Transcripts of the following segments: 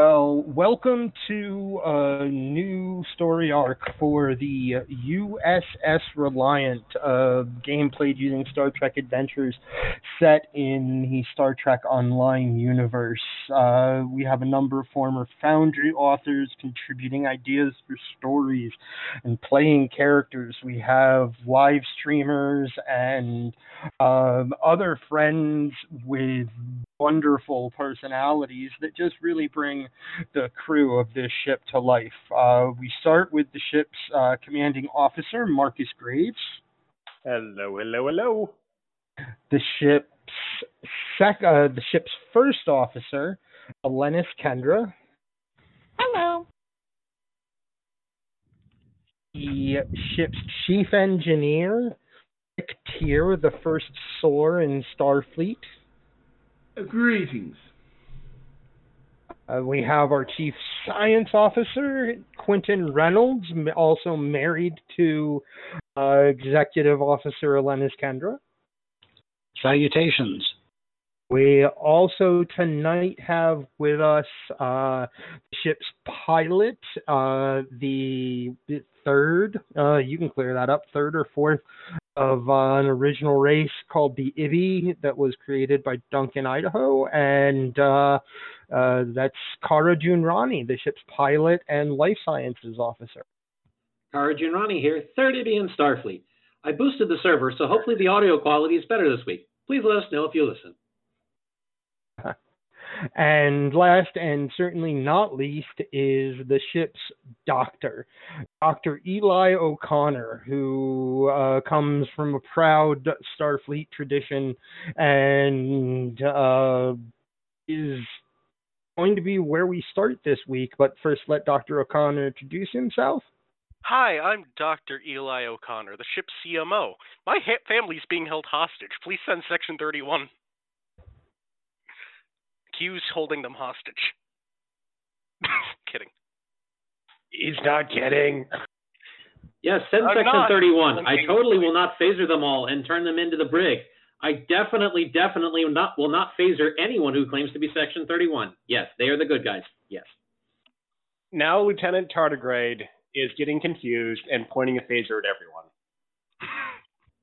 Well, welcome to a new story arc for the USS Reliant, a game played using Star Trek Adventures set in the Star Trek Online universe. Uh, we have a number of former Foundry authors contributing ideas for stories and playing characters. We have live streamers and um, other friends with wonderful personalities that just really bring the crew of this ship to life. Uh, we start with the ship's uh, commanding officer, Marcus Graves. Hello, hello, hello. The ship's sec- uh, the ship's first officer, Alenis Kendra. Hello. The ship's chief engineer, Rick Tier, the first SOAR in Starfleet. Greetings. Uh, we have our chief science officer, Quentin Reynolds, also married to uh, executive officer Alenis Kendra. Salutations. We also tonight have with us uh, the ship's pilot, uh, the, the third, uh, you can clear that up, third or fourth of uh, an original race called the Ibi that was created by Duncan Idaho, and uh, uh, that's Kara June Rani, the ship's pilot and life sciences officer. Kara June Rani here, third Ibi in Starfleet. I boosted the server, so hopefully the audio quality is better this week. Please let us know if you listen. And last and certainly not least is the ship's doctor, Dr. Eli O'Connor, who uh, comes from a proud Starfleet tradition and uh, is going to be where we start this week. But first, let Dr. O'Connor introduce himself. Hi, I'm Dr. Eli O'Connor, the ship's CMO. My ha- family's being held hostage. Please send Section 31. Q's holding them hostage. kidding. He's not kidding. Yes, send I'm Section not. 31. I'm I being totally will not phaser them all and turn them into the brig. I definitely, definitely not will not phaser anyone who claims to be Section 31. Yes, they are the good guys. Yes. Now Lieutenant Tardigrade is getting confused and pointing a phaser at everyone.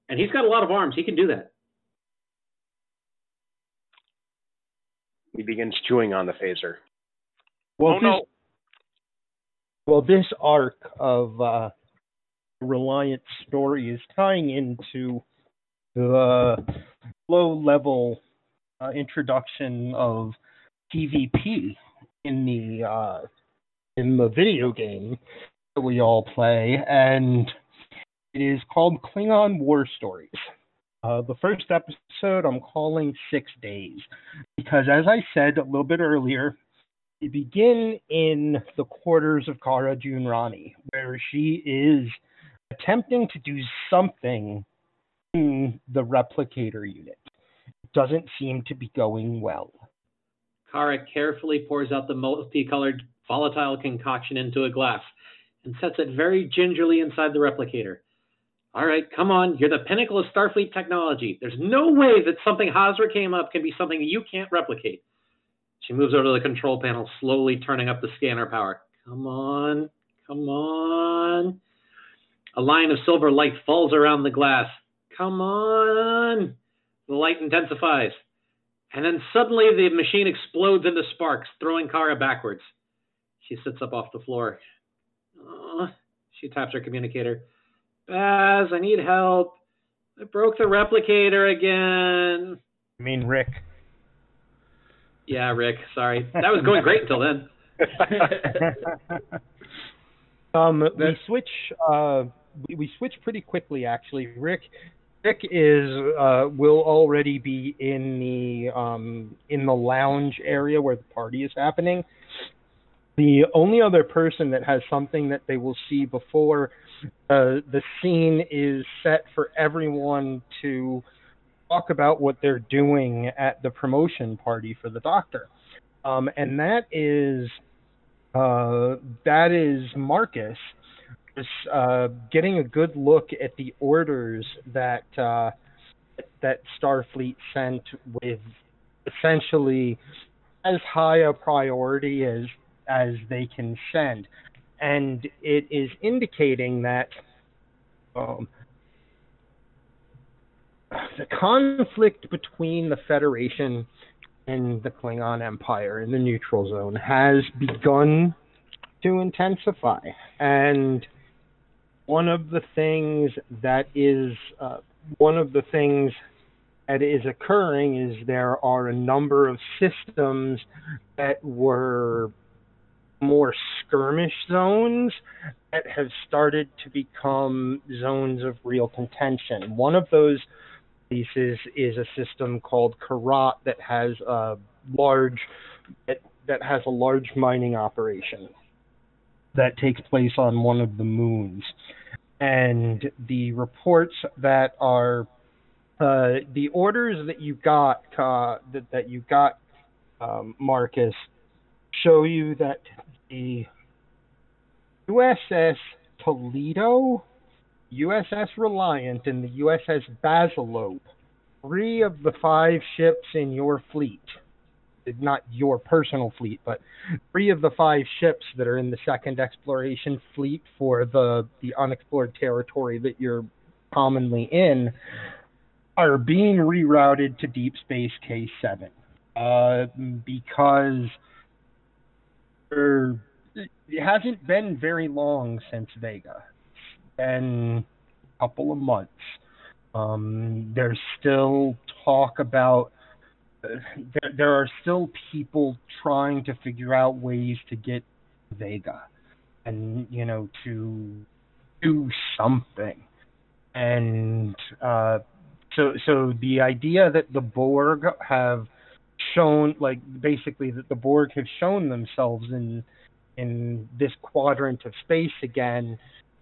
And he's got a lot of arms. He can do that. He begins chewing on the phaser. Well, oh this, no. well, this arc of uh, Reliant story is tying into the low-level uh, introduction of PvP in the uh, in the video game that we all play, and it is called Klingon War Stories. Uh, the first episode I'm calling Six Days because, as I said a little bit earlier, we begin in the quarters of Kara June Rani, where she is attempting to do something in the replicator unit. It doesn't seem to be going well. Kara carefully pours out the multicolored volatile concoction into a glass and sets it very gingerly inside the replicator. All right, come on. You're the pinnacle of Starfleet technology. There's no way that something Hazra came up can be something you can't replicate. She moves over to the control panel, slowly turning up the scanner power. Come on, come on. A line of silver light falls around the glass. Come on. The light intensifies. And then suddenly the machine explodes into sparks, throwing Kara backwards. She sits up off the floor. Uh, she taps her communicator. Baz, I need help. I broke the replicator again. I mean, Rick. Yeah, Rick, sorry. That was going great until then. um, we switch. Uh, we, we switch pretty quickly, actually. Rick, Rick is uh, will already be in the um, in the lounge area where the party is happening. The only other person that has something that they will see before uh, the scene is set for everyone to talk about what they're doing at the promotion party for the doctor. Um, and that is uh, that is Marcus uh, getting a good look at the orders that uh, that Starfleet sent with essentially as high a priority as as they can send, and it is indicating that um, the conflict between the Federation and the Klingon Empire in the neutral zone has begun to intensify. And one of the things that is uh, one of the things that is occurring is there are a number of systems that were more skirmish zones that have started to become zones of real contention. One of those places is a system called Karat that has a large that, that has a large mining operation that takes place on one of the moons. And the reports that are uh, the orders that you got uh, that, that you got um, Marcus show you that the USS Toledo, USS Reliant, and the USS Basilope, three of the five ships in your fleet, not your personal fleet, but three of the five ships that are in the second exploration fleet for the, the unexplored territory that you're commonly in, are being rerouted to Deep Space K7 uh, because it hasn't been very long since Vega. It's been a couple of months. Um, there's still talk about. Uh, there, there are still people trying to figure out ways to get Vega, and you know to do something. And uh, so, so the idea that the Borg have shown like basically that the Borg have shown themselves in in this quadrant of space again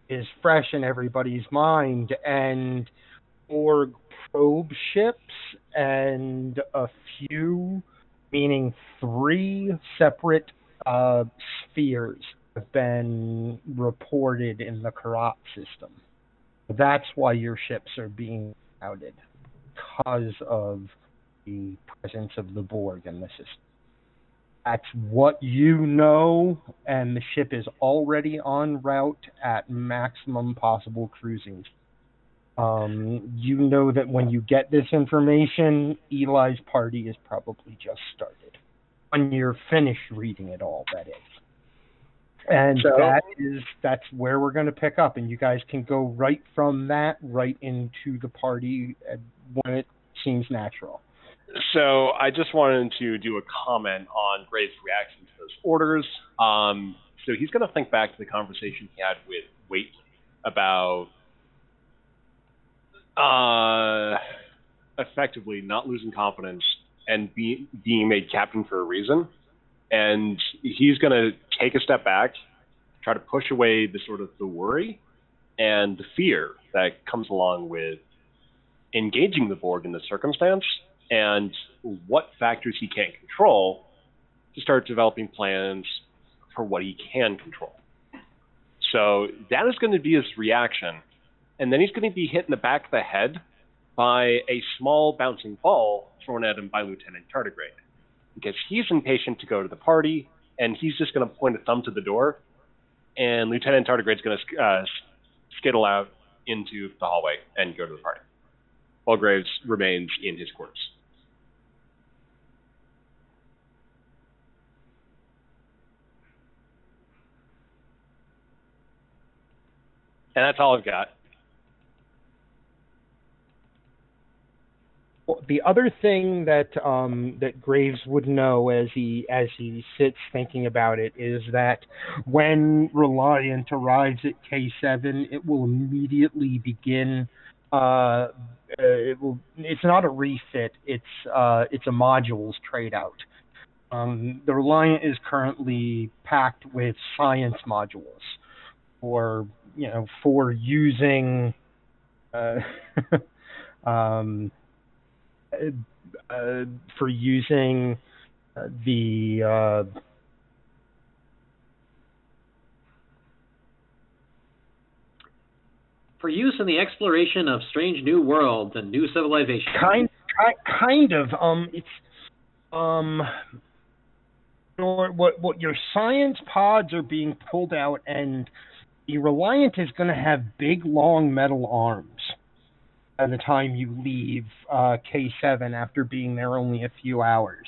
is fresh in everybody's mind and Borg probe ships and a few meaning three separate uh, spheres have been reported in the Karat system. That's why your ships are being outed because of the presence of the Borg in the system. That's what you know, and the ship is already en route at maximum possible cruising. Um, you know that when you get this information, Eli's party is probably just started. When you're finished reading it all, that is. And so, that is that's where we're going to pick up, and you guys can go right from that right into the party when it seems natural. So I just wanted to do a comment on Graves' reaction to those orders. Um, so he's going to think back to the conversation he had with Wait about uh, effectively not losing confidence and be, being made captain for a reason. And he's going to take a step back, try to push away the sort of the worry and the fear that comes along with engaging the Borg in this circumstance and what factors he can't control to start developing plans for what he can control. So that is going to be his reaction. And then he's going to be hit in the back of the head by a small bouncing ball thrown at him by Lieutenant Tardigrade. Because he's impatient to go to the party, and he's just going to point a thumb to the door, and Lieutenant Tardigrade's going to uh, skittle out into the hallway and go to the party. While Graves remains in his quarters. And that's all I've got. Well, the other thing that um, that Graves would know as he as he sits thinking about it is that when Reliant arrives at K7, it will immediately begin. Uh, it will. It's not a refit. It's uh, it's a modules trade out. Um, the Reliant is currently packed with science modules for you know for using uh, um, uh, for using the uh, for use in the exploration of strange new worlds and new civilizations. Kind, kind of. Um, it's um, your what what your science pods are being pulled out, and the Reliant is going to have big, long metal arms by the time you leave uh, K7 after being there only a few hours.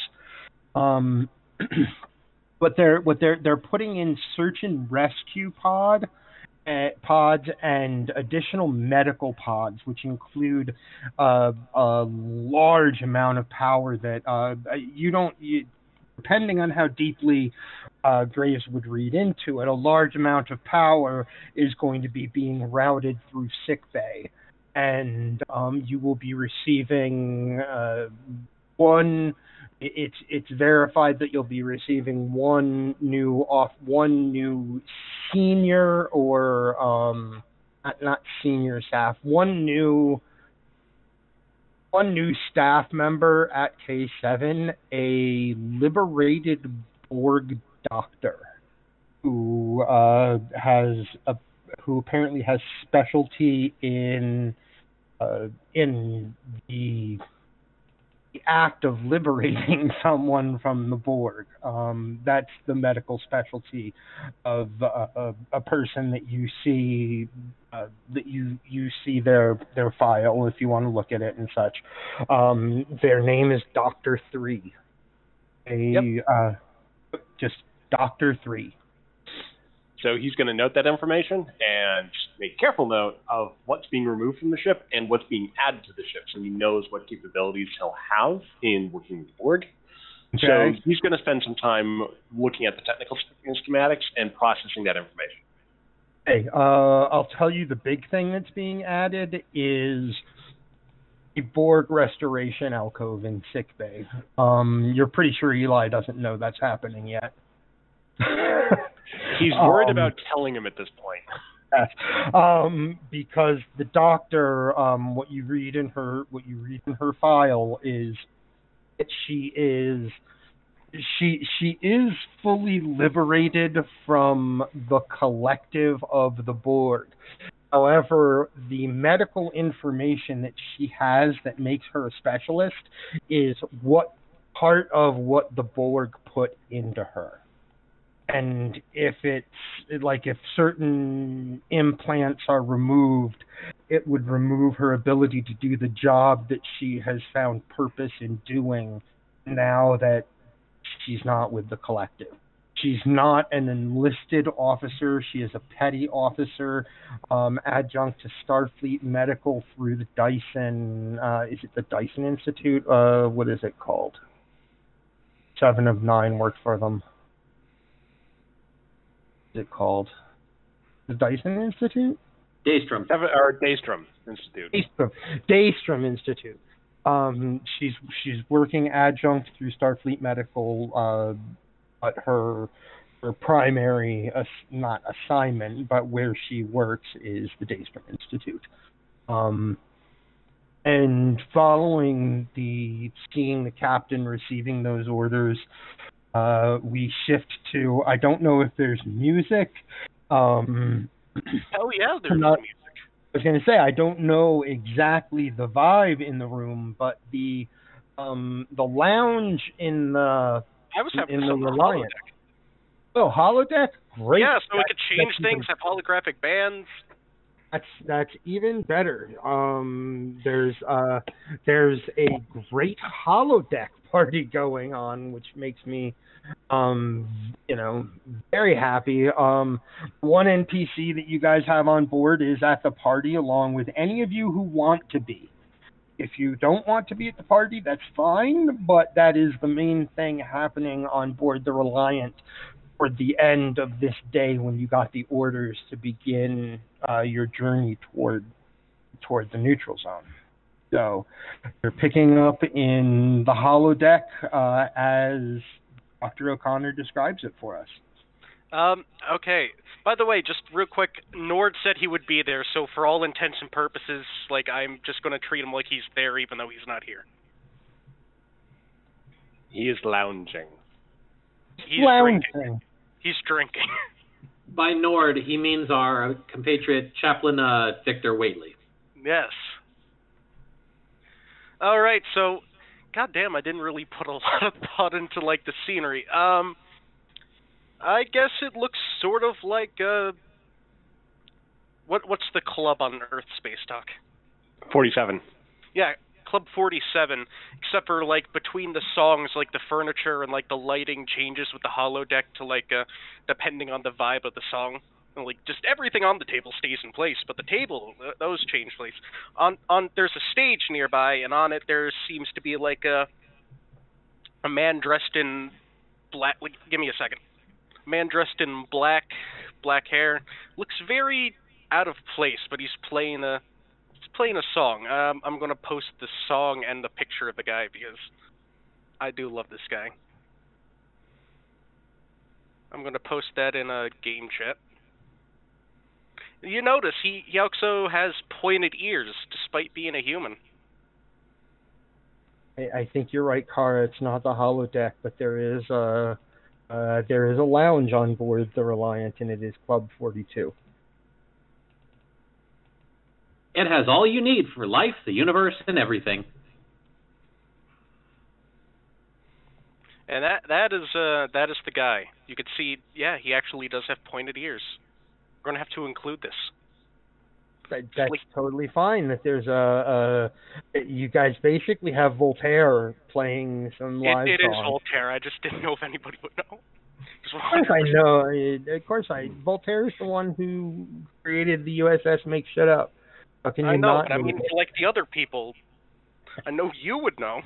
Um, but they're what they're they're putting in search and rescue pod uh, pods and additional medical pods, which include uh, a large amount of power that uh, you don't. You, depending on how deeply uh, Graves would read into it, a large amount of power is going to be being routed through sickbay, and um, you will be receiving uh, one it's it's verified that you'll be receiving one new off one new senior or um not, senior staff one new one new staff member at K7 a liberated Borg doctor who uh has a who apparently has specialty in uh in the the act of liberating someone from the Borg. Um, that's the medical specialty of uh, a, a, person that you see uh, that you you see their their file if you want to look at it and such. Um, their name is Doctor Three. A yep. uh, just Doctor Three. So he's going to note that information and make a careful note of what's being removed from the ship and what's being added to the ship, so he knows what capabilities he'll have in working with Borg. Okay. So he's going to spend some time looking at the technical schematics and processing that information. Hey, uh, I'll tell you the big thing that's being added is a Borg restoration alcove in sickbay. Um, you're pretty sure Eli doesn't know that's happening yet. He's worried um, about telling him at this point. Um, because the doctor, um, what you read in her, what you read in her file is that she is, she she is fully liberated from the collective of the Borg. However, the medical information that she has that makes her a specialist is what part of what the Borg put into her and if it's like if certain implants are removed it would remove her ability to do the job that she has found purpose in doing now that she's not with the collective. She's not an enlisted officer. She is a petty officer um, adjunct to starfleet medical through the dyson uh, is it the dyson institute? Uh, what is it called? Seven of nine worked for them it called? The Dyson Institute? Daystrom. Or Daystrom Institute. Daystrom, Daystrom Institute. Um, she's she's working adjunct through Starfleet Medical, uh, but her her primary uh, not assignment, but where she works is the Daystrom Institute. Um, and following the seeing the captain receiving those orders, uh, we shift to I don't know if there's music. Um, oh yeah, there's not, music. I was to say I don't know exactly the vibe in the room, but the um, the lounge in the I was having in the Reliant. Holodeck. Oh, holodeck, great. Yeah, so we could change things, have holographic bands. That's that's even better. Um, there's uh, there's a great holodeck party going on, which makes me, um, you know, very happy. Um, one NPC that you guys have on board is at the party, along with any of you who want to be. If you don't want to be at the party, that's fine, but that is the main thing happening on board the Reliant toward the end of this day when you got the orders to begin uh, your journey toward toward the neutral zone. So you're picking up in the holodeck uh, as Dr. O'Connor describes it for us. Um, okay. By the way, just real quick, Nord said he would be there, so for all intents and purposes, like I'm just going to treat him like he's there, even though he's not here. He is lounging. He's lounging. drinking. He's drinking. By Nord, he means our compatriot Chaplain uh, Victor Waitley. Yes. All right, so goddamn, I didn't really put a lot of thought into like the scenery. Um, I guess it looks sort of like uh what what's the club on Earth Spacedock? 47. Yeah, Club 47, except for like between the songs like the furniture and like the lighting changes with the holodeck to like uh depending on the vibe of the song. And, like just everything on the table stays in place, but the table uh, those change place. On on there's a stage nearby and on it there seems to be like a a man dressed in black like give me a second. Man dressed in black black hair looks very out of place, but he's playing a playing a song. Um, I'm gonna post the song and the picture of the guy because I do love this guy. I'm gonna post that in a game chat. You notice he he also has pointed ears despite being a human. I, I think you're right, Kara. It's not the holodeck, but there is a uh, there is a lounge on board the Reliant, and it is Club 42. It has all you need for life, the universe, and everything. And that that is uh that is the guy. You could see, yeah, he actually does have pointed ears. We're gonna have to include this. That, that's Wait. totally fine. That there's a, a you guys basically have Voltaire playing some It, live it is songs. Voltaire. I just didn't know if anybody would know. Of course I know. Of course I. Voltaire's the one who created the USS Make Shit Up. How can you I know, not but I mean, like the other people, I know you would know.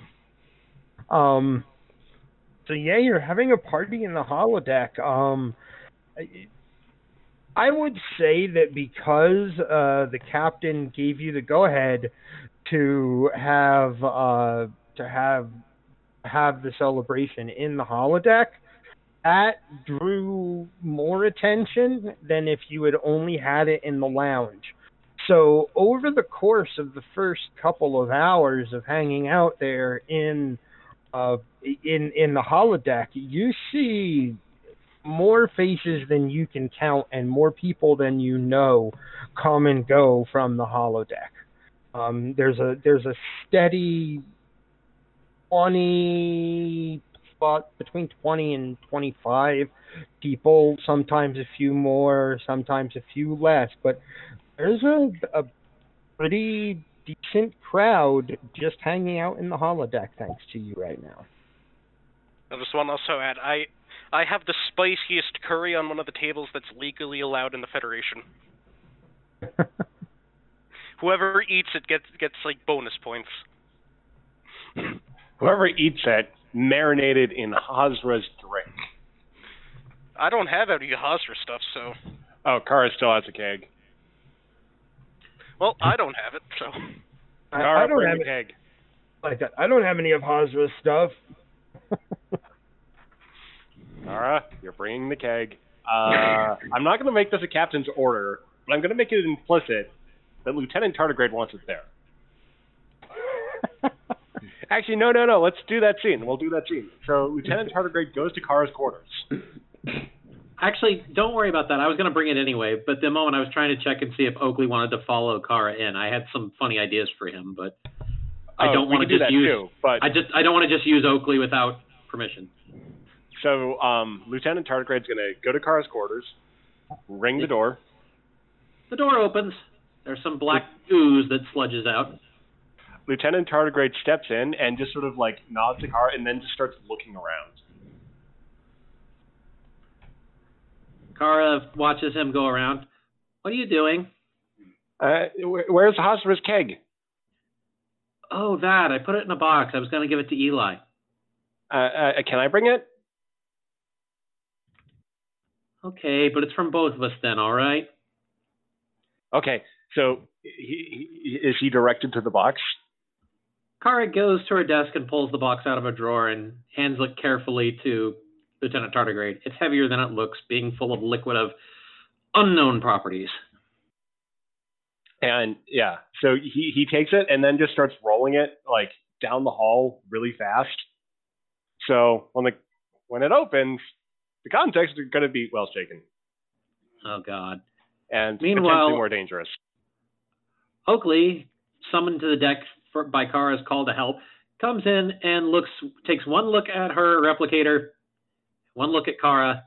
Um. So yeah, you're having a party in the holodeck. Um, I- I would say that because uh, the captain gave you the go ahead to have uh, to have have the celebration in the holodeck, that drew more attention than if you had only had it in the lounge. So over the course of the first couple of hours of hanging out there in uh, in in the holodeck, you see more faces than you can count and more people than you know come and go from the holodeck. Um, there's a there's a steady twenty spot between twenty and twenty five people, sometimes a few more, sometimes a few less, but there's a a pretty decent crowd just hanging out in the holodeck thanks to you right now. I just want to also add, I I have the spiciest curry on one of the tables that's legally allowed in the Federation. Whoever eats it gets gets like bonus points. Whoever eats it, marinated in Hazra's drink. I don't have any Hazra stuff, so Oh, Kara still has a keg. Well, I don't have it, so I, I don't have the it keg. like that. I don't have any of Hazra's stuff. Kara, you're bringing the keg. Uh, I'm not going to make this a captain's order, but I'm going to make it implicit that Lieutenant Tardigrade wants it there. Actually, no, no, no. Let's do that scene. We'll do that scene. So Lieutenant Tardigrade goes to Kara's quarters. Actually, don't worry about that. I was going to bring it anyway, but the moment I was trying to check and see if Oakley wanted to follow Kara in, I had some funny ideas for him, but I Oh, don't want to do just that use. too, but I just I don't want to just use Oakley without permission. so um, Lieutenant Tardigrade's going to go to Kara's quarters, ring the door. The door opens. There's some black ooze that sludges out. Lieutenant Tardigrade steps in and just sort of like nods to Kara and then just starts looking around. Kara watches him go around. What are you doing? Uh, wh- where's Hazra's keg? Oh, that. I put it in a box. I was going to give it to Eli. Uh, uh, can I bring it? Okay, but it's from both of us then, all right? Okay, so he, he, is he directed to the box? Kara goes to her desk and pulls the box out of a drawer and hands it carefully to Lieutenant Tardigrade. It's heavier than it looks, being full of liquid of unknown properties. And yeah, so he he takes it and then just starts rolling it like down the hall really fast. So when the when it opens, the context is going to be well shaken Oh, God. and Meanwhile- potentially more dangerous. Oakley, summoned to the deck for, by Kara's call to help, comes in and looks, takes one look at her replicator, one look at Kara,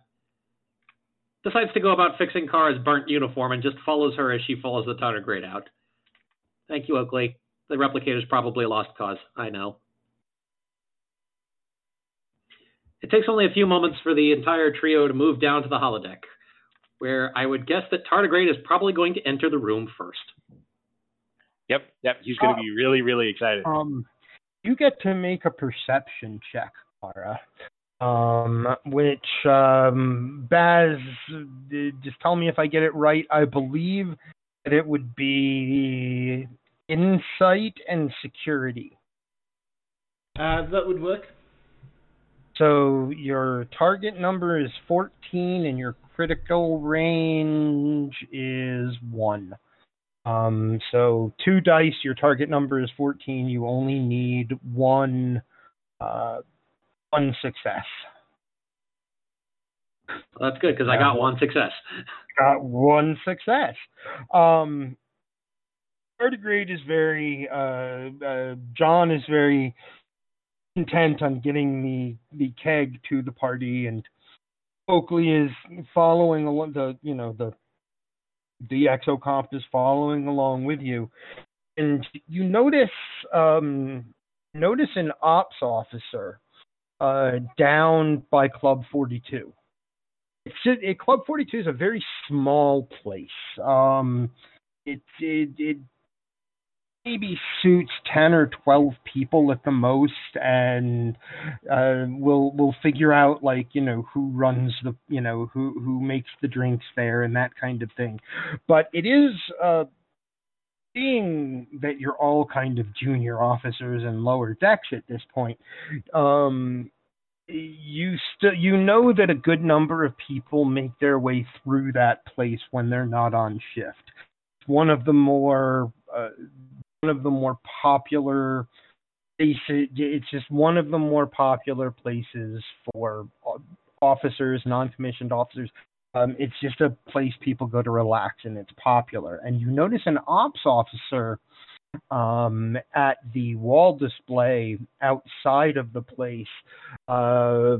decides to go about fixing Kara's burnt uniform and just follows her as she follows the tardigrade out. Thank you, Oakley. The replicator's probably a lost cause. I know. It takes only a few moments for the entire trio to move down to the holodeck, where I would guess that Tardigrade is probably going to enter the room first. Yep, yep. He's going to be really, really excited. Um, you get to make a perception check, Kara. Um, which um, Baz, just tell me if I get it right. I believe that it would be insight and security. Uh, that would work. So your target number is 14 and your critical range is 1. Um, so two dice, your target number is 14. You only need one, uh, one success. Well, that's good because I got one success. Got one success. Um, tardigrade is very, uh, uh, John is very intent on getting the the keg to the party, and Oakley is following along the you know the the exocomp is following along with you, and you notice um, notice an ops officer uh, down by Club Forty Two. It's it, Club Forty Two is a very small place. Um, it it, it maybe suits 10 or 12 people at the most and uh we'll we'll figure out like you know who runs the you know who who makes the drinks there and that kind of thing but it is uh being that you're all kind of junior officers and lower decks at this point um you still you know that a good number of people make their way through that place when they're not on shift one of the more uh, one of the more popular. It's just one of the more popular places for officers, non-commissioned officers. Um, it's just a place people go to relax, and it's popular. And you notice an ops officer um, at the wall display outside of the place. Uh,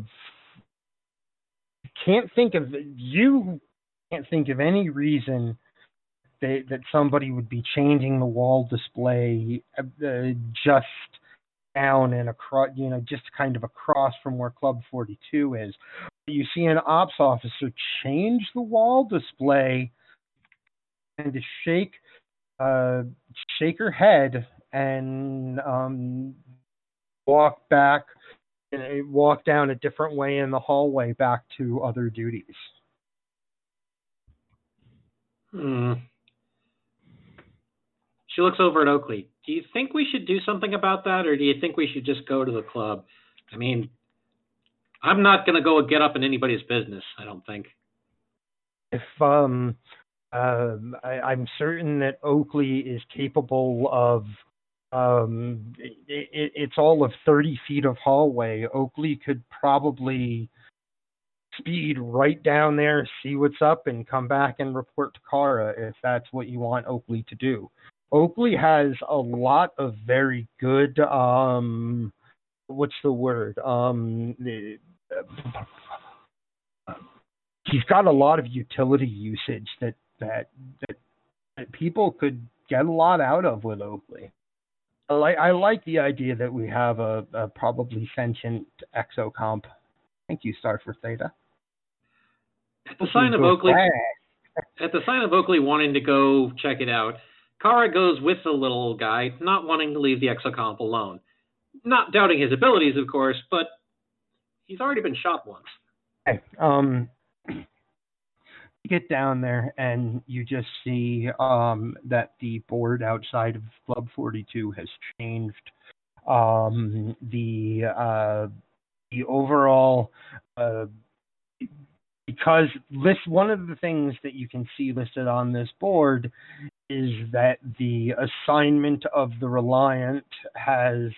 can't think of you can't think of any reason they, that somebody would be changing the wall display uh, just down and across, you know, just kind of across from where Club 42 is. You see an ops officer change the wall display and to shake, uh, shake her head and um, walk back, uh, walk down a different way in the hallway back to other duties. Hmm. She looks over at Oakley. Do you think we should do something about that, or do you think we should just go to the club? I mean, I'm not going to go get up in anybody's business. I don't think. If um, uh, I, I'm certain that Oakley is capable of. Um, it, it, it's all of 30 feet of hallway. Oakley could probably speed right down there, see what's up, and come back and report to Kara if that's what you want Oakley to do. Oakley has a lot of very good um what's the word? Um he's got a lot of utility usage that that that, that people could get a lot out of with Oakley. I like I like the idea that we have a, a probably sentient exocomp. Thank you, Star for Theta. At the sign of Oakley, at the sign of Oakley wanting to go check it out, Kara goes with the little guy, not wanting to leave the exocomp alone. Not doubting his abilities, of course, but he's already been shot once. Okay. Um, get down there and you just see um, that the board outside of Club 42 has changed. Um, the uh, the overall uh, because list one of the things that you can see listed on this board is that the assignment of the Reliant has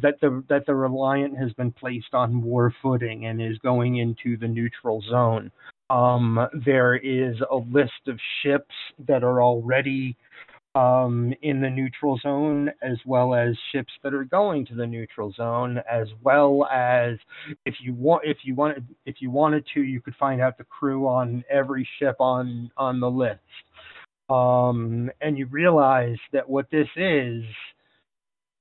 that the that the Reliant has been placed on war footing and is going into the neutral zone. Um, there is a list of ships that are already um, in the neutral zone, as well as ships that are going to the neutral zone, as well as if you want, if you wanted, if you wanted to, you could find out the crew on every ship on on the list. Um, and you realize that what this is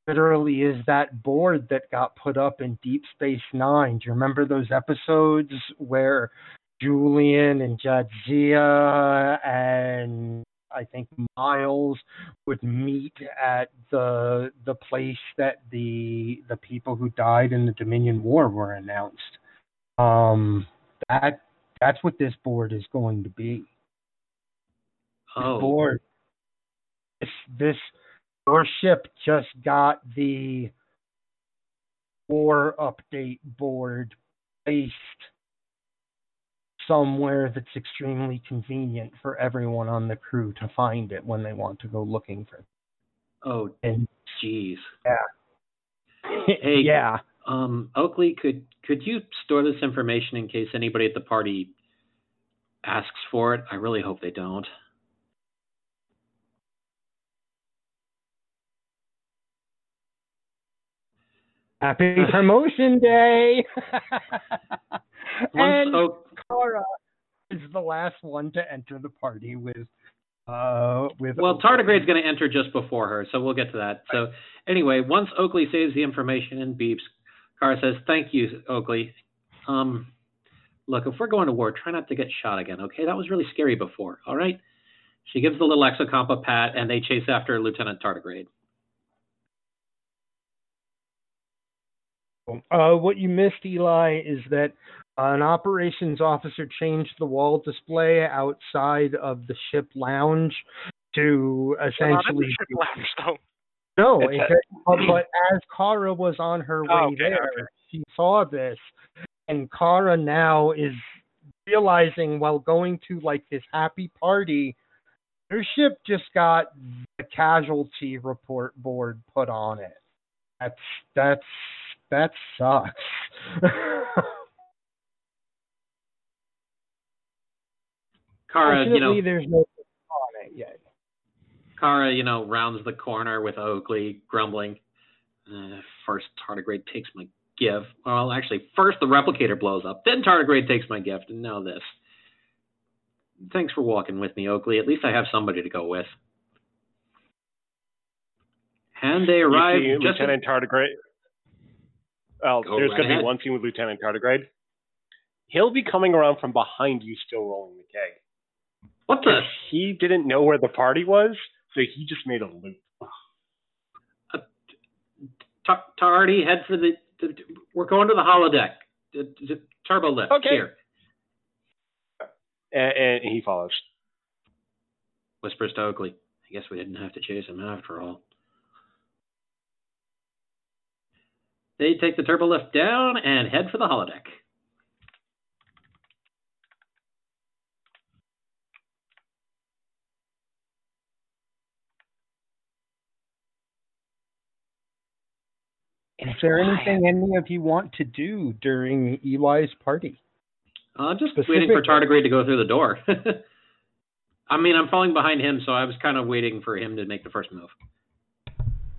literally is that board that got put up in Deep Space Nine. Do you remember those episodes where Julian and Jadzia and I think Miles would meet at the the place that the the people who died in the Dominion War were announced. Um, that that's what this board is going to be. This Oh, board. This this your ship just got the war update board placed somewhere that's extremely convenient for everyone on the crew to find it when they want to go looking for it. oh, And jeez. Yeah. Hey, yeah. Um, Oakley, could could you store this information in case anybody at the party asks for it? I really hope they don't. Happy promotion day. Once and Oak, Kara is the last one to enter the party with uh with well, Tardigrade's going to enter just before her, so we'll get to that. So anyway, once Oakley saves the information and beeps, Kara says, "Thank you, Oakley." Um, look, if we're going to war, try not to get shot again, okay? That was really scary before. All right. She gives the little exocomp a pat, and they chase after Lieutenant Tardigrade. Uh, what you missed, Eli, is that an operations officer changed the wall display outside of the ship lounge to We're not in the essentially. ship lounge, though. No, It's it- uh, but as Kara was on her way Oh, okay, there, okay. she saw this, and Kara now is realizing while going to like this happy party, her ship just got the casualty report board put on it. That's that's that sucks. Kara, you know, Fortunately, there's no on it yet. Kara, you know, rounds the corner with Oakley, grumbling. Uh, first, Tardigrade takes my gift. Well, actually, first the replicator blows up, then Tardigrade takes my gift, and now this. Thanks for walking with me, Oakley. At least I have somebody to go with. And they arrive You see just. Lieutenant Tardigrade. Well, Go there's right going to be one scene with Lieutenant Tardigrade. He'll be coming around from behind you, still rolling the keg. What the? He didn't know where the party was, so he just made a loop. Uh, Tar- Tardy, head for the, the. We're going to the holodeck. The, the turbo lift. Okay. Here. And, and he follows. Whispers to Oakley. I guess we didn't have to chase him after all. They take the turbo lift down and head for the holodeck. Is there anything any of you want to do during Eli's party? Uh, just Specific- waiting for Tardigrade to go through the door. I mean, I'm falling behind him, so I was kind of waiting for him to make the first move.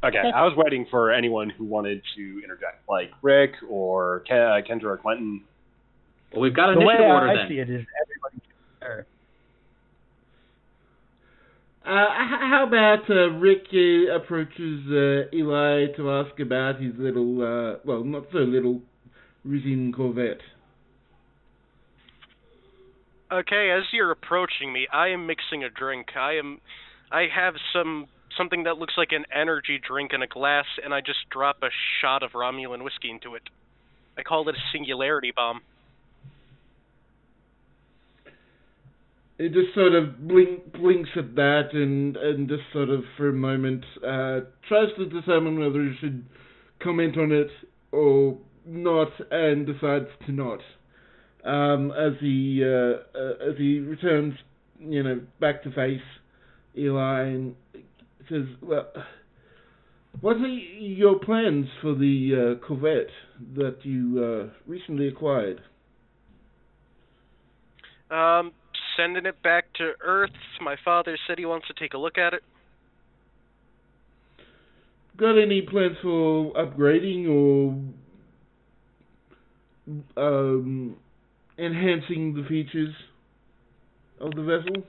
Okay, I was waiting for anyone who wanted to interject, like Rick or Ken, uh, Kendra or Quentin. Well, we've got an The way order I then. see it is everybody there. H- how about uh, Rick uh, approaches uh, Eli to ask about his little, uh, well, not so little, Risian Corvette. Okay, as you're approaching me, I am mixing a drink. I am, I have some something that looks like an energy drink in a glass, and I just drop a shot of Romulan whiskey into it. I call it a singularity bomb. It just sort of blink, blinks at that and, and just sort of for a moment uh, tries to determine whether he should comment on it or not and decides to not. Um, as he uh, uh, as he returns, you know, back to face Eli and says, "Well, what are your plans for the uh, Corvette that you uh, recently acquired?" Um, sending it back to Earth. My father said he wants to take a look at it. got any plans for upgrading or um, enhancing the features of the vessel?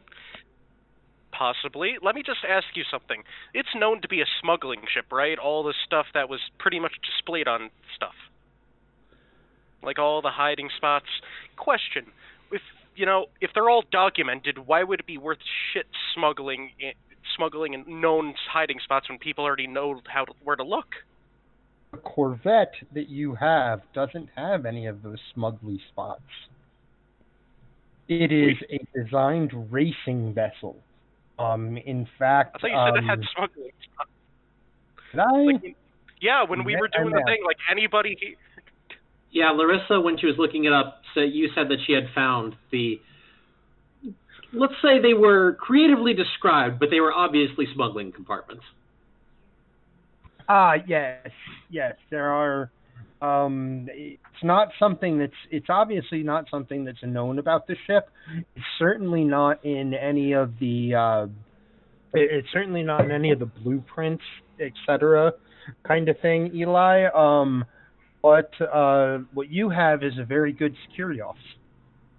Possibly. Let me just ask you something. It's known to be a smuggling ship, right? All the stuff that was pretty much displayed on stuff. Like all the hiding spots. Question. If, you know, if they're all documented, why would it be worth shit smuggling smuggling in known hiding spots when people already know how to, where to look? The Corvette that you have doesn't have any of those smuggly spots. It is a designed racing vessel. Um, in fact, I thought you said um, it had smuggling spots. did I? Like, yeah, when we were doing the thing, like anybody. Yeah, Larissa, when she was looking it up, said you said that she had found the. Let's say they were creatively described, but they were obviously smuggling compartments. Ah, yes, yes. There are. Um, it's not something that's. It's obviously not something that's known about the ship. It's certainly not in any of the. Uh, it- it's certainly not in any of the blueprints, etc. Kind of thing, Eli. Um, but uh, what you have is a very good security officer.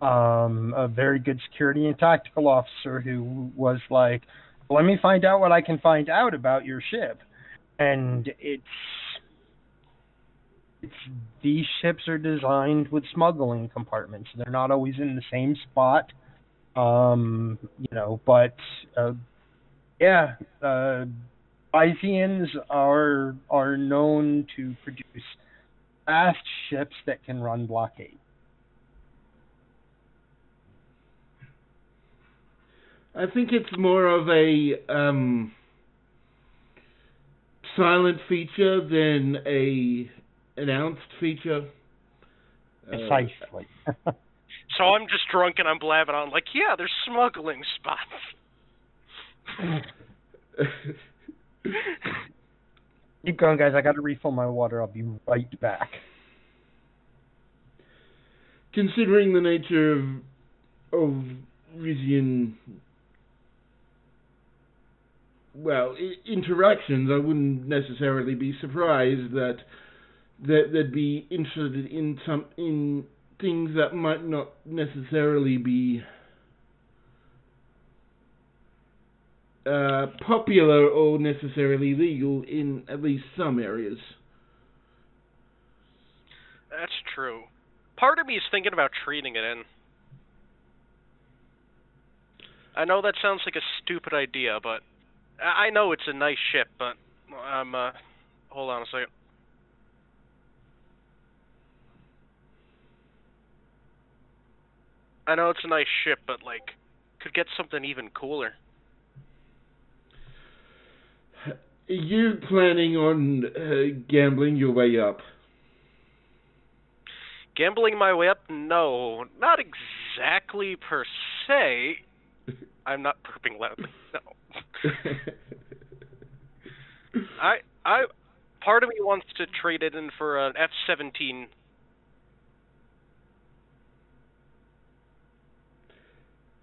Um, a very good security and tactical officer who was like, "Let me find out what I can find out about your ship." and it's it's these ships are designed with smuggling compartments. They're not always in the same spot, um, you know. But uh, yeah, uh, Byzians are are known to produce fast ships that can run blockade. I think it's more of a um, silent feature than a announced feature. Uh, Precisely. So I'm just drunk and I'm blabbing on, like, yeah, there's smuggling spots. Keep going, guys. I got to refill my water. I'll be right back. considering the nature of of Risian, well, I- interactions, I wouldn't necessarily be surprised that that they'd be interested in some in things that might not necessarily be uh, popular or necessarily legal in at least some areas. That's true. Part of me is thinking about trading it in. I know that sounds like a stupid idea, but I I know it's a nice ship, but I'm uh hold on a second. I know it's a nice ship, but like could get something even cooler. Are you planning on uh, gambling your way up? Gambling my way up? No, not exactly per se. I'm not burping loudly. No. I I part of me wants to trade it in for an F-17.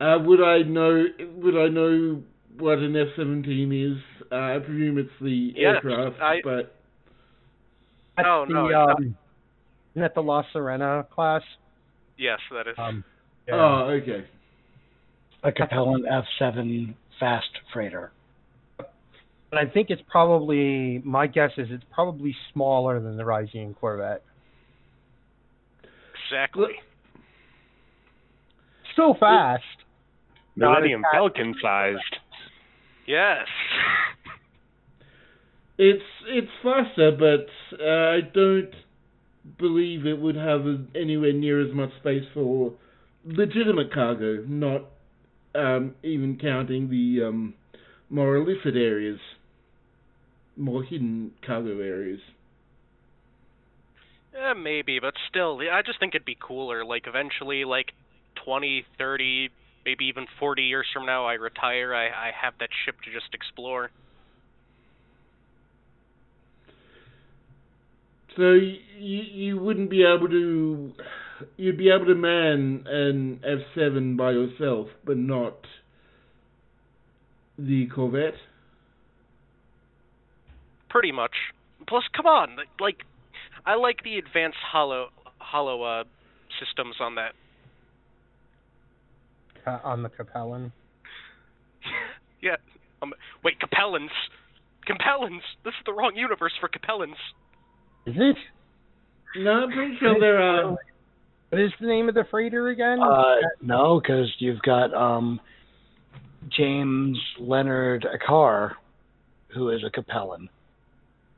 Uh, would I know? Would I know what an F seventeen is? Uh, I presume it's the Yes, aircraft, I- but That's No, the, no, it's not. um, isn't that the La Serena class? Yes, that is. Um, yeah. oh, okay. A Capellan F7 fast freighter. And I think it's probably my guess is it's probably smaller than the Risian Corvette. exactly. Still fast. Not Millennium as fast- Falcon sized. Yes. It's it's faster, but uh, I don't believe it would have anywhere near as much space for legitimate cargo. Not um, even counting the um, more illicit areas, more hidden cargo areas. Yeah, maybe, but still, I just think it'd be cooler. Like eventually, like twenty, thirty, maybe even 40 years from now, I retire. I I have that ship to just explore. So you you wouldn't be able to you'd be able to man an F seven by yourself, but not the Corvette. pretty much. Plus, come on, like I like the advanced hollow hollow uh, systems on that. Uh, on the Capellan. yeah. Um, wait, Capellans. Capellans. This is the wrong universe for Capellans. Is it? No, I'm pretty sure they're. Uh, What is the name of the freighter again? Uh, no, because you've got um, James Leonard Akaar, who is a Capellan.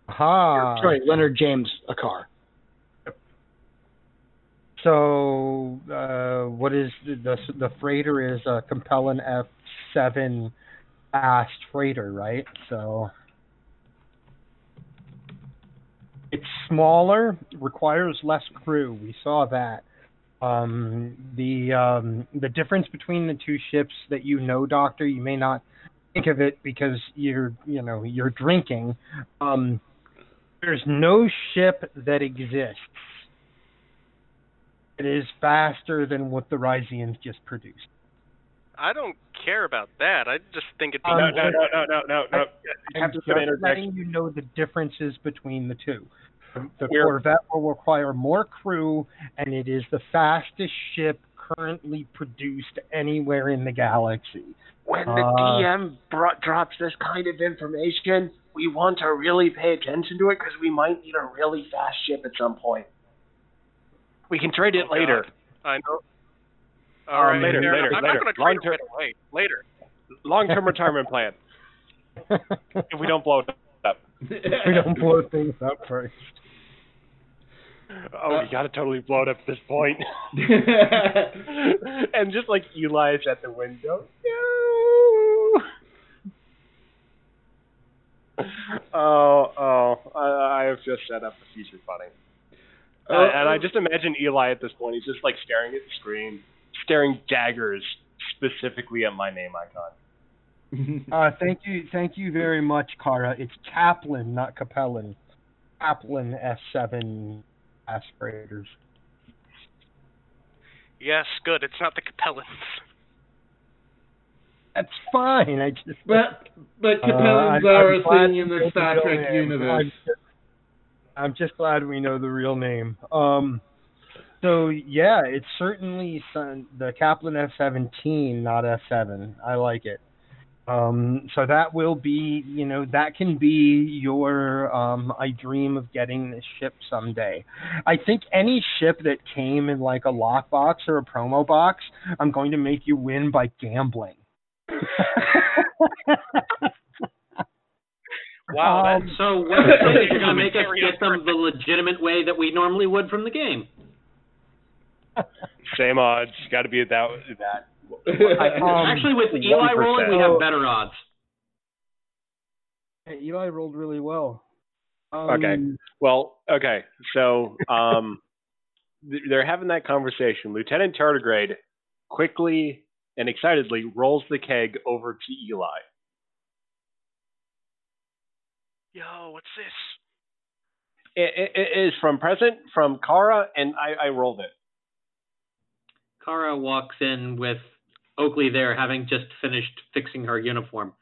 Aha. Sorry, Leonard James Akaar. So, uh, what is the, the the freighter is a Capellan F7 fast freighter, right? So it's smaller, requires less crew. We saw that. Um, the um, the difference between the two ships that you know, Doctor, you may not think of it because you're you know you're drinking. Um, there's no ship that exists it is faster than what the Risians just produced. I don't care about that. I just think it'd be Um, No, no, no, no, no, no, no. I'm just letting you know the differences between the two. The, the We're- Corvette will require more crew, and it is the fastest ship currently produced anywhere in the galaxy. when the Uh, DM bro- drops this kind of information, we want to really pay attention to it because we might need a really fast ship at some point. We can trade it Oh, later. God. I know. Um, All right, later, fair later, enough. I'm later. not going to Long trade it right away. Later. Long-term retirement plan. If we don't blow it up. we don't blow things up first. Oh, we gotta totally blow it up at this point. and just like Eli's at the window. No. Oh, oh! I, I have just set up the future funny, Uh, and I just imagine Eli at this point. He's just like staring at the screen, staring daggers specifically at my name icon. Uh, thank you, thank you very much, Kara. It's Kaplan, not Capellan. Kaplan S7 aspirators. Yes, good. It's not the Capellans. That's fine. I just but but Uh, Capellans I- are I'm a thing in the Star Trek universe. I'm just, I'm just glad we know the real name. Um, so yeah, it's certainly the Kaplan F17, not F7. I like it. Um, so that will be, you know, that can be your. Um, I dream of getting this ship someday. I think any ship that came in like a lockbox or a promo box, I'm going to make you win by gambling. Wow, Um, that's So what you're you're going to make us get them the legitimate way that we normally would from the game. Same odds. Got to be that that. Um, Actually, with Eli 1%. rolling, we have better odds. Hey, Eli rolled really well. Um, Okay. Well, okay. So, um, th- they're having that conversation. Lieutenant Tardigrade quickly and excitedly rolls the keg over to Eli. Yo. What's this? It, it, it is from present from Kara, and I, I rolled it. Kara walks in with Oakley there, having just finished fixing her uniform.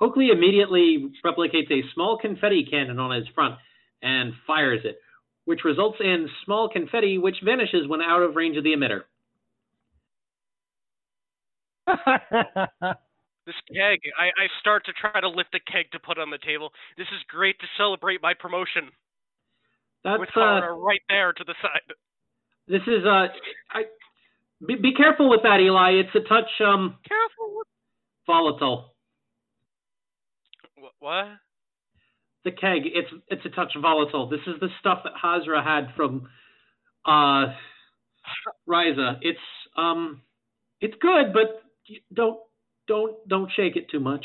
Oakley immediately replicates a small confetti cannon on his front and fires it, which results in small confetti which vanishes when out of range of the emitter. This keg. I, I start to try to lift the keg to put on the table. This is great to celebrate my promotion That's with uh, right there to the side. this is uh, I be, be careful with that, Eli. It's a touch um Careful. volatile. Wh- What? the keg it's it's a touch volatile this is the stuff that hazra had from uh Risa it's um it's good but don't don't don't shake it too much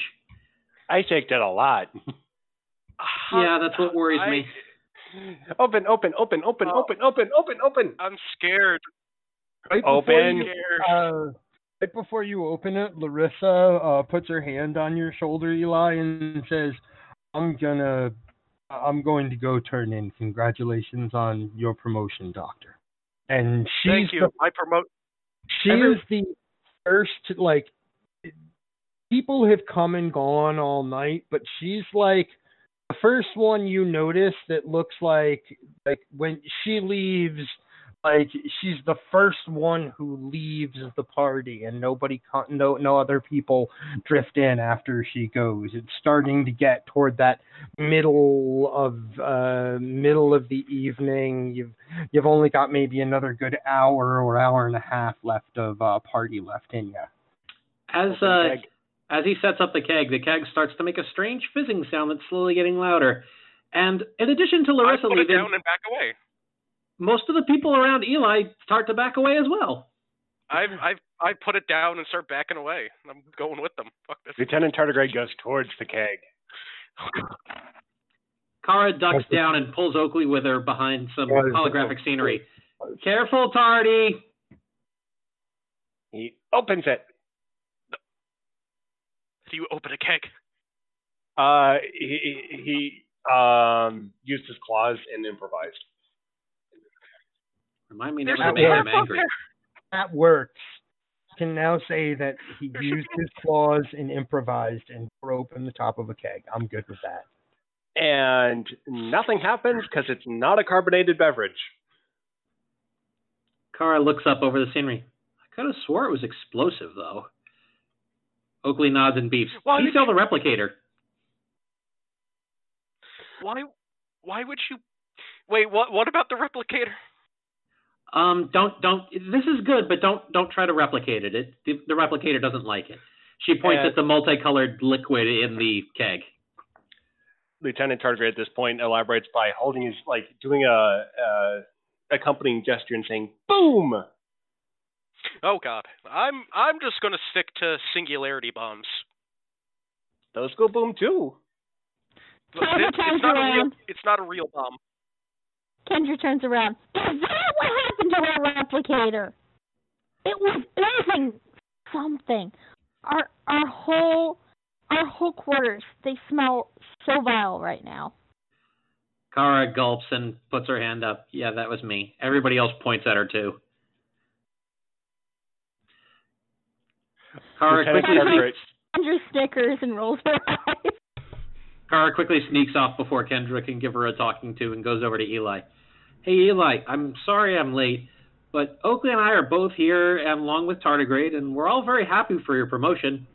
I shake it a lot. yeah that's what worries I, me Open, open, open, open, Oh. open, open, open, open. I'm scared. right before Open. you, uh, right before you open it, Larissa uh, puts her hand on your shoulder, Eli, and says, "I'm gonna, I'm going to go turn in. Congratulations on your promotion, Doctor." And she's Thank you. the I promote. she Every- is the first like people have come and gone all night but she's like the first one you notice that looks like like when she leaves like she's the first one who leaves the party and nobody no no other people drift in after she goes. It's starting to get toward that middle of uh middle of the evening. You've you've only got maybe another good hour or hour and a half left of uh party left in you As uh, as he sets up the keg, the keg starts to make a strange fizzing sound that's slowly getting louder. And in addition to I Larissa put it leaving, down and back away. most of the people around Eli start to back away as well. I've I've I put it down and start backing away. I'm going with them. Fuck this. Lieutenant Tardigrade goes towards the keg. Kara ducks down and pulls Oakley with her behind some What is- holographic scenery. Careful, Tardy. He opens it. Do you open a keg? Uh, he he he, um used his claws and improvised. Remind me There's never to make him angry. that works can now say that he used his claws and improvised and tore open the top of a keg i'm good with that And nothing happens because it's not a carbonated beverage. Kara looks up over the scenery. I could have swore it was explosive, though. Oakley nods and beeps. Why Please did tell the replicator. Why why would you Wait, what what about the replicator? Um, don't don't. This is good, but don't don't try to replicate it. It the, the replicator doesn't like it. She points Uh, at the multicolored liquid in the keg. Lieutenant Tardigrade at this point elaborates by holding his like doing a, a accompanying gesture and saying "boom." Oh god. I'm I'm just gonna stick to singularity bombs. Those go boom too. Look, it- turns it's not a real around. it's not a real bomb. Kendra turns around. Is that what happened to our replicator? It was oozing something. Our our whole our whole quarters they smell so vile right now. Kara gulps and puts her hand up. Yeah, that was me. Everybody else points at her too. Kara quickly, Kendra snickers and rolls her eyes. Kara quickly sneaks off before Kendra can give her a talking to and goes over to Eli. Hey Eli, I'm sorry I'm late, but Oakley and I are both here and along with Tardigrade, and we're all very happy for your promotion.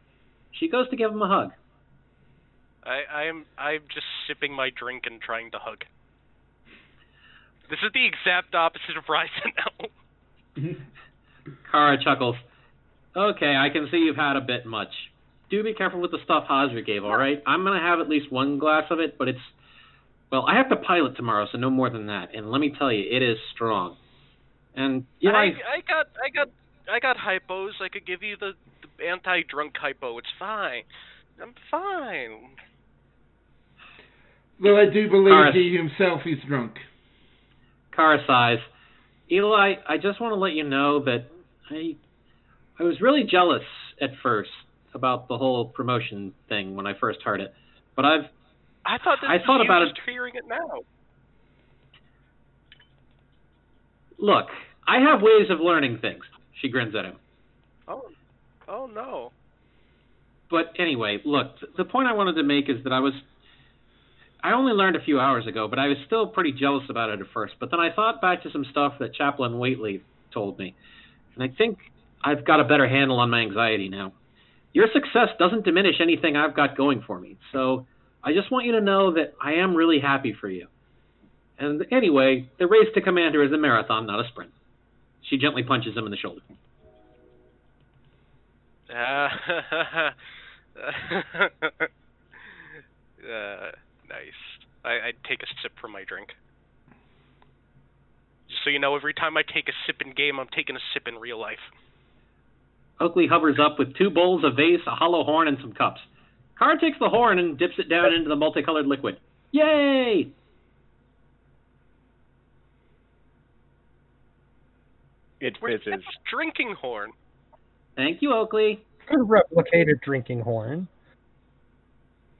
She goes to give him a hug. I I am I'm just sipping my drink and trying to hug. This is the exact opposite of Ryzen now. Kara chuckles. Okay, I can see you've had a bit much. Do be careful with the stuff Hazra gave, all right? I'm going to have at least one glass of it, but it's. Well, I have to pilot tomorrow, so no more than that. And let me tell you, it is strong. And, you know, I I got I got I got hypos. I could give you the, the anti-drunk hypo. It's fine. I'm fine. Though I do believe Alright. he himself is drunk. Kara sighs. Eli, I just want to let you know that I I was really jealous at first about the whole promotion thing when I first heard it. But I've I thought this I thought about just hearing it now. look, I have ways of learning things. She grins at him. Oh, oh no. But anyway, look, the point I wanted to make is that I was I only learned a few hours ago, but I was still pretty jealous about it at first. But then I thought back to some stuff that Chaplain Waitley told me, and I think I've got a better handle on my anxiety now. Your success doesn't diminish anything I've got going for me, so I just want you to know that I am really happy for you. And anyway, the race to Commander is a marathon, not a sprint. She gently punches him in the shoulder. Uh, uh, nice. I, I take a sip from my drink. Just so you know, every time I take a sip in game, I'm taking a sip in real life. Oakley hovers up with two bowls, a vase, a hollow horn, and some cups. Carr takes the horn and dips it down into the multicolored liquid. Yay! It Where's fizzes. drinking horn? Thank you, Oakley. Could replicate a drinking horn.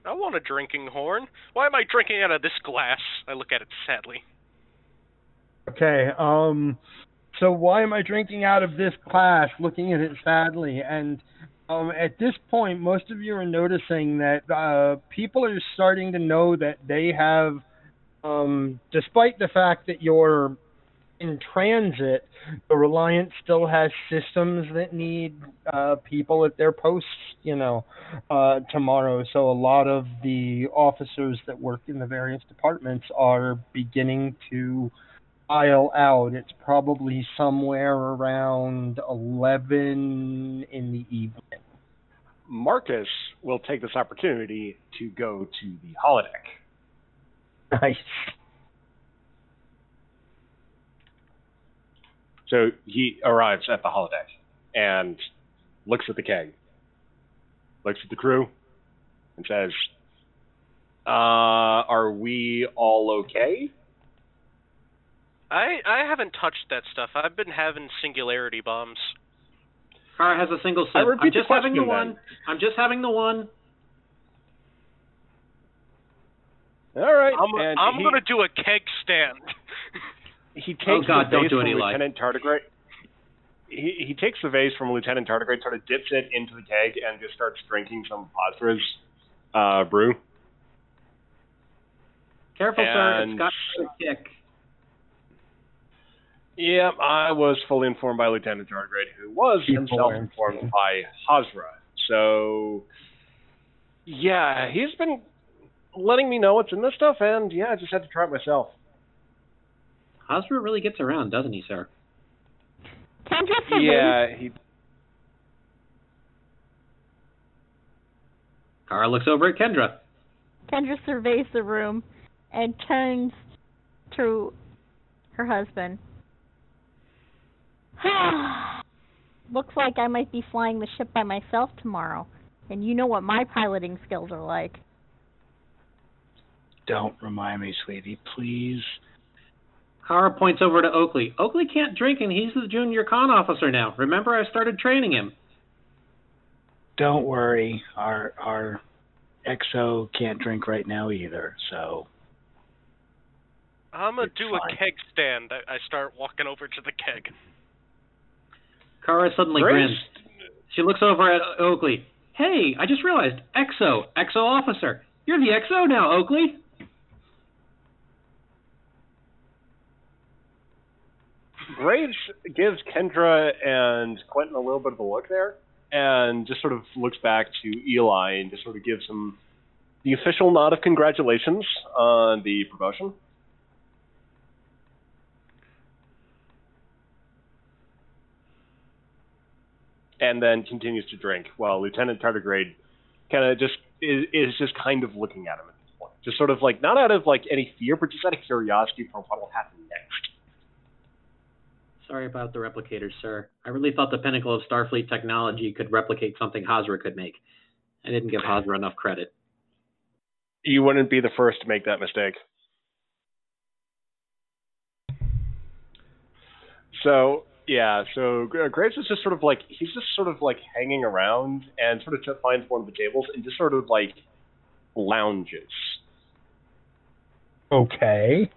I want a drinking horn. Why am I drinking out of this glass? I look at it sadly. Okay, um, so why am I drinking out of this glass, looking at it sadly? And Um, at this point, most of you are noticing that uh, people are starting to know that they have, um, despite the fact that you're in transit, the Reliance still has systems that need uh, people at their posts, you know, uh, tomorrow. So a lot of the officers that work in the various departments are beginning to file out. It's probably somewhere around 11 in the evening. Marcus will take this opportunity to go to the holodeck. Nice. So he arrives at the holodeck and looks at the keg, looks at the crew, and says, uh, "Are we all okay?" I I haven't touched that stuff. I've been having singularity bombs. Kara has a single sip. I repeat I'm just the having the one. then. I'm just having the one. All right. I'm and I'm he, gonna do a keg stand. he takes Oh, God, the don't vase do from. Lieutenant Tardigrade. He, he takes the vase from Lieutenant Tardigrade, sort of dips it into the keg, and just starts drinking some Phosphorus uh, brew. Careful, sir. It's got a kick. Yeah, I was fully informed by Lieutenant Tardigrade, who was People himself are informed insane. Mm-hmm. by Hazra. So, yeah, he's been letting me know what's in this stuff, and yeah, I just had to try it myself. Hazra really gets around, doesn't he, sir? Kendra surveys, Yeah, he Kara looks over at Kendra. Kendra surveys the room and turns to her husband. Looks like I might be flying the ship by myself tomorrow. And you know what my piloting skills are like. Don't remind me, sweetie, please. Kara points over to Oakley. Oakley can't drink, and he's the junior con officer now. Remember, I started training him. Don't worry. Our our XO can't drink right now either. So I'm gonna It's do fine. a keg stand. I, I start walking over to the keg. Kara suddenly Grace? grins. She looks over at Oakley. Hey, I just realized. EXO, EXO officer. You're the EXO now, Oakley. Graves gives Kendra and Quentin a little bit of a look there, and just sort of looks back to Eli and just sort of gives him the official nod of congratulations on the promotion. And then continues to drink while Lieutenant Tardigrade kind of just is, is just kind of looking at him at this point, just sort of like not out of like any fear, but just out of curiosity for what will happen next. Sorry about the replicators, sir. I really thought the pinnacle of Starfleet technology could replicate something Hazra could make. I didn't give Hazra enough credit. You wouldn't be the first to make that mistake. So yeah, so Graves is just sort of like he's just sort of like hanging around and sort of finds one of the tables and just sort of like lounges. Okay.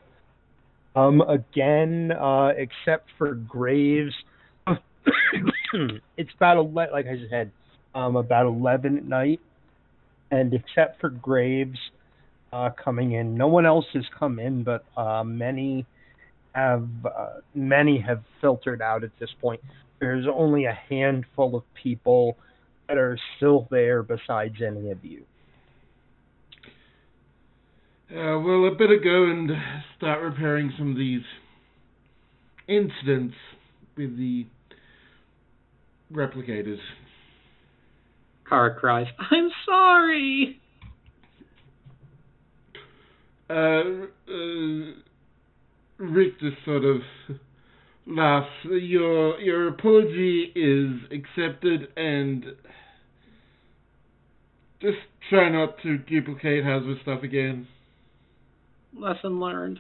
Um, again, uh, except for Graves, it's about ele- like I said, um, about eleven at night, and except for Graves, uh, coming in, no one else has come in, but uh, many have uh, many have filtered out at this point. There's only a handful of people that are still there besides any of you. Uh, well, I better go and start repairing some of these incidents with the replicators. Kara cries, I'm sorry. Uh, uh, Rick just sort of laughs. Your your apology is accepted, and just try not to duplicate Hasbro stuff again. Lesson learned.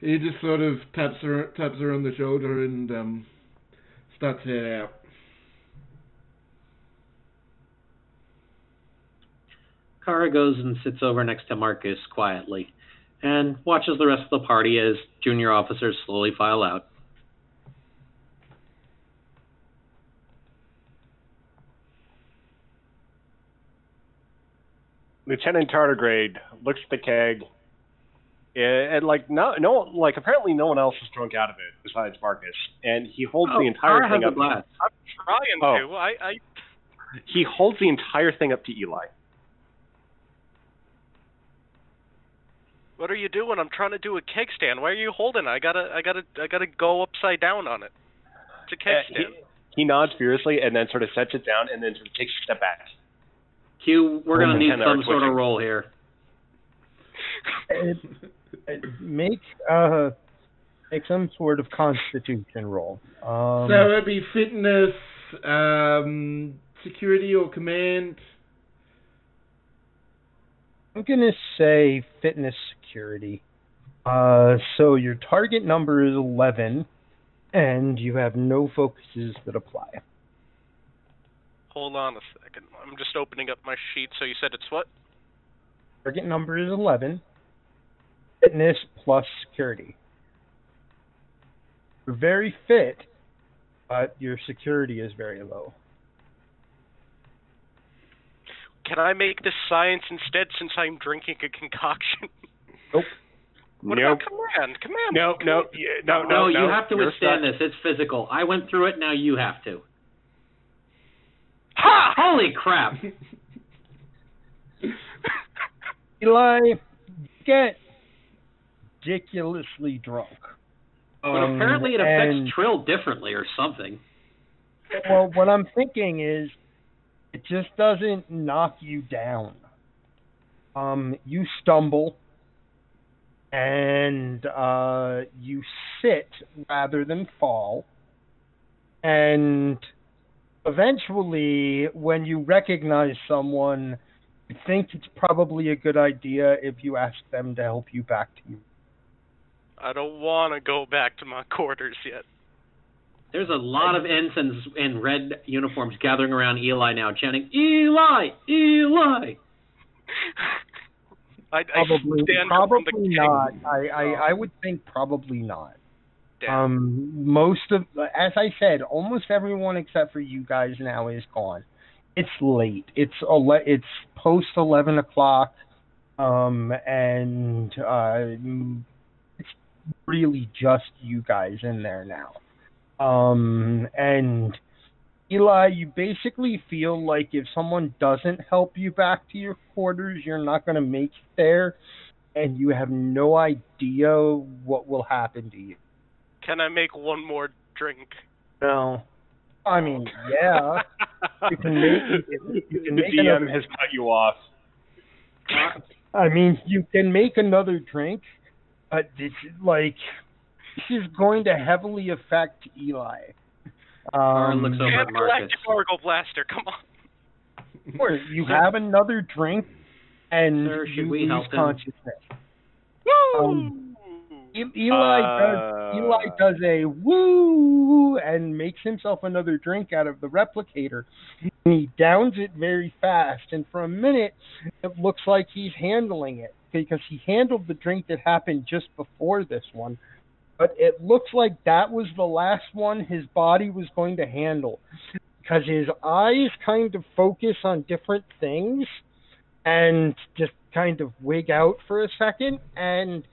He just sort of taps her taps her on the shoulder and um, starts to head out. Kara goes and sits over next to Marcus quietly and watches the rest of the party as junior officers slowly file out. Lieutenant Tardigrade looks at the keg, eh, and, like no, no, like apparently no one else is drunk out of it besides Marcus, and he holds oh, the entire thing up. I'm trying oh. to. I, I. He holds the entire thing up to Eli. What are you doing? I'm trying to do a keg stand. Why are you holding it? I gotta, I gotta, I gotta go upside down on it. It's a keg Uh, stand. he, he nods furiously and then sort of sets it down and then sort of takes a step back. Q, we're gonna need some sort of twitching. roll here. It, it make uh make some sort of constitution roll. Um, so it'd be fitness, um, security or command. I'm gonna say fitness security. Uh, so your target number is 11, and you have no focuses that apply. Hold on a second. I'm just opening up my sheet. So you said it's what? Target number is 11. Fitness plus security. You're very fit, but your security is very low. Can I make this science instead since I'm drinking a concoction? Nope. What nope. about command? Command. No, no, yeah, no, no, No, no. you have to You're withstand stuck. this. It's physical. I went through it. Now you have to. Ha! Holy crap! Eli, get ridiculously drunk. But Um, apparently it affects and- Trill differently or something. Well, what I'm thinking is, it just doesn't knock you down. Um, you stumble, and uh, you sit rather than fall, and eventually, when you recognize someone, you think it's probably a good idea if you ask them to help you back to you. I don't want to go back to my quarters yet. There's a lot of ensigns in red uniforms gathering around Eli now, chanting, Eli! Eli! I, I Probably, stand up from probably not. I, I, I would think probably not. Damn. Um, most of, as I said, almost everyone except for you guys now is gone. It's late. It's ele- it's post eleven o'clock, um, and uh, it's really just you guys in there now. Um, and Eli, you basically feel like if someone doesn't help you back to your quarters, you're not going to make it there, and you have no idea what will happen to you. Can I make one more drink? No. I mean, yeah. You can make- you can the make DM another- has cut you off. I mean, you can make another drink, but it's like this is going to heavily affect Eli. Aaron Um, looks over at Marcus. Galactic Gargle Blaster, come on. or you have another drink, and Sir, should you we lose help him? consciousness. Um, E- Eli does Uh, Eli does a woo and makes himself another drink out of the replicator. And he downs it very fast, and for a minute, it looks like he's handling it because he handled the drink that happened just before this one. But it looks like that was the last one his body was going to handle because his eyes kind of focus on different things and just kind of wig out for a second, and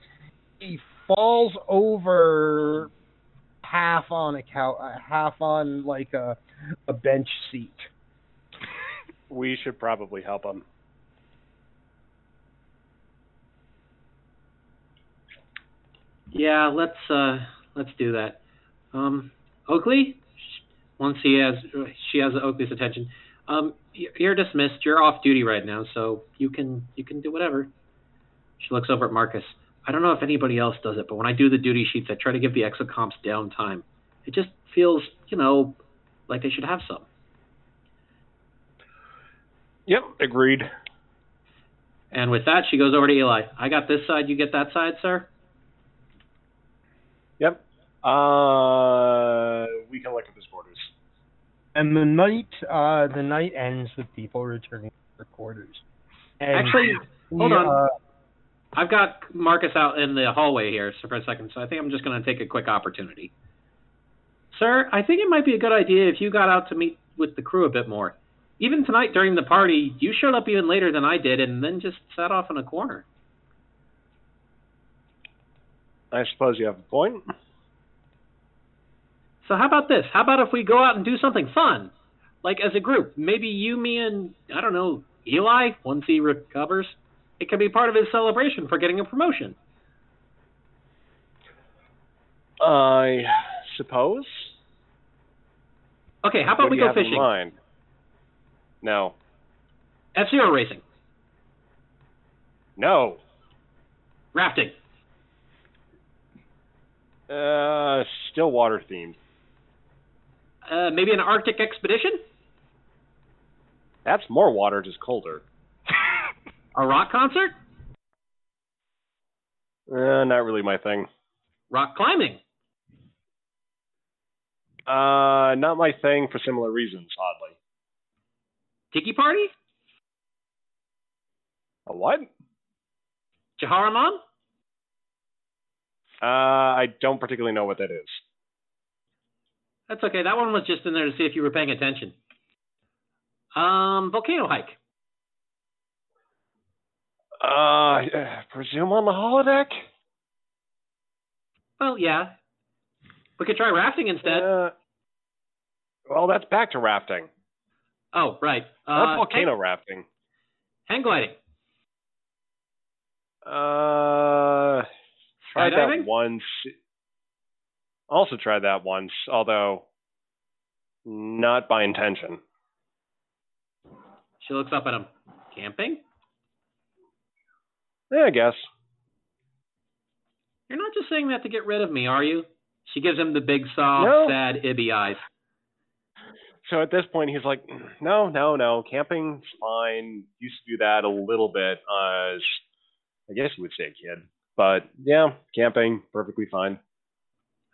he falls over half on a cow, uh, half on like a a bench seat. We should probably help him. Yeah, let's uh let's do that. Um, Oakley, once he has she has Oakley's attention. Um, you're dismissed. You're off duty right now, so you can you can do whatever. She looks over at Marcus. I don't know if anybody else does it, but when I do the duty sheets, I try to give the exocomps downtime. It just feels, you know, like they should have some. Yep, agreed. And with that, she goes over to Eli. I got this side. You get that side, sir. Yep. Uh, we can look at his quarters. And the night uh the night ends with people returning to their quarters. And Actually, hold we, on. uh, I've got Marcus out in the hallway here so for a second, so I think I'm just going to take a quick opportunity. Sir, I think it might be a good idea if you got out to meet with the crew a bit more. Even tonight during the party, you showed up even later than I did and then just sat off in a corner. I suppose you have a point. So how about this? How about if we go out and do something fun? Like as a group, maybe you, me, and I don't know, Eli, once he recovers. It could be part of his celebration for getting a promotion. I suppose. Okay, how about what we go fishing? mind? No. F Zero racing, No. rafting. Uh, still water themed. Uh, maybe an Arctic expedition? That's more water, just colder. A rock concert? Uh, not really my thing. Rock climbing? Uh, not my thing for similar reasons, oddly. Tiki party? A what? jamaharon? Uh, I don't particularly know what that is. That's okay. That one was just in there to see if you were paying attention. Um, volcano hike. Uh, presume on the holodeck? Well, yeah. We could try rafting instead. Uh, well, that's back to rafting. oh, right. Uh, volcano hang, rafting. hang gliding. Uh, tried that once. Also tried that once, although not by intention. She looks up at him. Camping? Yeah, I guess. You're not just saying that to get rid of me, are you? She gives him the big, soft, No. sad Ibby eyes. So at this point, he's like, no, no, no. Camping's fine. Used to do that a little bit as, I guess you would say a kid. But yeah, camping, perfectly fine.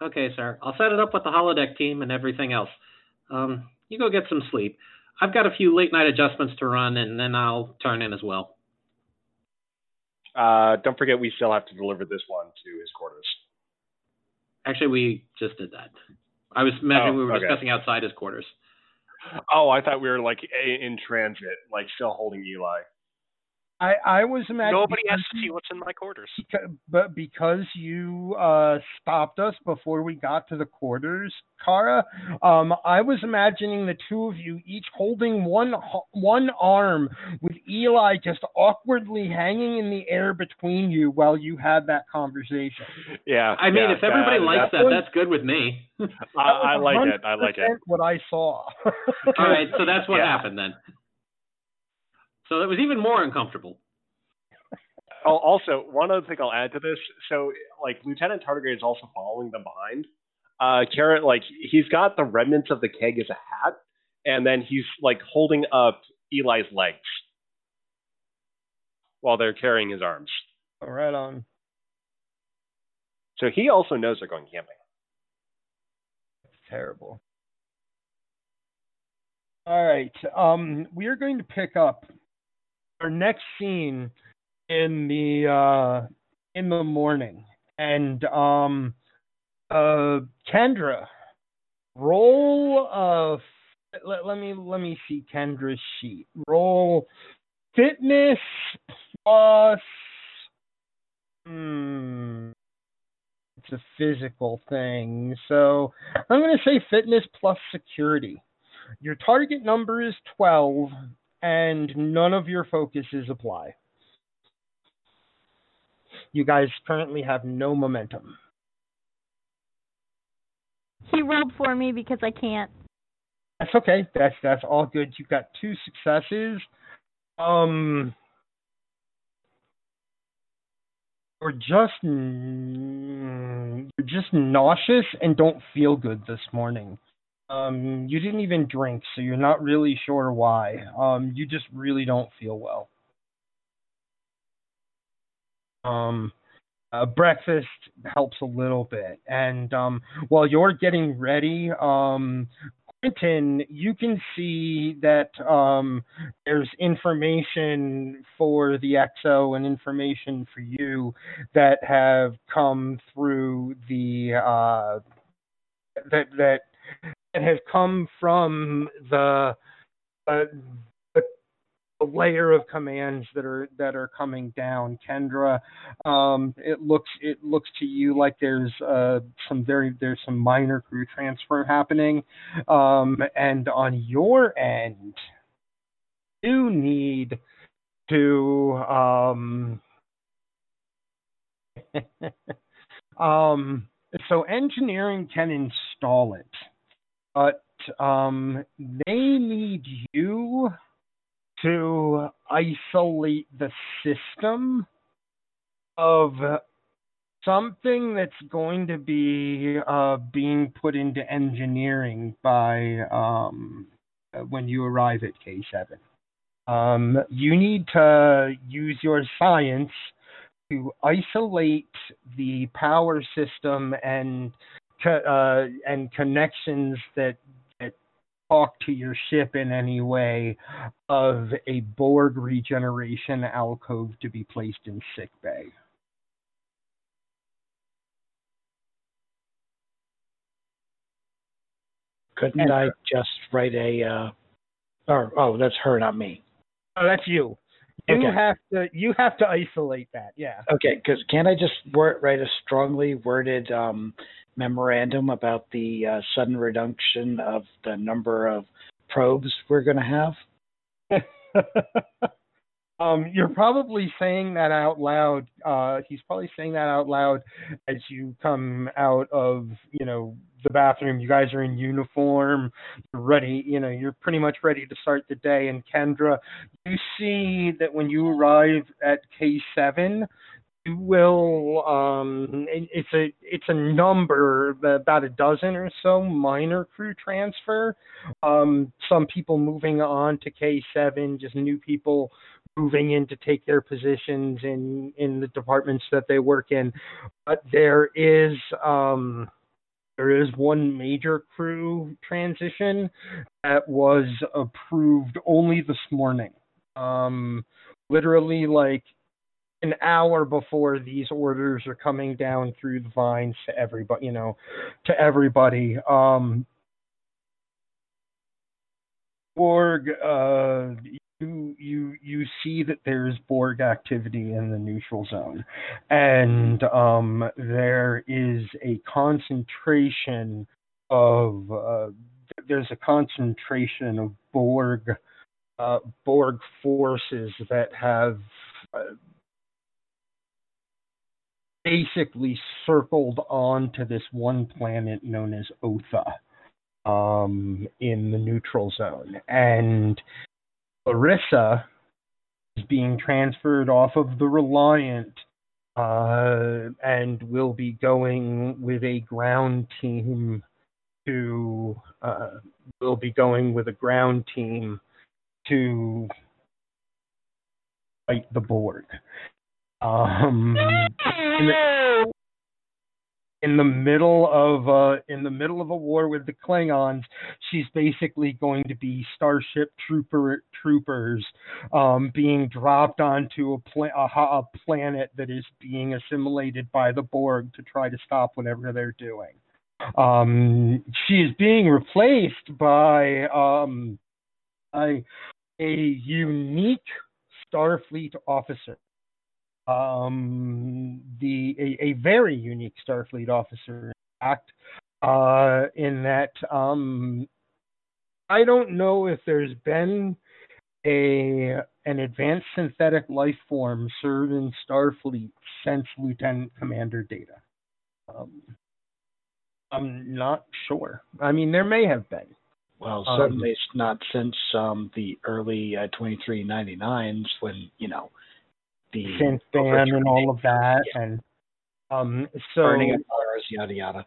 Okay, sir. I'll set it up with the holodeck team and everything else. Um, you go get some sleep. I've got a few late night adjustments to run, and then I'll turn in as well. Uh, don't forget, we still have to deliver this one to his quarters. Actually, we just did that. I was imagining Oh, we were okay. discussing outside his quarters. Oh, I thought we were like in transit, like still holding Eli. I, I was imagining Nobody has to see what's in my quarters. Beca- but because you uh, stopped us before we got to the quarters, Kara, um, I was imagining the two of you each holding one one arm, with Eli just awkwardly hanging in the air between you while you had that conversation. Yeah. I mean, yeah, if everybody that- likes that- that, that's good with me. I, I like it. I like it. What I saw. All right, so that's what Yeah. happened then. So it was even more uncomfortable. Oh, also, one other thing I'll add to this. So, like, Lieutenant Tardigrade is also following them behind. Uh, Carrot, like, he's got the remnants of the keg as a hat, and then he's like holding up Eli's legs while they're carrying his arms. right on. So he also knows they're going camping. terrible. All right. Um, we are going to pick up our next scene in the uh, in the morning, and um, uh, Kendra, roll of let, let me let me see Kendra's sheet. Roll fitness plus. Hmm. It's a physical thing. So I'm going to say fitness plus security. Your target number is 12, and none of your focuses apply. You guys currently have no momentum. He rolled for me because I can't. That's okay. That's that's all good. You've got two successes. Um, you're just you're just nauseous and don't feel good this morning. Um, you didn't even drink, so you're not really sure why. Um, you just really don't feel well. Um, uh, breakfast helps a little bit, and um, while you're getting ready, um, Quentin, you can see that um, there's information for the EXO and information for you that have come through the uh, that that that have come from the uh, the layer of commands that are that are coming down. Kendra, um, it looks it looks to you like there's uh, some very there's some minor crew transfer happening, um, and on your end, you need to um, um, so engineering can install it, but um, they need you to isolate the system of something that's going to be uh, being put into engineering by um, when you arrive at K7. Um, you need to use your science to isolate the power system and uh, and connections that that talk to your ship in any way of a Borg regeneration alcove to be placed in sick bay. Couldn't And- I just write a? Uh, or oh, that's her, not me. Oh, that's you. You Okay. have to you have to isolate that. Yeah. Okay, because can't I just wor- write a strongly worded um, memorandum about the uh, sudden reduction of the number of probes we're going to have? um, you're probably saying that out loud. Uh, he's probably saying that out loud as you come out of, you know, the bathroom. You guys are in uniform. You're ready. You know, you're pretty much ready to start the day. And Kendra, you see that when you arrive at K7, you will um it- it's a it's a number about a dozen or so minor crew transfer. Um some people moving on to K7 just new people moving in to take their positions in in the departments that they work in. But there is um there is one major crew transition that was approved only this morning. Um literally like an hour before these orders are coming down through the vines to everybody, you know, to everybody. Um, Borg, uh, you you you see that there's Borg activity in the neutral zone, and um, there is a concentration of uh, there's a concentration of Borg uh, Borg forces that have uh, basically circled onto this one planet known as Otha um, in the neutral zone. And Larissa is being transferred off of the Reliant uh, and will be going with a ground team to uh, will be going with a ground team to fight the Borg. Um, in the, in the middle of uh, in the middle of a war with the Klingons, she's basically going to be Starship Trooper troopers um, being dropped onto a, pla- a, a planet that is being assimilated by the Borg to try to stop whatever they're doing. Um, she is being replaced by um, a, a unique Starfleet officer um, the a, a, very unique Starfleet officer, in fact, uh, in that um, I don't know if there's been a an advanced synthetic life form served in Starfleet since Lieutenant Commander Data. Um, I'm not sure. I mean, there may have been. Well, Um, certainly it's not since um, the early uh, 2399s when, you know, the Synth ban and all of that, and um, so burning of cars, yada yada.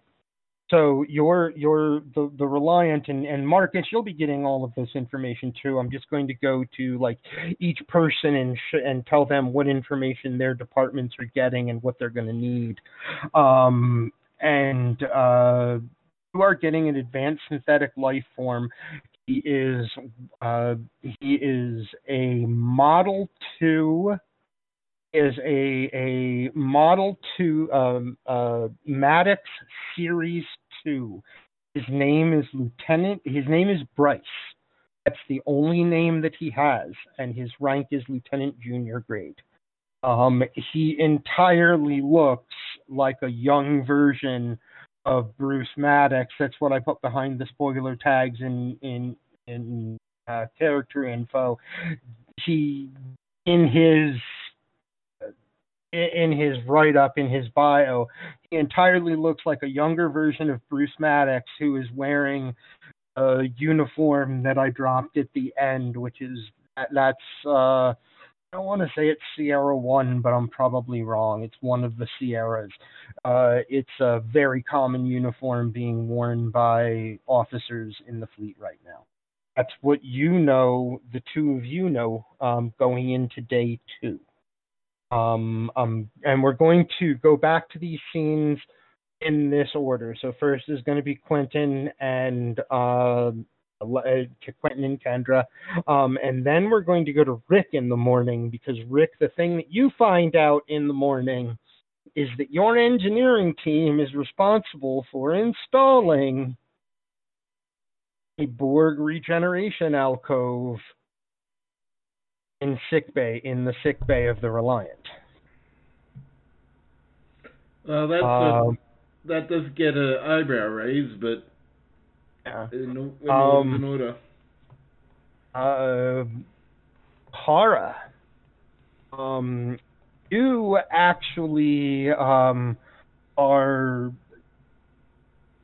so you're you're the the reliant and and Marcus, you'll be getting all of this information too. I'm just going to go to like each person and sh- and tell them what information their departments are getting and what they're going to need. Um, and uh, you are getting an advanced synthetic life form. He is uh, he is a Model Two is a a Model Two um, uh, Maddox Series Two. His name is Lieutenant. His name is Bryce. That's the only name that he has, and his rank is lieutenant junior grade. Um, he entirely looks like a young version of Bruce Maddox. That's what I put behind the spoiler tags in in in uh, character info. He in his in his write up in his bio, he entirely looks like a younger version of Bruce Maddox who is wearing a uniform that I dropped at the end, which is that's uh I don't want to say it's Sierra One, but I'm probably wrong. It's one of the Sierras. Uh, it's a very common uniform being worn by officers in the fleet right now. That's what you know, the two of you know, um, going into day two. Um, um, and we're going to go back to these scenes in this order. So first is going to be Quentin and uh, Quentin and Kendra, um, and then we're going to go to Rick in the morning because Rick, the thing that you find out in the morning is that your engineering team is responsible for installing a Borg regeneration alcove in sickbay in the sickbay of the Reliant. Well, that's Um, a, that does get an eyebrow raise, but yeah. uh, no, no Um, in order. Uh, Hara, um, you actually um, are.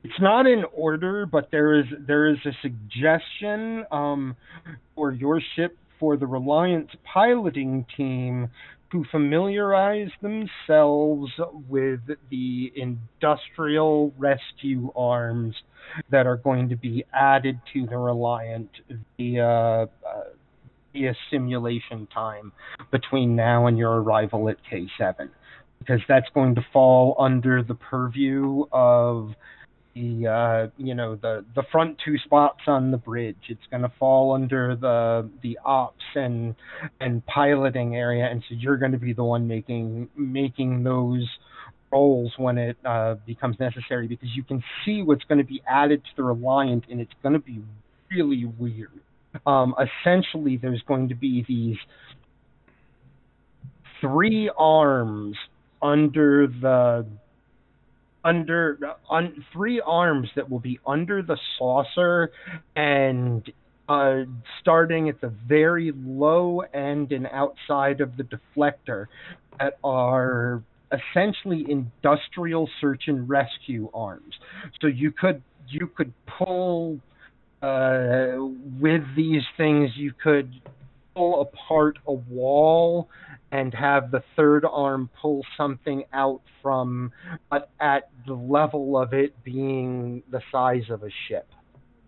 It's not in order, but there is there is a suggestion um, for your ship for the Reliant's piloting team to familiarize themselves with the industrial rescue arms that are going to be added to the Reliant via uh, via simulation time between now and your arrival at K7, because that's going to fall under the purview of the uh, you know the the front two spots on the bridge. It's going to fall under the the ops and and piloting area, and so you're going to be the one making making those roles when it uh, becomes necessary because you can see what's going to be added to the Reliant, and it's going to be really weird. Um, essentially, there's going to be these three arms under the under on three arms that will be under the saucer and uh, starting at the very low end and outside of the deflector that are essentially industrial search and rescue arms. So you could you could pull uh, with these things you could pull apart a wall and have the third arm pull something out from but at the level of it being the size of a ship.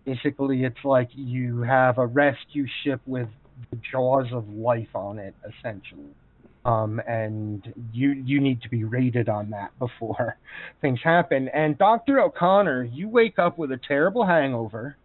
Basically, it's like you have a rescue ship with the jaws of life on it, essentially. Um, and you you need to be rated on that before things happen. And Dr. O'Connor, you wake up with a terrible hangover,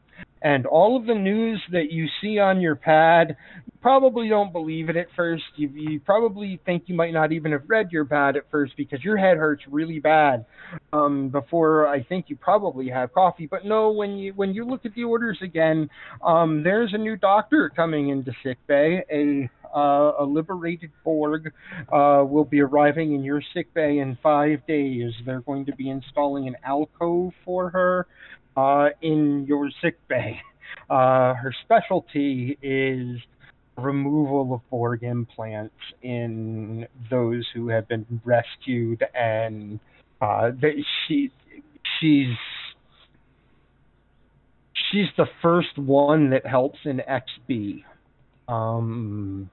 and all of the news that you see on your pad, you probably don't believe it at first. You, you probably think you might not even have read your pad at first because your head hurts really bad. Um, before I think you probably have coffee, but no, when you when you look at the orders again, um, there's a new doctor coming into sick bay. A uh, a liberated Borg uh, will be arriving in your sick bay in five days. They're going to be installing an alcove for her uh, in your sick bay. Uh, her specialty is removal of Borg implants in those who have been rescued, and uh, that she she's she's the first one that helps in XB. Um,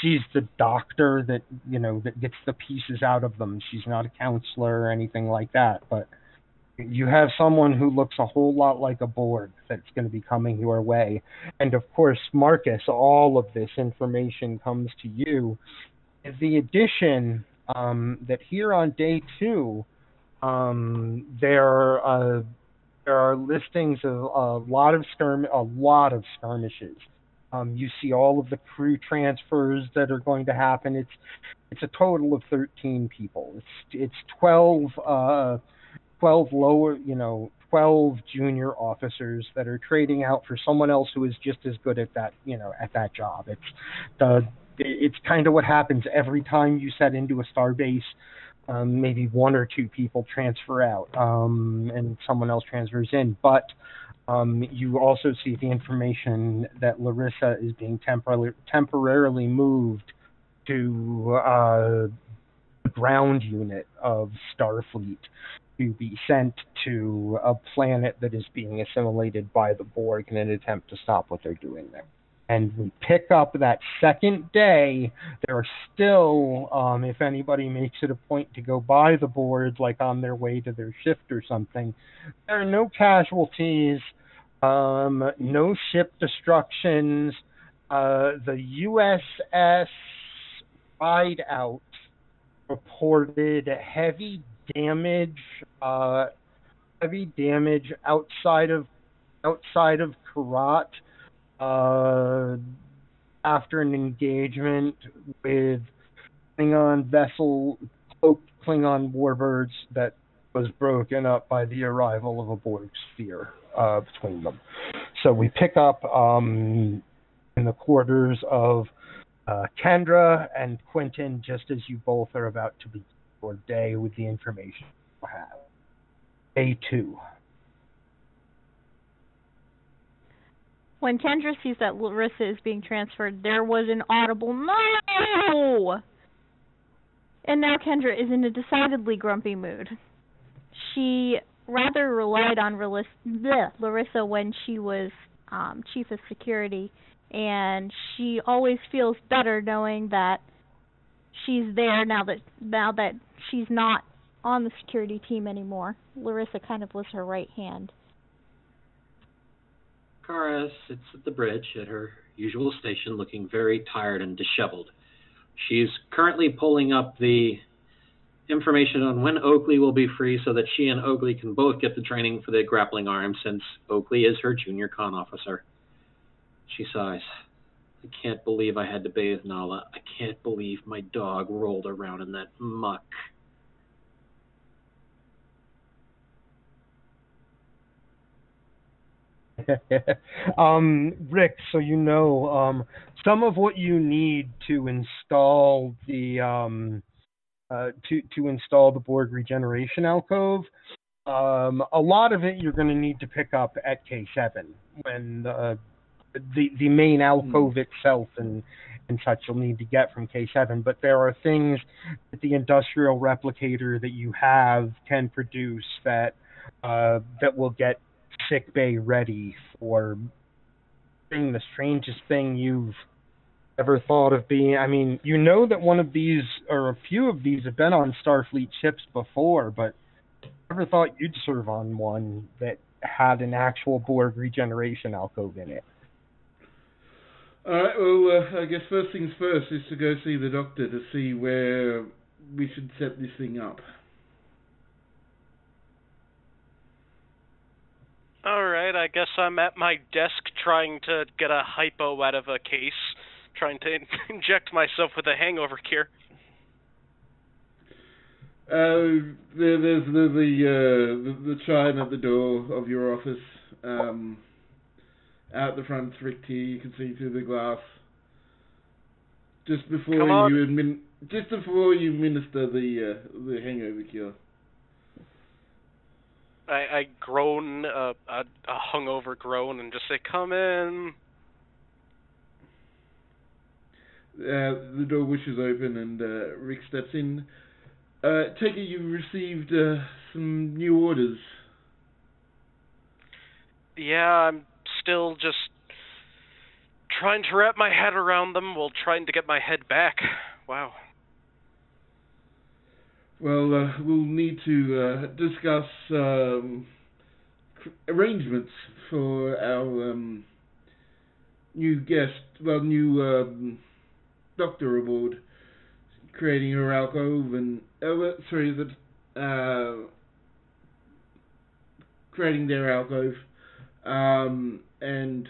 she's the doctor that you know that gets the pieces out of them. She's not a counselor or anything like that, but you have someone who looks a whole lot like a Borg that's going to be coming your way. And of course, Marcus, all of this information comes to you. The addition um, that here on day two, um, there uh, there are listings of a lot of skirm a lot of skirmishes. Um, you see all of the crew transfers that are going to happen. It's it's a total of 13 people. It's it's 12 uh, 12 lower, you know, 12 junior officers that are trading out for someone else who is just as good at that, you know, at that job. It's the it's kind of what happens every time you set into a star base. Um, maybe one or two people transfer out, um, and someone else transfers in. But um, you also see the information that Larissa is being tempor- temporarily moved to uh, the ground unit of Starfleet to be sent to a planet that is being assimilated by the Borg in an attempt to stop what they're doing there. And we pick up that second day. There are still, um, if anybody makes it a point to go by the board, like on their way to their shift or something, there are no casualties, um, no ship destructions. Uh, the USS Rideout reported heavy damage, uh, heavy damage outside of outside of Karat uh, after an engagement with Klingon vessel Klingon warbirds that was broken up by the arrival of a Borg sphere uh, between them. So we pick up um, in the quarters of uh, Kendra and Quentin just as you both are about to be for day with the information you have. Day two. When Kendra sees that Larissa is being transferred, there was an audible no! And now Kendra is in a decidedly grumpy mood. She rather relied on Larissa when she was um, chief of security, and she always feels better knowing that she's there now that now that she's not on the security team anymore. Larissa kind of was her right hand. Kara sits at the bridge at her usual station looking very tired and disheveled. She's currently pulling up the information on when Oakley will be free so that she and Oakley can both get the training for the grappling arm since Oakley is her junior con officer. She sighs. I can't believe I had to bathe Nala. I can't believe my dog rolled around in that muck. um, Rick, so you know, um, some of what you need to install the um, uh, to to install the Borg regeneration alcove, um, a lot of it you're going to need to pick up at K7 when uh, the the main alcove mm. itself and and such you'll need to get from K7. But there are things that the industrial replicator that you have can produce that uh, that will get sick bay ready for being the strangest thing you've ever thought of being. I mean, you know that one of these or a few of these have been on Starfleet ships before, but never thought you'd serve on one that had an actual Borg regeneration alcove in it. Alright, well, uh, I guess first things first is to go see the doctor to see where we should set this thing up. Alright, I guess I'm at my desk trying to get a hypo out of a case, trying to inject myself with a hangover cure. Uh, there, there's the the, uh, the the chime at the door of your office. Um, out the front, Rick T. You can see through the glass. Just before you admin, just before you administer the uh, the hangover cure. I, I groan uh, a, a hungover groan and just say, "Come in." Uh, the door wishes open and uh, Rick steps in. Uh, take it you've received uh, some new orders. Yeah, I'm still just trying to wrap my head around them while trying to get my head back. Wow. Well, uh, we'll need to uh, discuss um, arrangements for our um, new guest, well, new um, doctor aboard, creating her alcove and uh, sorry, that uh, creating their alcove, um, and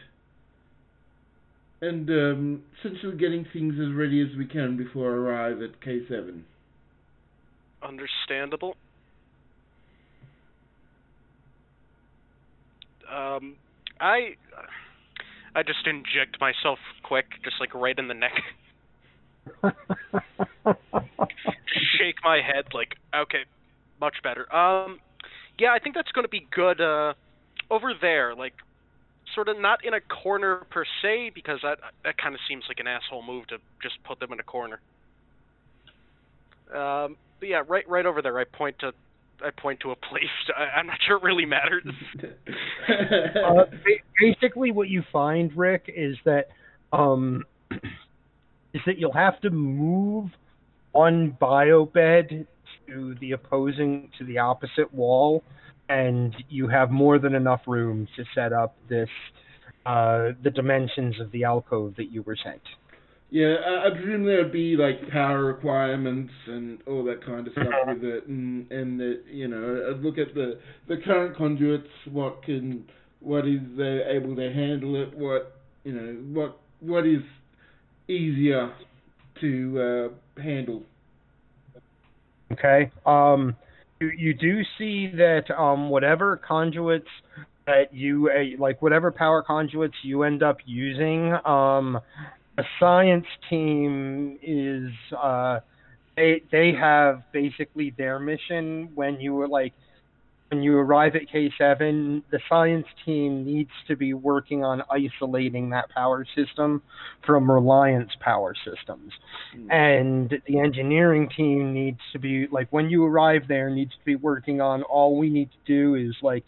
and um, essentially getting things as ready as we can before I arrive at K7. Understandable. Um, I I just inject myself quick, just like right in the neck. Shake my head, like okay, much better. Um, yeah, I think that's going to be good. Uh, over there, like sort of not in a corner per se, because that that kind of seems like an asshole move to just put them in a corner. Um, but yeah, right right over there. I point to I point to a place. I, I'm not sure it really matters. uh, basically, what you find, Rick, is that um, is that you'll have to move one biobed to the opposing to the opposite wall, and you have more than enough room to set up this uh, the dimensions of the alcove that you were sent. Yeah, I, I presume there'd be like power requirements and all that kind of stuff with it, and and the, you know, I'd look at the the current conduits, what can, what is they able to handle it, what you know, what what is easier to uh, handle. Okay. Um, you, you do see that um, whatever conduits that you uh, like, whatever power conduits you end up using, um, a science team is uh, they they have basically their mission when you were like when you arrive at K7, the science team needs to be working on isolating that power system from Reliant's power systems. And the engineering team needs to be like when you arrive there needs to be working on all we need to do is like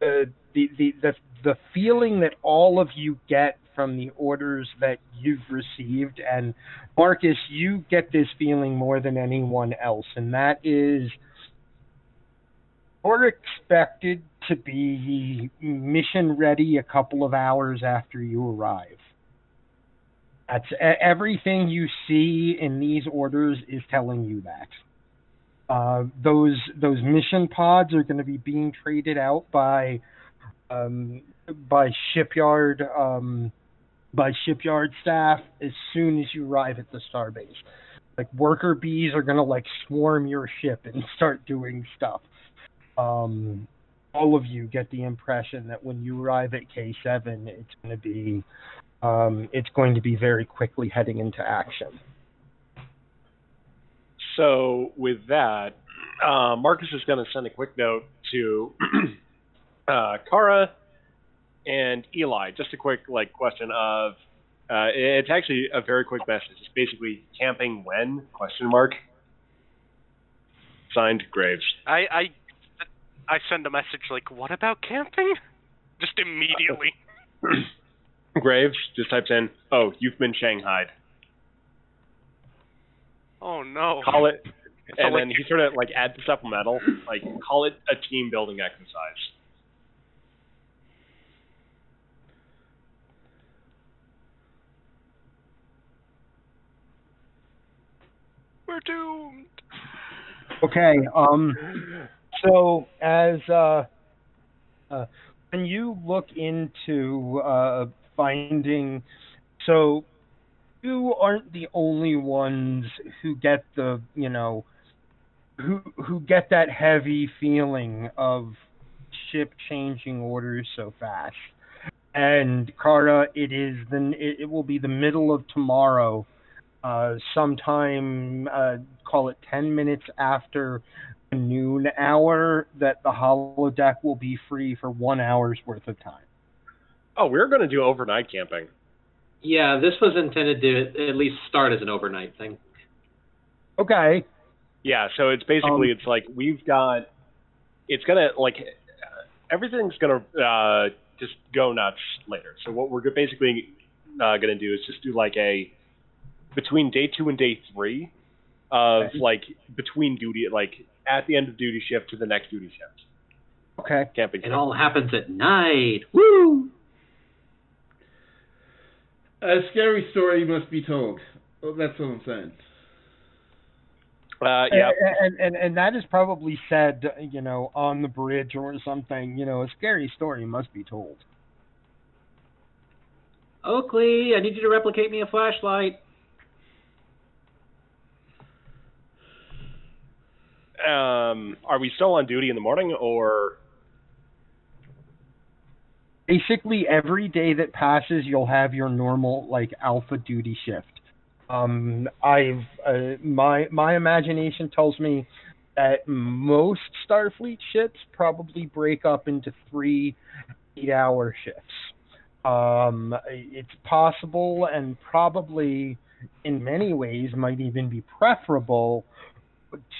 uh, the, the the the feeling that all of you get from the orders that you've received and Marcus you get this feeling more than anyone else and that is we're expected to be mission ready a couple of hours after you arrive that's everything you see in these orders is telling you that. Uh, those those mission pods are going to be being traded out by um, by shipyard um, by shipyard staff as soon as you arrive at the starbase. Like worker bees are to like swarm your ship and start doing stuff. Um, all of you get the impression that when you arrive at K7, it's to be um, it's going to be very quickly heading into action. So with that, uh, Marcus is going to send a quick note to uh, Kara and Eli. Just a quick like question of. Uh, it's actually a very quick message. It's basically camping when question mark. Signed Graves. I I I send a message like, "What about camping?" Just immediately. Graves just types in, "Oh, you've been shanghaied." Oh no. Call it, So, and like, then he sort of like adds supplemental, like call it a team building exercise. We're doomed. Okay. Um. So as uh, uh, when you look into uh, finding, so you aren't the only ones who get the you know who who get that heavy feeling of ship changing orders so fast. And Kara, it is the it, it will be the middle of tomorrow, uh, sometime uh, call it ten minutes after the noon hour that the holodeck will be free for one hour's worth of time. Oh, we're going to do overnight camping. Yeah, this was intended to at least start as an overnight thing. Okay. Yeah, so it's basically Um, it's like we've got it's gonna like everything's gonna uh, just go nuts later. So what we're basically uh, gonna do is just do like a between day two and day three of Okay. like between duty like at the end of duty shift to the next duty shift Okay. camping. It all happens at night. Woo! A scary story must be told. Well, that's what I'm saying. Uh, yeah, And, and and that is probably said, you know, on the bridge or something. You know, a scary story must be told. Oakley, I need you to replicate me a flashlight. Um, are we still on duty in the morning or basically every day that passes, you'll have your normal like alpha duty shift. Um, I've uh, my my imagination tells me that most Starfleet ships probably break up into three eight-hour shifts. Um, it's possible and probably in many ways might even be preferable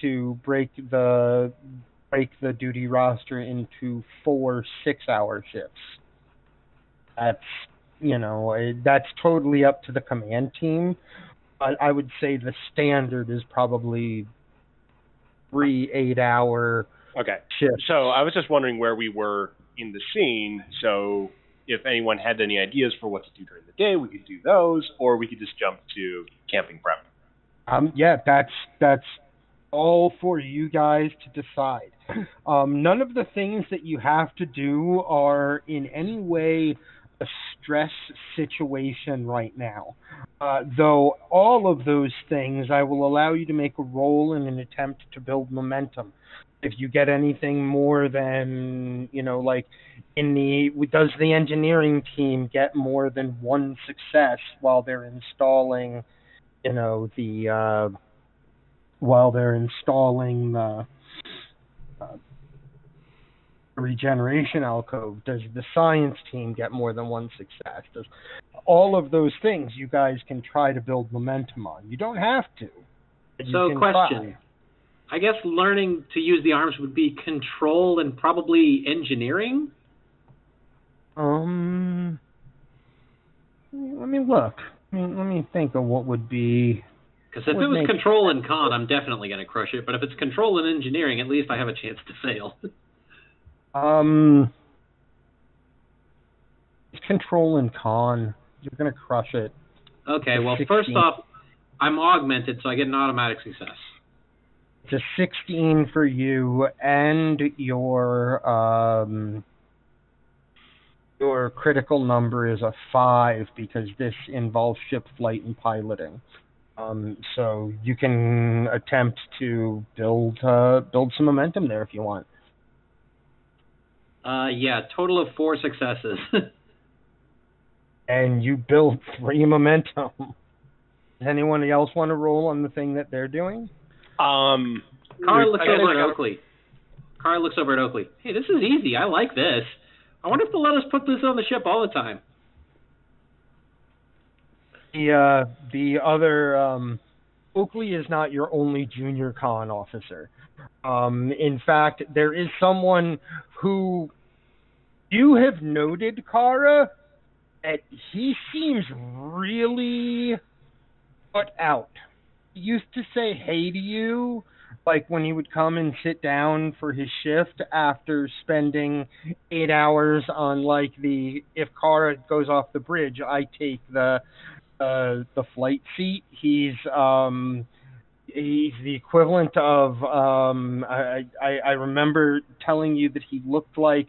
to break the break the duty roster into four six-hour shifts. That's you know that's totally up to the command team. But I would say the standard is probably three eight-hour Okay. shifts. So I was just wondering where we were in the scene. So if anyone had any ideas for what to do during the day, we could do those, or we could just jump to camping prep. Um, yeah, that's that's all for you guys to decide. Um, none of the things that you have to do are in any way a stress situation right now. Uh, though all of those things, I will allow you to make a roll in an attempt to build momentum. If you get anything more than, you know, like in the, does the engineering team get more than one success while they're installing, you know, the, uh, while they're installing the uh, regeneration alcove? Does the science team get more than one success? Does all of those things you guys can try to build momentum on? You don't have to. So, question. try. I guess learning to use the arms would be control and probably engineering. Um, let me look. Let me, let me think of what would be. Because if it was control and con, I'm definitely going to crush it. But if it's control and engineering, at least I have a chance to fail. Um, it's control and con. You're gonna crush it. okay, well, 16. first off, I'm augmented, so I get an automatic success. It's a 16 for you, and your um, your critical number is a five because this involves ship flight and piloting. Um, so you can attempt to build uh, build some momentum there if you want. Uh, yeah, total of four successes. And you build three momentum. Does anyone else want to roll on the thing that they're doing? Um, Carr looks over at Oakley. Carr looks over at Oakley. Hey, this is easy. I like this. I wonder if they'll let us put this on the ship all the time. The uh, the other um, Oakley is not your only junior con officer. Um, in fact, there is someone who you have noted, Kara, that he seems really put out. He used to say hey to you, like when he would come and sit down for his shift after spending eight hours on like the if Kara goes off the bridge, I take the uh, the flight seat. He's um he's the equivalent of um I, I I remember telling you that he looked like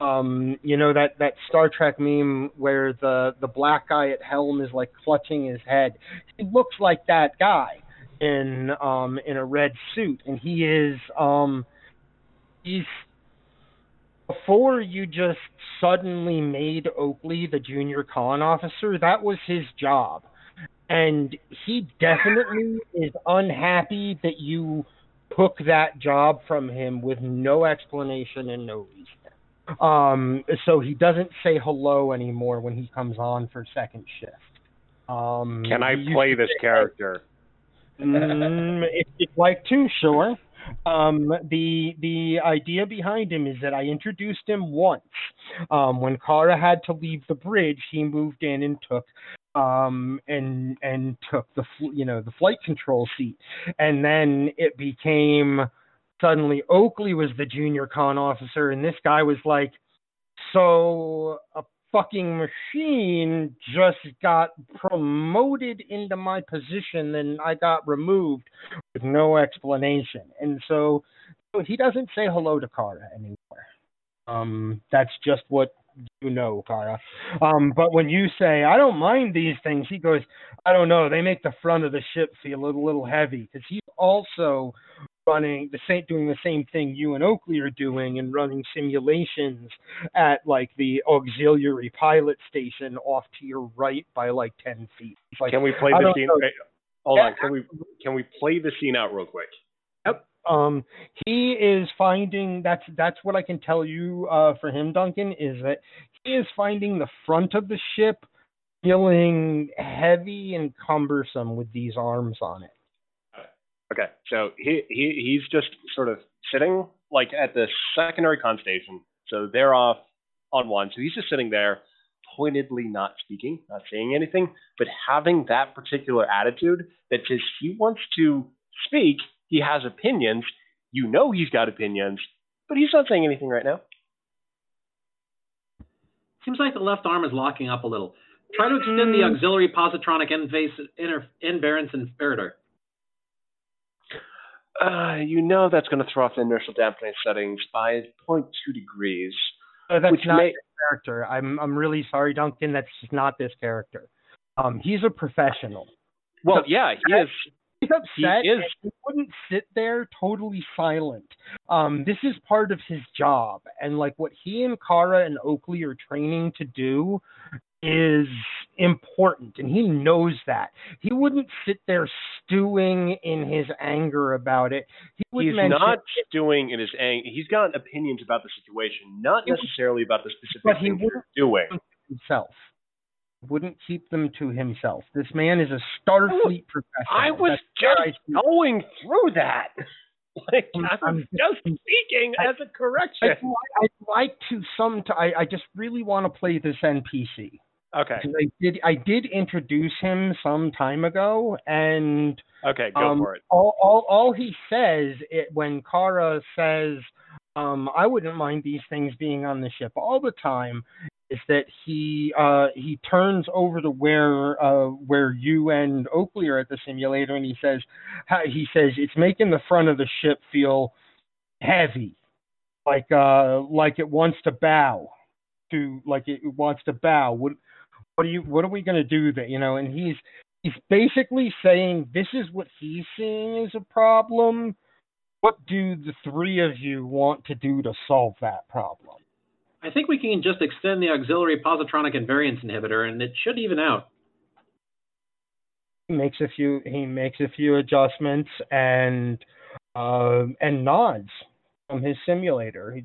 um you know that that Star Trek meme where the the black guy at helm is like clutching his head. He looks like that guy in um in a red suit and he is um he's before you just suddenly made Oakley the junior con officer, that was his job. And he definitely is unhappy that you took that job from him with no explanation and no reason. Um, so he doesn't say hello anymore when he comes on for second shift. Um, can I play this character? Mm, if you'd like to, sure. Um, the the idea behind him is that I introduced him once. Um, when Kara had to leave the bridge, he moved in and took um, and and took the you know the flight control seat, and then it became suddenly Oakley was the junior con officer, and this guy was like, so fucking machine just got promoted into my position and I got removed with no explanation. And so, he doesn't say hello to Kara anymore. Um, that's just what you know, Kara. Um, but when you say, I don't mind these things, he goes, I don't know, they make the front of the ship feel a little heavy because he's also running the same doing the same thing you and Oakley are doing and running simulations at like the auxiliary pilot station off to your right by like ten feet. Like Can we play the scene? know. Hold on. Can we can we play the scene out real quick? Yep. Um he is finding that's that's what I can tell you uh for him Duncan is that he is finding the front of the ship feeling heavy and cumbersome with these arms on it. Okay, so he, he he's just sort of sitting like at the secondary con station. So they're off on one. So he's just sitting there, pointedly not speaking, not saying anything, but having that particular attitude that says he wants to speak. He has opinions. You know he's got opinions, but he's not saying anything right now. Seems like the left arm is locking up a little. Try to extend the Mm. auxiliary positronic invas- inter- invariance inverter. Uh, you know that's going to throw off the inertial dampening settings by 0.2 degrees. Uh, that's not may- this character. I'm I'm really sorry, Duncan. That's not this character. Um, he's a professional. Well, yeah, he is. He's upset. He is. He wouldn't sit there totally silent. Um, this is part of his job, and like what he and Kara and Oakley are training to do is important, and he knows that. He wouldn't sit there stewing in his anger about it. He He's not stewing in his anger. He's got opinions about the situation, not necessarily about the specific but he you're wouldn't doing. himself. Wouldn't keep them to himself. This man is a Starfleet professional. I was That's just going through that. Like I'm- I'm- just speaking I- as a correction. I'd, I'd like to some. T- I I just really want to play this NPC. Okay. I did. I did introduce him some time ago, and Okay, go um, for it. all all all he says it, when Kara says, um, "I wouldn't mind these things being on the ship all the time," is that he uh he turns over to where uh where you and Oakley are at the simulator, and he says, he says it's making the front of the ship feel heavy, like uh like it wants to bow to like it wants to bow. What what are you what are we gonna do that you know? And he's he's basically saying this is what he's seeing as a problem. What do the three of you want to do to solve that problem? I think we can just extend the auxiliary positronic invariance inhibitor, and it should even out. He makes a few he makes a few adjustments and uh, and nods from his simulator. He,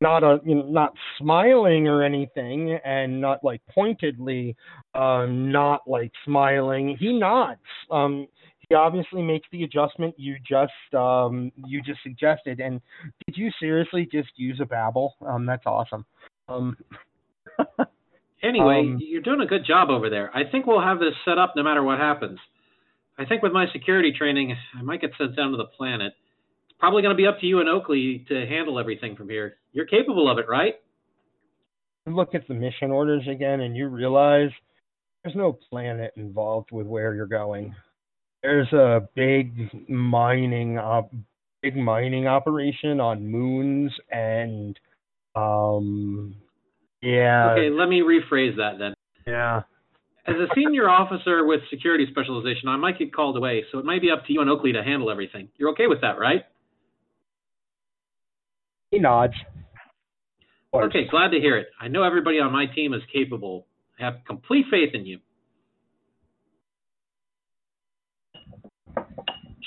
not a you know, not smiling or anything, and not like pointedly, uh, not like smiling. He nods. Um, he obviously makes the adjustment you just um, you just suggested. And did you seriously just use a babble? Um, that's awesome. Um, Anyway, Um, you're doing a good job over there. I think we'll have this set up no matter what happens. I think with my security training, I might get sent down to the planet. Probably going to be up to you and Oakley to handle everything from here. You're capable of it, right? look at the mission orders again, and you realize there's no planet involved with where you're going. There's a big mining op- big mining operation on moons and um yeah Okay, let me rephrase that then. yeah As a senior officer with security specialization, I might get called away, so it might be up to you and Oakley to handle everything. You're okay with that, right? He nods Okay, glad to hear it. I know everybody on my team is capable. I have complete faith in you.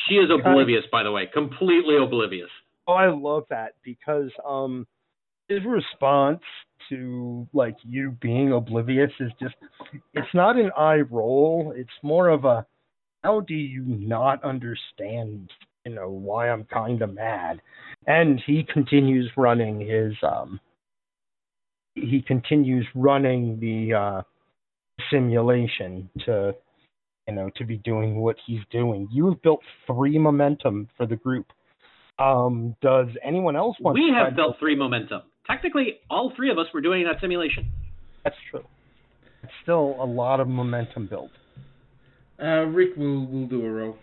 She is oblivious, by the way, completely oblivious. Oh, I love that because um his response to like you being oblivious is just it's not an eye roll, it's more of a how do you not understand, you know, why I'm kind of mad. And he continues running his um he continues running the uh simulation to you know to be doing what he's doing. You have built three momentum for the group. Um, does anyone else want? We to try have to- built three momentum. Technically, all three of us were doing that simulation. That's true. It's still a lot of momentum built. Uh, Rick will will do a roll.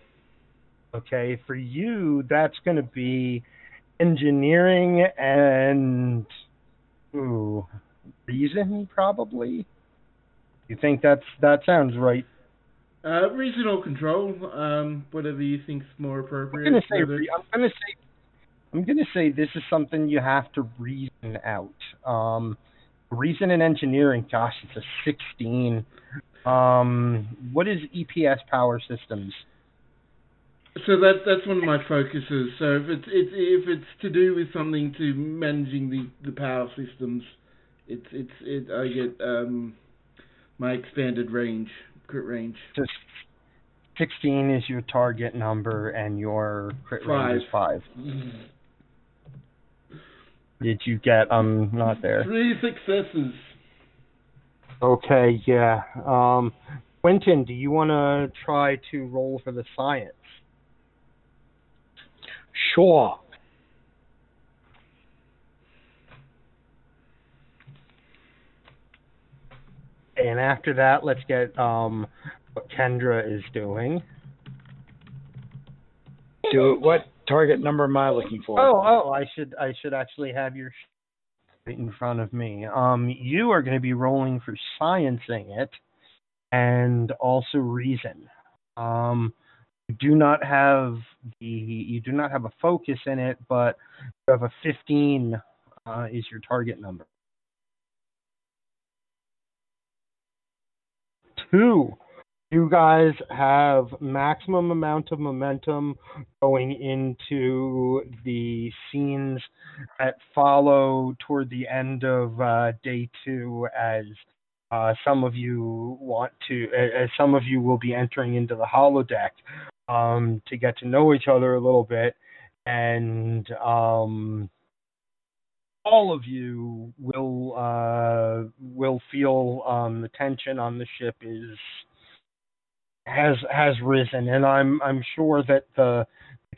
Okay, for you, that's going to be engineering and ooh, reason probably. You think that's that sounds right? Uh, reasonable control. Um, whatever you think's more appropriate. I'm gonna say I'm gonna say I'm gonna say this is something you have to reason out. Um, reason in engineering, gosh, it's a 16. Um, what is EPS power systems? So that that's one of my focuses. So if it's it's if it's to do with something to managing the, the power systems, it's it's it I get um my expanded range crit range. Just 16 is your target number, and your crit range is five. Did you get? I'm not there. Three successes. Okay, yeah. Um, Quentin, do you want to try to roll for the science? Sure. And after that, let's get um, what Kendra is doing. Do. What target number am I looking for? Oh, oh, I should I should actually have your in front of me. Um, you are going to be rolling for sciencing it, and also reason. Um, do not have the you do not have a focus in it, but you have a 15 uh, is your target number. Two. You guys have maximum amount of momentum going into the scenes that follow toward the end of uh, day two as uh, some of you want to, as some of you will be entering into the holodeck um, to get to know each other a little bit, and um, all of you will uh, will feel um, the tension on the ship is has has risen, and I'm I'm sure that the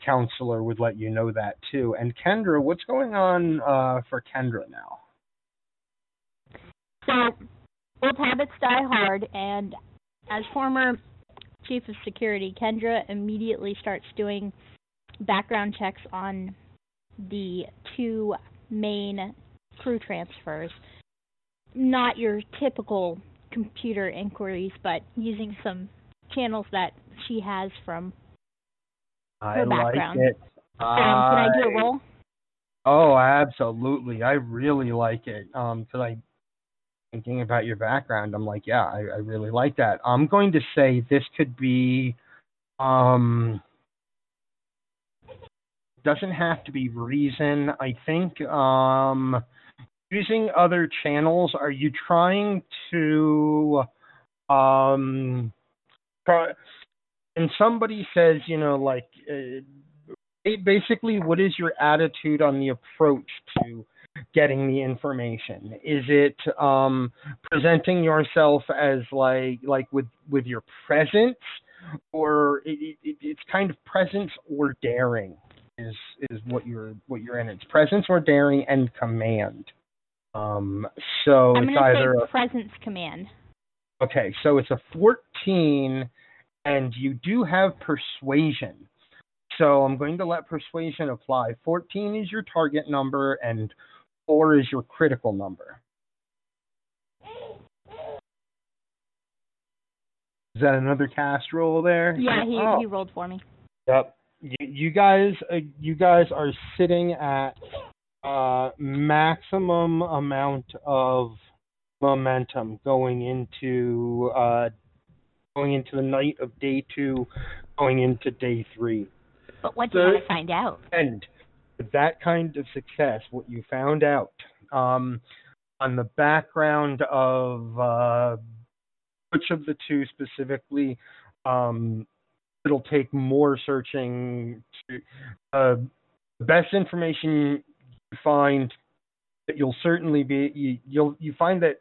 counselor would let you know that too. And Kendra, what's going on uh, for Kendra now? So, old habits die hard, and as former chief of security, Kendra immediately starts doing background checks on the two main crew transfers. Not your typical computer inquiries, but using some channels that she has from. I Her like background. it. Um, can I do a roll? Oh, absolutely. I really like it. Um, because I thinking about your background, I'm like, yeah, I, I really like that. I'm going to say this could be um doesn't have to be reason. I think um using other channels, are you trying to um try and somebody says, you know, like uh, basically what is your attitude on the approach to getting the information is it um presenting yourself as like like with with your presence or it, it, it's kind of presence or daring is is what you're what you're in it's presence or daring and command um so I'm it's either say a presence command. Okay, so it's a 14, and you do have persuasion. So I'm going to let persuasion apply. 14 is your target number, and 4 is your critical number. Is that another cast roll there? Yeah, he Oh. he rolled for me. Yep. You, you guys, uh, you guys are sitting at uh, maximum amount of momentum going into uh, going into the night of day two, going into day three, But what do you want to find out? and with that kind of success, what you found out um, on the background of uh, which of the two specifically um, it'll take more searching to uh, the best information you find that you'll certainly be you, you'll you find that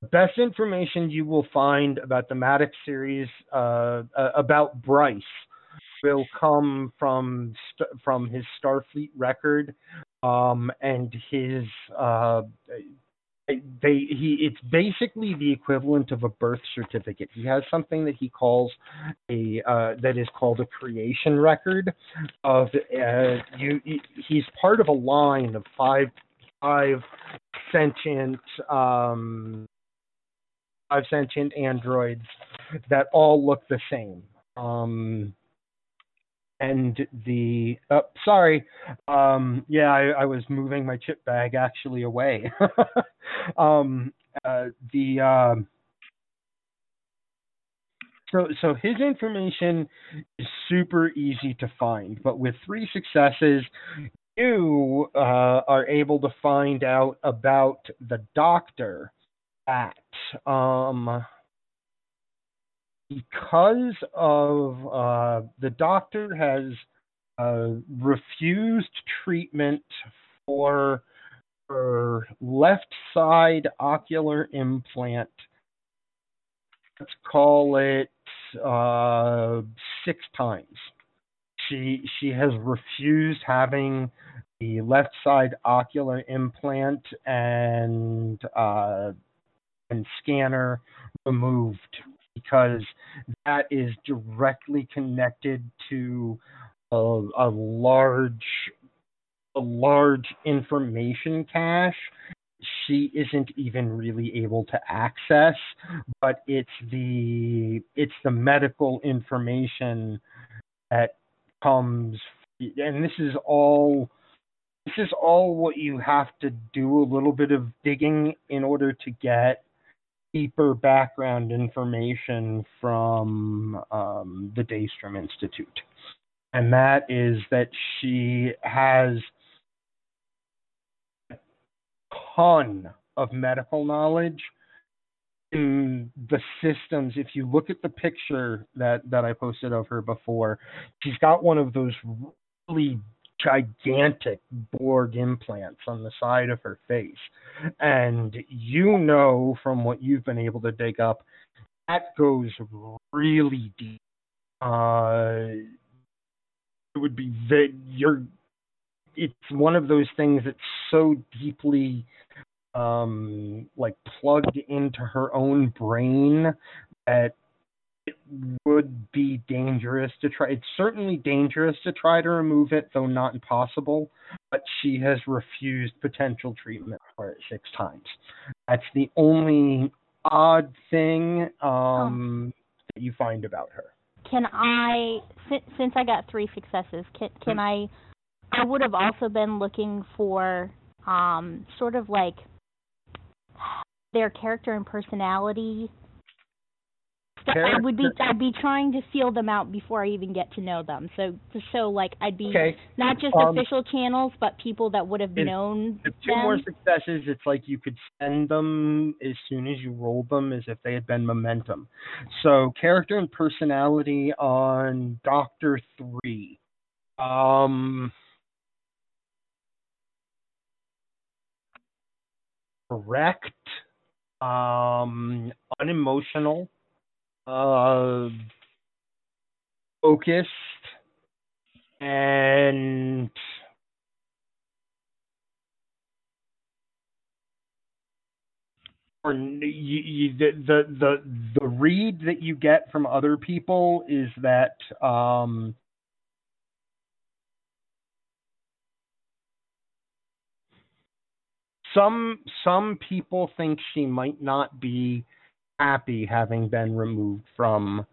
the best information you will find about the Maddox series uh, about Bryce will come from from his Starfleet record um, and his uh, they he it's basically the equivalent of a birth certificate. He has something that he calls a uh, that is called a creation record of uh, you. He's part of a line of five five sentient um, five sentient androids that all look the same. Um, and the oh, sorry, um, yeah, I, I was moving my chip bag actually away. um, uh, the um, so so his information is super easy to find, but with three successes, you uh, are able to find out about the doctor at um because of uh, the doctor has uh, refused treatment for her left side ocular implant. Let's call it uh, six times. She she has refused having the left side ocular implant and uh, and scanner removed because that is directly connected to a, a large a large information cache. She isn't even really able to access but it's the it's the medical information that comes and this is all this is all what you have to do a little bit of digging in order to get deeper background information from um, the Daystrom Institute. And that is that she has a ton of medical knowledge in the systems. If you look at the picture that, that I posted of her before, she's got one of those really gigantic Borg implants on the side of her face. And you know from what you've been able to dig up, that goes really deep. Uh, it would be that you're. It's one of those things that's so deeply um, like plugged into her own brain that it would be dangerous to try. It's certainly dangerous to try to remove it, though not impossible. But she has refused potential treatment for it six times. That's the only odd thing um, that you find about her. Can I, since, since I got three successes, can can I? I would have also been looking for um, sort of like their character and personality I would be I'd be trying to feel them out before I even get to know them. So so like I'd be Okay. not just Um, official channels, but people that would have known If two them. more successes, it's like you could send them as soon as you roll them as if they had been momentum. So character and personality on Doctor Three. Um correct. Um unemotional. Uh focused and or you, you, the, the the read that you get from other people is that um some some people think she might not be happy having been removed from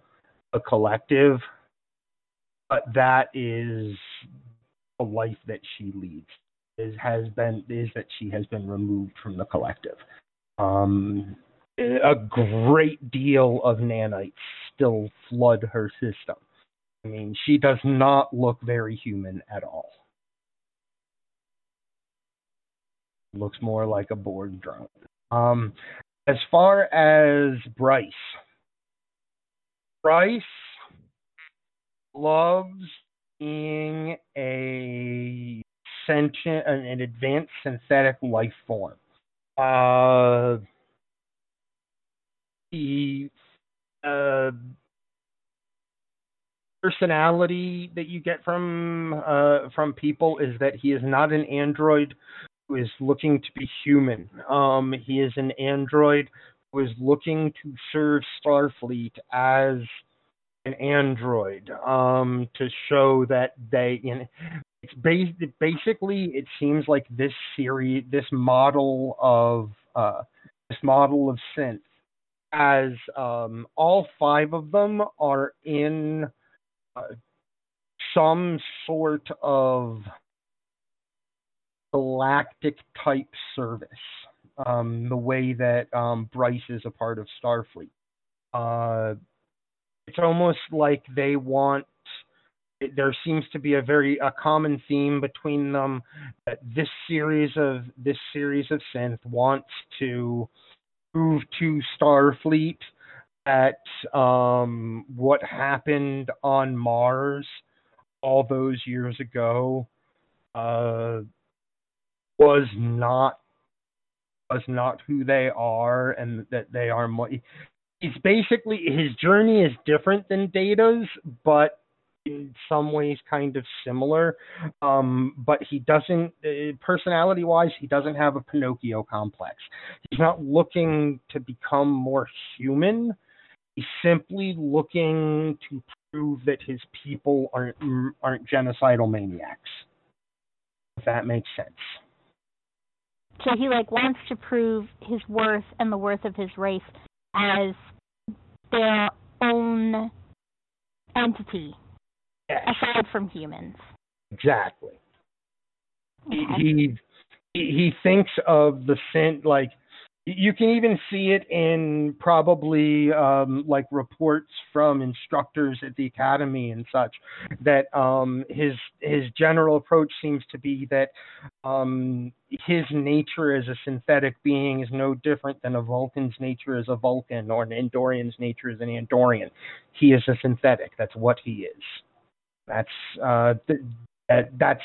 a collective but that is a life that she leads is has been is that she has been removed from the collective um, a great deal of nanites still flood her system. I mean, she does not look very human at all. Looks more like a Borg drone. Um, as far as Bryce, Bryce loves being a sentient, an, an advanced synthetic life form. Uh, the uh, personality that you get from uh, from people is that he is not an android who is looking to be human. Um, he is an android who is looking to serve Starfleet as an android um, to show that they you know, it's bas- basically it seems like this series this model of uh, this model of synth as um, all five of them are in uh, some sort of galactic type service, um, the way that um, Bryce is a part of Starfleet. Uh, it's almost like they want. There seems to be a very a common theme between them that this series of this series of synth wants to prove to Starfleet at um, what happened on Mars all those years ago uh, was not was not who they are, and that they are. Mo- it's basically his journey is different than Data's, but in some ways kind of similar. Um, but he doesn't, uh, personality wise, he doesn't have a Pinocchio complex. He's not looking to become more human. He's simply looking to prove that his people aren't aren't genocidal maniacs. If that makes sense. So he like wants to prove his worth and the worth of his race as their own entity Yes, aside from humans. exactly. He, Okay. he he thinks of the sin like you can even see it in probably um, like reports from instructors at the academy and such that um, his his general approach seems to be that um, his nature as a synthetic being is no different than a Vulcan's nature as a Vulcan or an Andorian's nature as an Andorian. He is a synthetic. That's what he is. That's uh, th- that, that's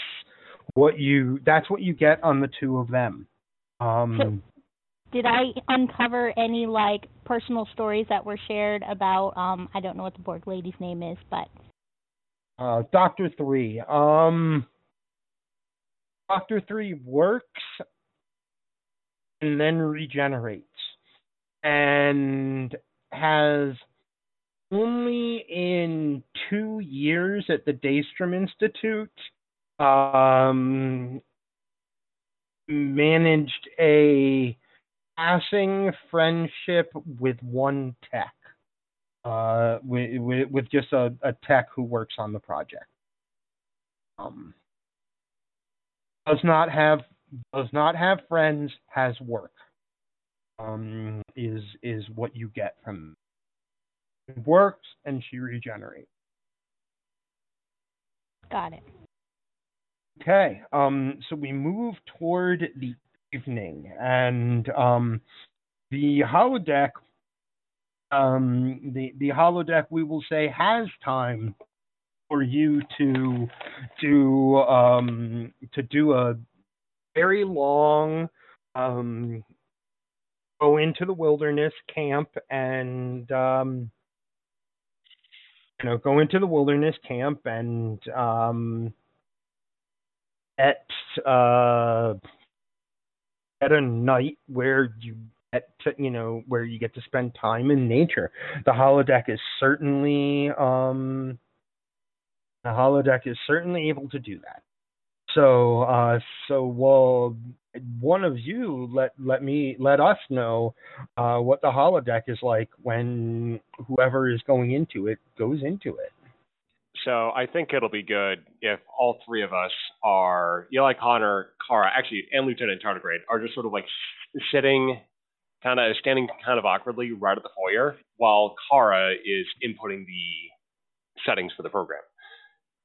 what you that's what you get on the two of them. Um, Did I uncover any like personal stories that were shared about um I don't know what the Borg lady's name is, but uh, Doctor Three. Um, Doctor Three works and then regenerates, and has only in two years at the Daystrom Institute um, managed a passing friendship with one tech, uh, with, with, just a, a tech who works on the project. Um, does not have does not have friends, has work. Um, is is what you get from it works and she regenerates. got it. Okay, um, so we move toward the evening, and um, the holodeck, um, the the holodeck, we will say, has time for you to to um, to do a very long um, go into the wilderness camp and um, you know go into the wilderness camp and um, at uh, at a night where you get to, you know where you get to spend time in nature. The holodeck is certainly um, the holodeck is certainly able to do that. So uh, so well one of you let let me let us know uh, what the holodeck is like when whoever is going into it goes into it. So I think it'll be good if all three of us are, Eli, Connor, Kara, actually, and Lieutenant Tardigrade are just sort of like sitting, kind of standing kind of awkwardly right at the foyer, while Kara is inputting the settings for the program.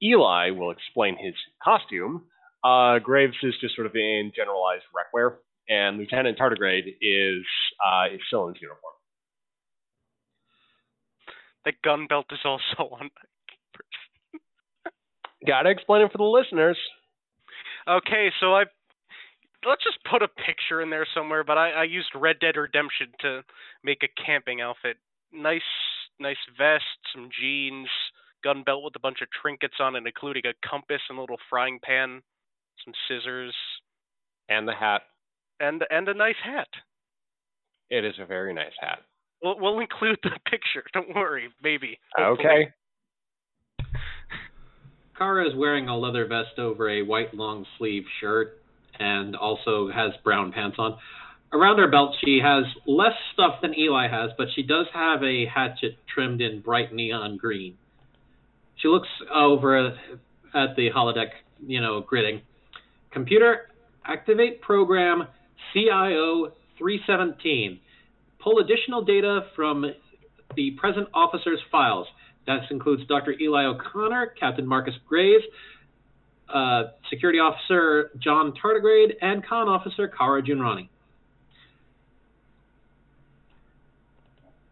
Eli will explain his costume. Uh, Graves is just sort of in generalized rec wear, and Lieutenant Tardigrade is uh, is still in his uniform. The gun belt is also on. Gotta explain it for the listeners. Okay, so I let's just put a picture in there somewhere. But I, I used Red Dead Redemption to make a camping outfit. Nice, nice vest, some jeans, gun belt with a bunch of trinkets on it, including a compass and a little frying pan, some scissors, And the hat. and and a nice hat. It is a very nice hat. We'll, we'll include the picture. Don't worry, maybe. hopefully. Okay. Kara is wearing a leather vest over a white long sleeve shirt and also has brown pants on. around her belt, she has less stuff than Eli has, but she does have a hatchet trimmed in bright neon green. She looks over at the holodeck, you know, gridding. Computer, activate program CIO 317. Pull additional data from the present officer's files. That includes Dr. Eli O'Connor, Captain Marcus Graves, uh, Security Officer John Tardigrade, and Con Officer Kara Junrani.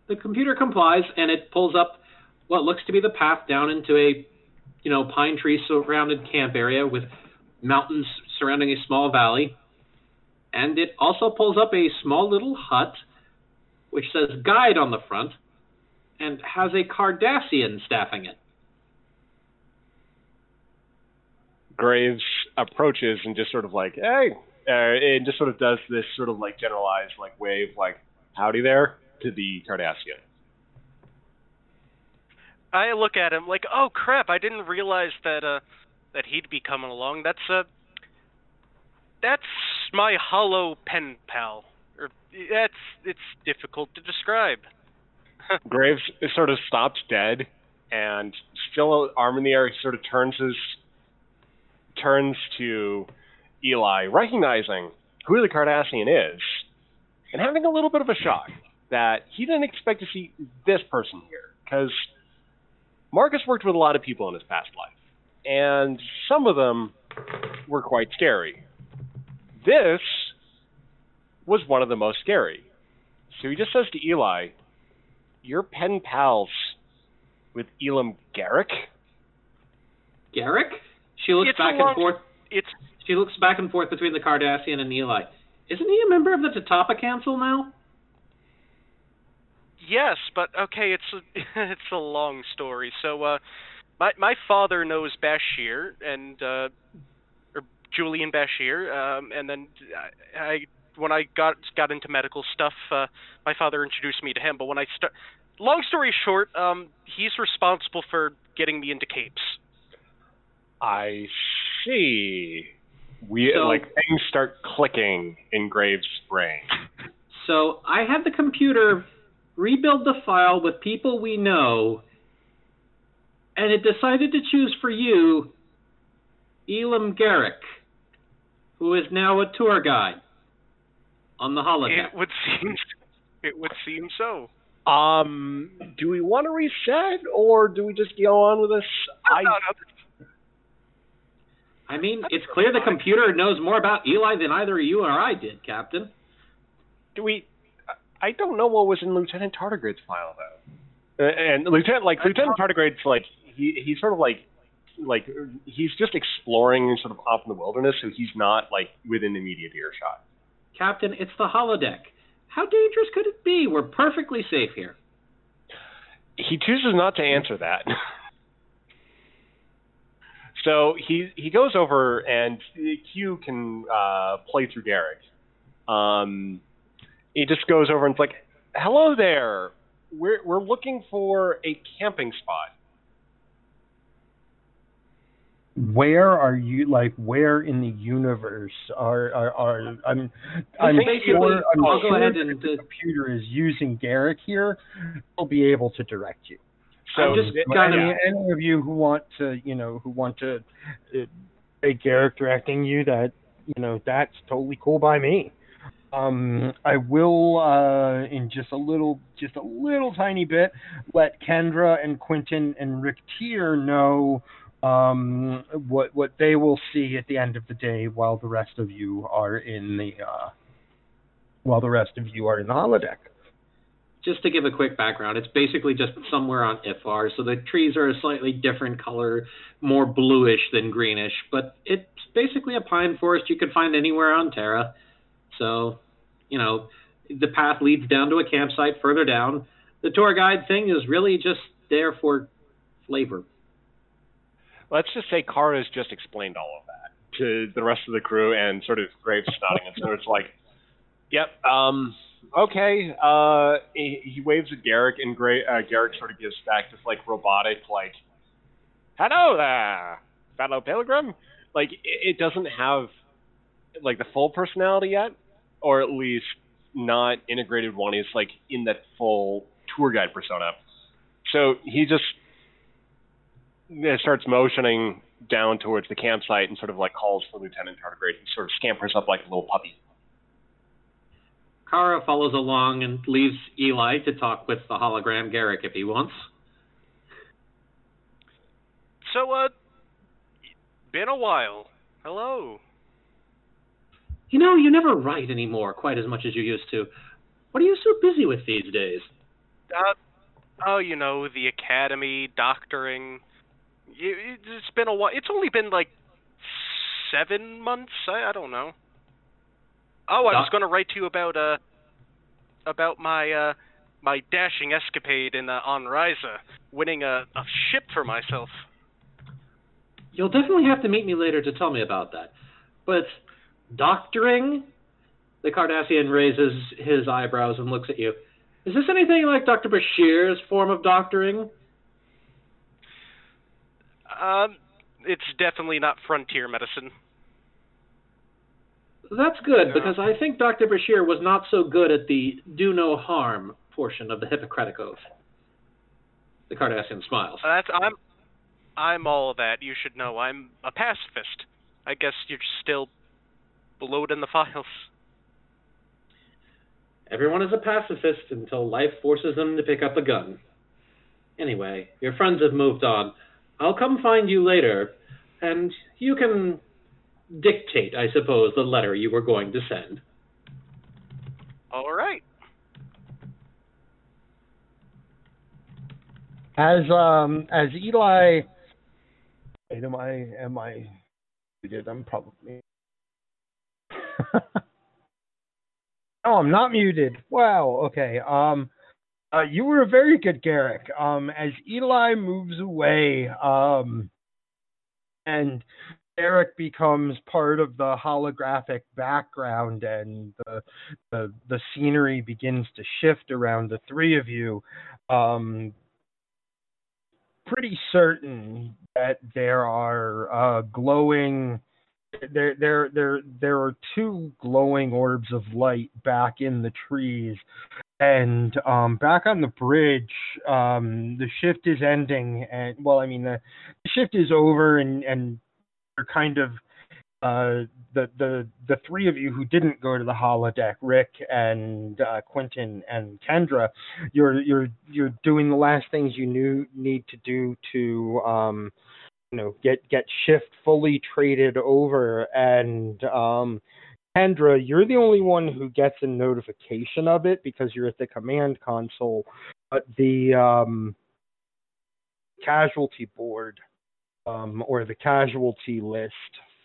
The computer complies, and it pulls up what looks to be the path down into a, you know, pine tree surrounded camp area with mountains surrounding a small valley. And it also pulls up a small little hut, which says guide on the front, and has a Cardassian staffing it. Graves approaches and just sort of like, hey, uh, and just sort of does this sort of like generalized like wave, like, howdy there to the Cardassian. I look at him like, oh crap! I didn't realize that uh that he'd be coming along. That's uh that's my hollow pen pal. Or that's it's difficult to describe. Graves sort of stops dead, and still arm in the air, he sort of turns his turns to Eli, recognizing who the Cardassian is, and having a little bit of a shock that he didn't expect to see this person here, because Marcus worked with a lot of people in his past life, and some of them were quite scary. This was one of the most scary. So he just says to Eli, You're pen pals with Elim Garak? Garak? She looks It's back and forth. It's She looks back and forth between the Cardassian and Eli. Isn't he a member of the Detapa Council now? Yes, but okay, it's a, it's a long story. So uh my my father knows Bashir and uh or Julian Bashir um and then I, I when I got got into medical stuff, uh my father introduced me to him, but when I start long story short, um he's responsible for getting me into capes. I see. We So- like things start clicking in Graves' brain. So I had the computer rebuild the file with people we know, and it decided to choose for you Elim Garak, who is now a tour guide on the holodeck. It would seem it would seem so. Um, do we want to reset or do we just go on with this? I No, no, I mean, it's clear the computer knows more about Eli than either you or I did, Captain. do we? I don't know what was in Lieutenant Tardigrade's file though. Uh, and Lieutenant, like Lieutenant Tardigrade's, like he he's sort of like like he's just exploring sort of off in the wilderness, so he's not like within immediate earshot. Captain, it's the holodeck. How dangerous could it be? We're perfectly safe here. he chooses not to answer that. so he he goes over and Q can uh, play through Garak. Um, he just goes over and it's like, "Hello there. We're we're looking for a camping spot." Where are you? Like, where in the universe are are, are I'm I'm sure I'm I'll go ahead and the computer is using Garak here. He'll be able to direct you. So just th- kind any, of- any of you who want to, you know, who want to uh, Garak directing you, that you know, that's totally cool by me. Um, I will, uh, in just a little, just a little tiny bit, let Kendra and Quentin and Rick Tier know um, what what they will see at the end of the day, while the rest of you are in the, uh, while the rest of you are in the holodeck. just to give a quick background, it's basically just somewhere on Ifar. So the trees are a slightly different color, more bluish than greenish, but it's basically a pine forest you could find anywhere on Terra. So, you know, the path leads down to a campsite further down. The tour guide thing is really just there for flavor. let's just say Kara has just explained all of that to the rest of the crew and sort of Graves nodding, and so it's like, "Yep, um, okay." Uh, he, he waves at Garak, and Gra- uh, Garak sort of gives back this like robotic, like, "Hello there, fellow pilgrim." Like it, it doesn't have like the full personality yet, or at least not integrated one. He's like in that full tour guide persona. So he just yeah, starts motioning down towards the campsite and sort of like calls for Lieutenant Tardigrade. He sort of scampers up like a little puppy. Kara follows along and leaves Eli to talk with the hologram Garak if he wants. So, uh, been a while. Hello. You know, you never write anymore quite as much as you used to. What are you so busy with these days? Uh, oh, you know, the academy, doctoring. It, it's been a while. It's only been like seven months. I, I don't know. Oh, I was going to write to you about uh about my uh my dashing escapade in uh, on Risa, winning a, a ship for myself. You'll definitely have to meet me later to tell me about that. But doctoring? The Cardassian raises his eyebrows and looks at you. Is this anything like Dr. Bashir's form of doctoring? Um, it's definitely not frontier medicine. That's good, Yeah. because I think Dr. Bashir was not so good at the do no harm portion of the Hippocratic Oath. The Cardassian smiles. That's I'm I'm all that. You should know. I'm a pacifist. I guess you're still below in the files. Everyone is a pacifist until life forces them to pick up a gun. Anyway, your friends have moved on. I'll come find you later, and you can dictate, I suppose, the letter you were going to send. All right. As um as Eli am I am I muted? I'm probably No, I'm not muted. Wow, okay. Um uh, you were a very good Garak. Um as Eli moves away, um and Eric becomes part of the holographic background and the the, the scenery begins to shift around the three of you. Um pretty certain that there are uh, glowing there there there there are two glowing orbs of light back in the trees. And um back on the bridge um the shift is ending and well i mean the, the shift is over and and you're kind of uh the the the three of you who didn't go to the holodeck rick and uh quentin and kendra you're you're you're doing the last things you knew need to do to um you know get get shift fully traded over and um Kendra, you're the only one who gets a notification of it because you're at the command console, but the um casualty board um or the casualty list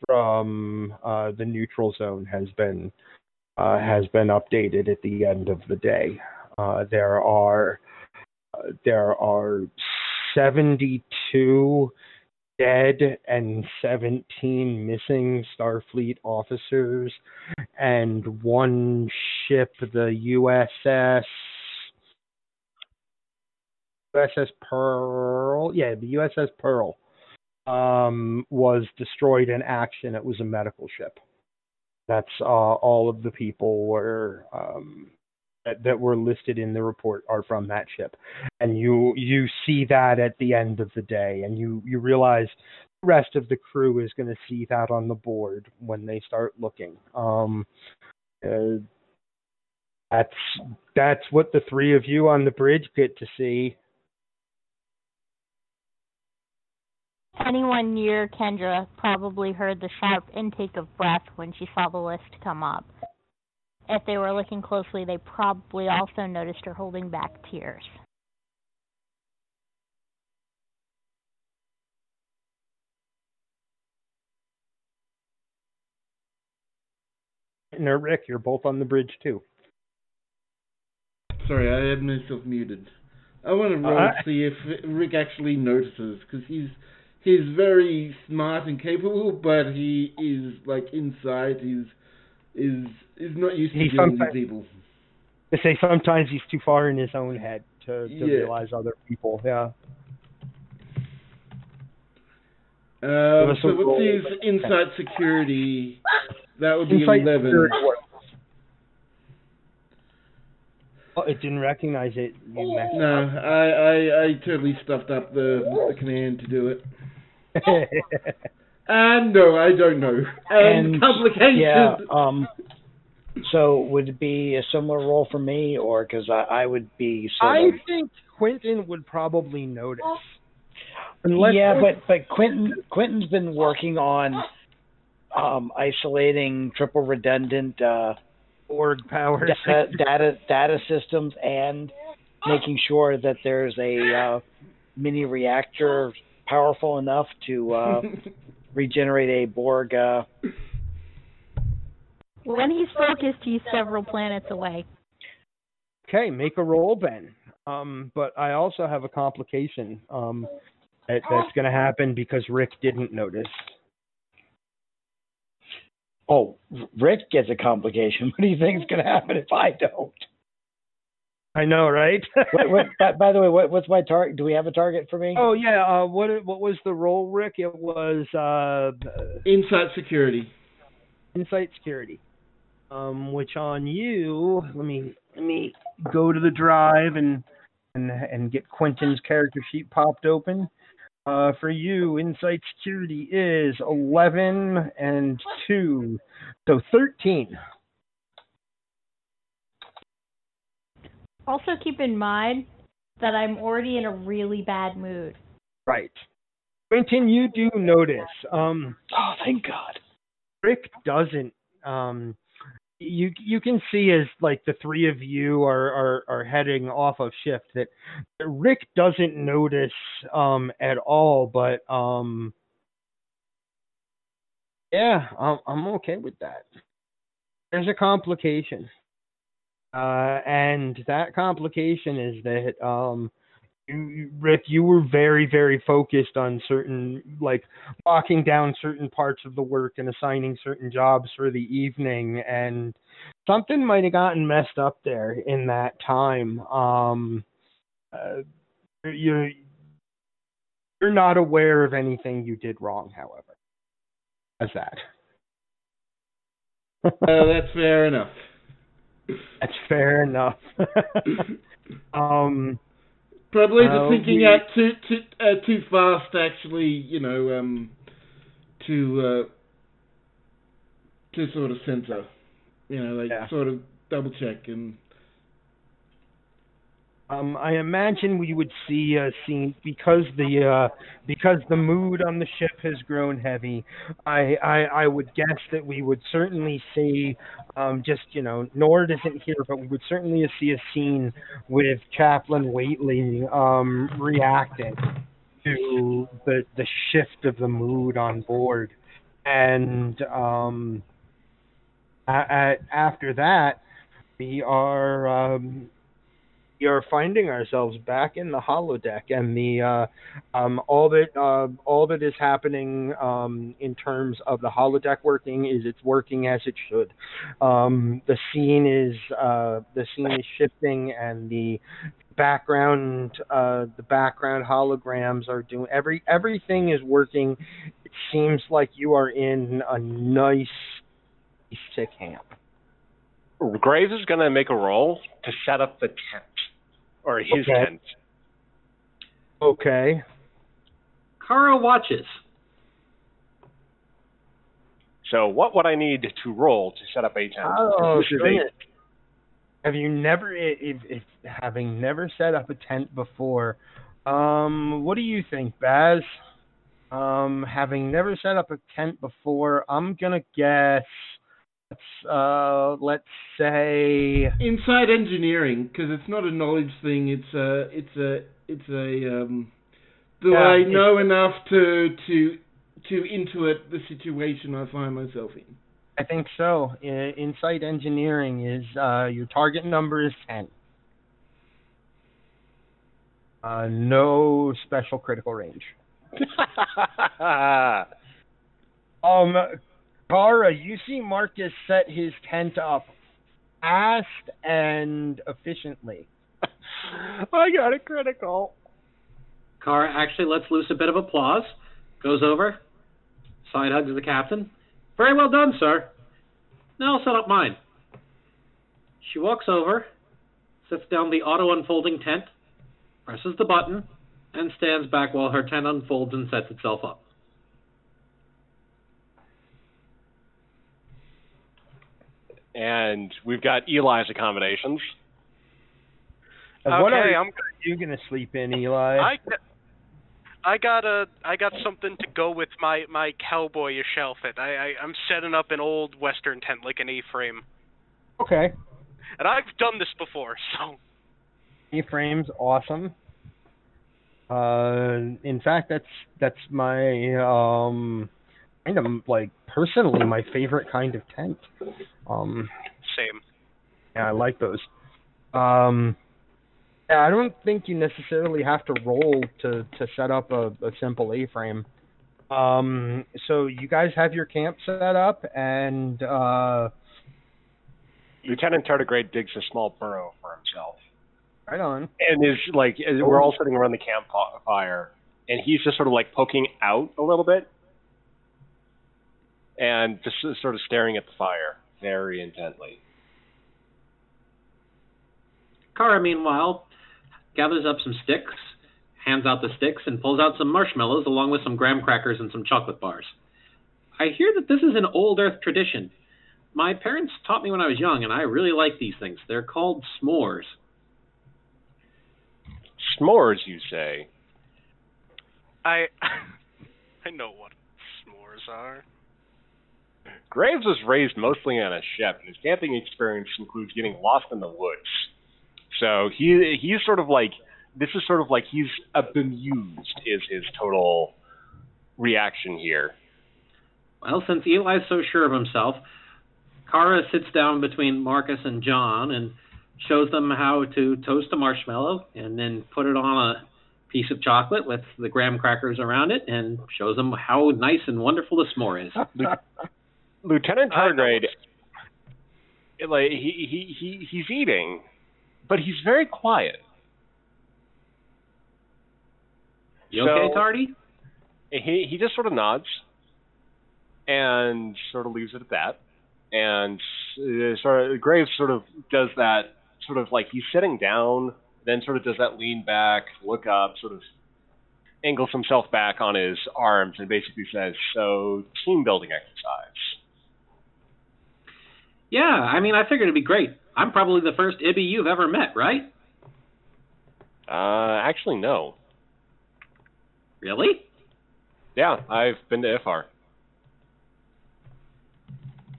from uh the neutral zone has been uh, has been updated at the end of the day. Uh, there are uh, there are 72 dead and 17 missing Starfleet officers, and one ship, the USS USS Pearl, yeah, the USS Pearl, um, was destroyed in action. It was a medical ship. That's uh, all of the people were um, that, that were listed in the report are from that ship, and you you see that at the end of the day, and you you realize the rest of the crew is going to see that on the board when they start looking. Um, uh, that's that's what the three of you on the bridge get to see. Anyone near Kendra probably heard the sharp intake of breath when she saw the list come up. If they were looking closely, they probably also noticed her holding back tears. No, Rick, you're both on the bridge too. Sorry, I had myself muted. I want to roll Uh, to see if Rick actually notices because he's he's very smart and capable, but he is like inside he's is is not used to He dealing with people. They say sometimes he's too far in his own head to, to Yeah. realize other people. Yeah. Um, us so what's roll. his inside security? That would be Insight eleven. Oh, it didn't recognize it. You messed No, I, I, I totally stuffed up the, the command to do it. up. And no, I don't know. And, And, complications. Yeah. Um. So would it be a similar role for me, or because I, I would be I of think Quentin would probably notice. Unless yeah, but but Quentin Quentin's been working on um, isolating triple redundant uh, org powers. data, data data systems and making sure that there's a uh, mini reactor powerful enough to uh, regenerate a Borg. Uh, When he's focused, he's several planets away. Okay, make a roll, Ben. Um, but I also have a complication um, that, that's going to happen because Rick didn't notice. oh, Rick gets a complication. What do you think is going to happen if I don't? I know, right? what, what, by, by the way, what, what's my target? Do we have a target for me? oh yeah. Uh, what what was the role, Rick? It was uh, Insight security. insight security. Um, which on you? Let me let me go to the drive and and and get Quentin's character sheet popped open. Uh, for you, insight security is eleven and two, so thirteen. Also, keep in mind that I'm already in a really bad mood. Right. Quentin, you do notice. Um, Oh, thank God. Rick doesn't. Um, you you can see as like the three of you are are, are heading off of shift that Rick doesn't notice um at all. But um, yeah, I'm I'm okay with that. There's a complication, uh, and that complication is that um. You, Rick, you were very, very focused on certain, like locking down certain parts of the work and assigning certain jobs for the evening and something might have gotten messed up there in that time um uh, you're you're not aware of anything you did wrong however as that Uh, that's fair enough. That's fair enough um Probably just Uh, thinking we- out too too uh, too fast. Actually, you know, um, to uh, to sort of censor. You know, like Yeah. sort of double check and Um, I imagine we would see a scene because the uh, because the mood on the ship has grown heavy. I, I I would guess that we would certainly see um, just you know Nord isn't here, but we would certainly see a scene with Chaplain Waitley um, reacting to the the shift of the mood on board, and um, a, a, after that we are. Um, are finding ourselves back in the holodeck and the uh, um, all that uh, all that is happening um, in terms of the holodeck working is it's working as it should. Um, the scene is uh, the scene is shifting and the background uh, the background holograms are doing every everything is working. It seems like you are in a nice sick camp. Graves is going to make a roll to set up the tent, or his Okay. tent. Okay. Kara watches. So, what would I need to roll to set up a tent? Oh, This is a- goodness. Have you never, if, if having never set up a tent before, um, what do you think, Baz? Um, having never set up a tent before, I'm gonna guess. Let's uh, let's say inside engineering because it's not a knowledge thing. It's a it's a it's a um. Do Yeah, I know enough to to to intuit the situation I find myself in? I think so. Insight engineering is uh, your target number is ten. Uh, no special critical range. Um, Kara, you see Marcus set his tent up fast and efficiently. I got a critical. Kara actually lets loose a bit of applause, goes over, side hugs the captain. Very well done, sir. Now I'll set up mine. She walks over, sets down the auto unfolding tent, presses the button, and stands back while her tent unfolds and sets itself up. And we've got Eli's accommodations. What Okay, are I'm you gonna sleep in, Eli? I I got a I got something to go with my my cowboyish outfit. I, I I'm setting up an old western tent like an A-frame, Okay. and I've done this before. So A-frame's awesome. Uh, in fact, that's that's my um kind of like personally my favorite kind of tent. Um, same. yeah, I like those. Um, yeah, I don't think you necessarily have to roll to to set up a, a simple A-frame. Um, so you guys have your camp set up, and uh, Lieutenant Tardigrade digs a small burrow for himself. right on. and is like we're all sitting around the campfire, and he's just sort of like poking out a little bit, and just sort of staring at the fire very intently. Kara, meanwhile, gathers up some sticks, hands out the sticks, and pulls out some marshmallows along with some graham crackers and some chocolate bars. I hear that this is an old Earth tradition. My parents taught me when I was young, and I really like these things. They're called s'mores. S'mores, you say? I I know what s'mores are. Graves was raised mostly on a ship, and his camping experience includes getting lost in the woods. So he he's sort of like this is sort of like he's bemused is his total reaction here. Well, since Eli's so sure of himself, Kara sits down between Marcus and John and shows them how to toast a marshmallow and then put it on a piece of chocolate with the graham crackers around it and shows them how nice and wonderful the s'more is. Lieutenant Tardigrade, like he, he he he's eating, but he's very quiet. You okay, Tardy? he he just sort of nods and sort of leaves it at that and uh, sort of Graves sort of does that sort of like he's sitting down then sort of does that lean back look up sort of angles himself back on his arms and basically says so team building exercise Yeah, I mean, I figured it'd be great. I'm probably the first Ibby you've ever met, right? uh actually no Really? yeah I've been to IFAR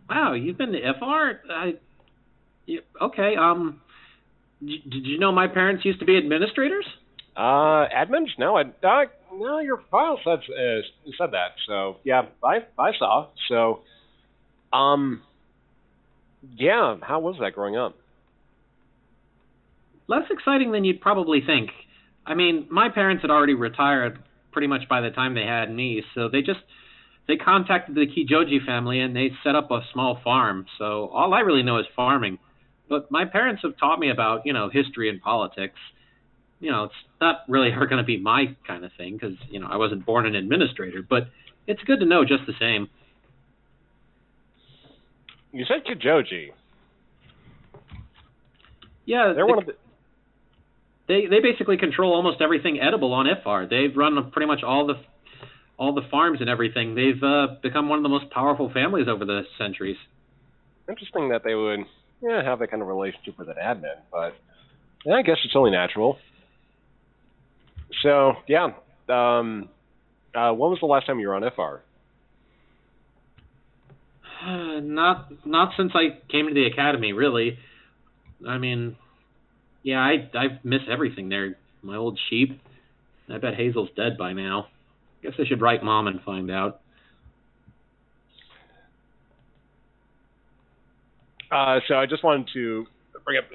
Wow, you've been to FR? I, you, okay, um, d- did you know my parents used to be administrators? uh admins no I uh, no your file said uh, said that so yeah I I saw so um yeah how was that growing up Less exciting than you'd probably think. I mean, my parents had already retired pretty much by the time they had me, so they just they contacted the Kijoji family and they set up a small farm. So all I really know is farming. But my parents have taught me about, you know, history and politics. You know, it's not really going to be my kind of thing because, you know, I wasn't born an administrator, but it's good to know just the same. You said Kijoji. Yeah, They're the- one of the. they they basically control almost everything edible on IFAR. They've run pretty much all the all the farms and everything. They've uh, become one of the most powerful families over the centuries. Interesting that they would yeah have that kind of relationship with an admin, but yeah, I guess it's only natural. So yeah, um, uh, when was the last time you were on FR? not not since I came to the academy, really. I mean, yeah, I I miss everything there. My old sheep. I bet Hazel's dead by now. Guess I should write mom and find out. Uh, so I just wanted to bring up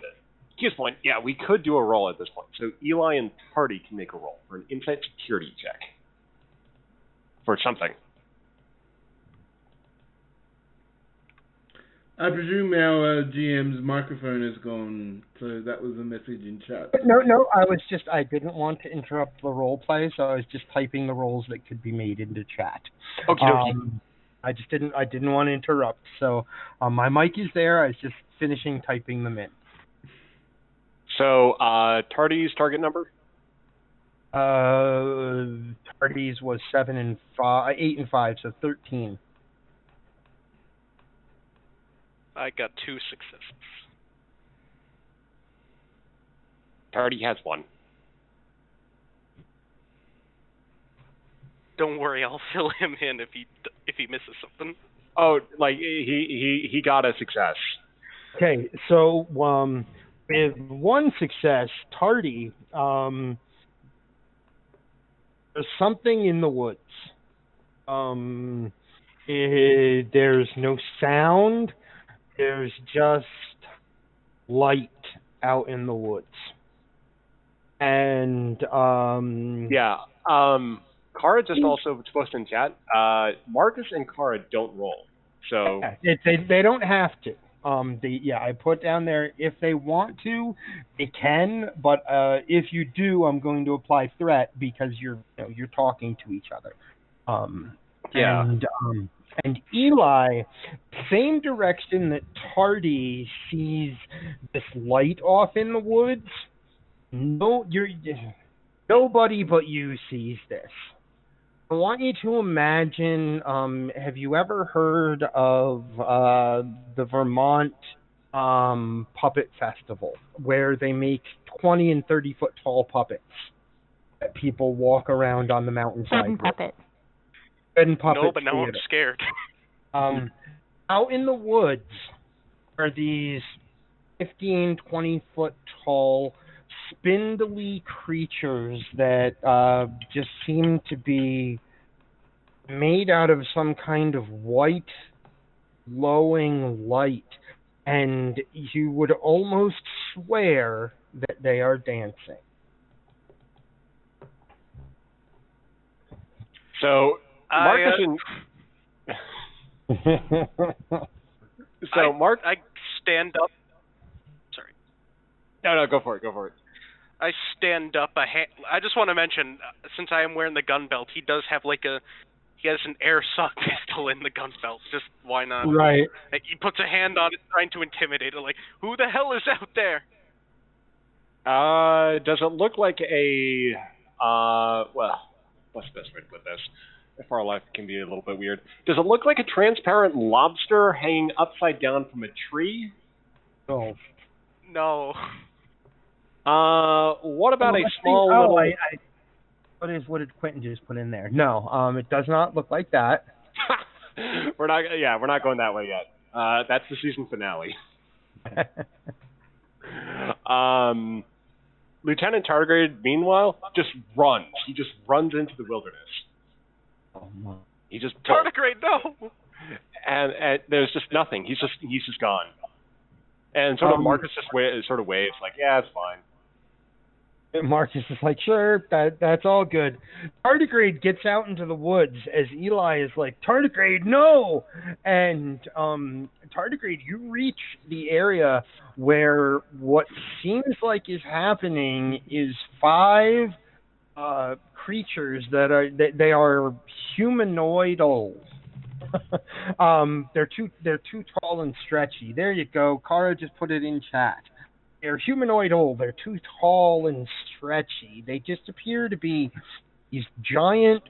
Q's point. Yeah, we could do a roll at this point. So Eli and Tardy can make a roll for an insight security check for something. I presume our uh, GM's microphone is gone, so that was a message in chat. No, no, I was just I didn't want to interrupt the role play, so I was just typing the roles that could be made into chat. Okay, Um, I just didn't I didn't want to interrupt. So um, my mic is there. I was just finishing typing them in. So, uh, Tardy's target number? Uh, Tardy's was seven and five, eight and five, so thirteen. I got two successes. Tardy has one. Don't worry, I'll fill him in if he if he misses something. Oh, like he he he got a success. Okay, so um, with one success, Tardy, um, there's something in the woods. Um, eh, there's no sound. There's just light out in the woods. And um, Yeah. Um, Kara just also supposed in chat. Uh, Marcus and Kara don't roll. So Yeah, they they don't have to. Um, they yeah, I put down there if they want to, they can. But uh, if you do, I'm going to apply threat because you're you know, you're talking to each other. Um, Yeah. And um, and Eli, same direction that Tardy sees this light off in the woods. No, you're nobody but you sees this. I want you to imagine. Um, have you ever heard of uh, the Vermont um, Puppet Festival, where they make twenty and thirty foot tall puppets that people walk around on the mountainside? Puppet. Wooden puppet no, but now I'm scared. Um, out in the woods are these 15, 20 foot tall, spindly creatures that uh, just seem to be made out of some kind of white, glowing light. And you would almost swear that they are dancing. so I, uh, and so I, Mark. I stand up. Sorry. No, no, go for it. Go for it. I stand up a hand. I just want to mention, uh, since I am wearing the gun belt, he does have like a. He has an airsoft pistol in the gun belt. Just why not? right. Like, he puts a hand on it, trying to intimidate it. Like, who the hell is out there? Uh, does it look like a uh? Well, what's the best way to put this? If our life can be a little bit weird. Does it look like a transparent lobster hanging upside down from a tree? So, No. Uh, what about a I see. small oh, little? I, I, what is what did Quentin just put in there? No, um, it does not look like that. we're not. Yeah, we're not going that way yet. Uh, that's the season finale. Um, Lieutenant Tardigrade, meanwhile, just runs. He just runs into the wilderness. Oh, my. He just Tardigrade, no. and, and there's just nothing. He's just he's just gone. And sort of Um, Marcus just wa- sort of waves like, yeah, it's fine. And Marcus is like, sure, that that's all good. Tardigrade gets out into the woods as Eli is like, Tardigrade, no! And um, Tardigrade, you reach the area where what seems like is happening is five uh, creatures that are they, they are humanoidal. um, they're too they're too tall and stretchy. There you go. Kara just put it in chat. They're humanoidal. They're too tall and stretchy. They just appear to be these giant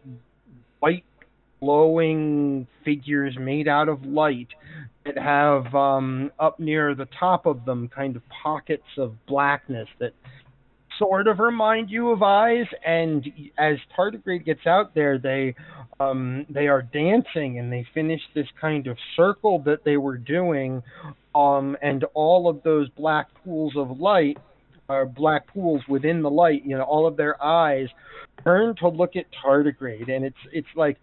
white glowing figures made out of light that have um, up near the top of them kind of pockets of blackness that sort of remind you of eyes. And as Tardigrade gets out there, they um, they are dancing and they finish this kind of circle that they were doing, um, and all of those black pools of light, or black pools within the light, you know, all of their eyes turn to look at Tardigrade, and it's it's like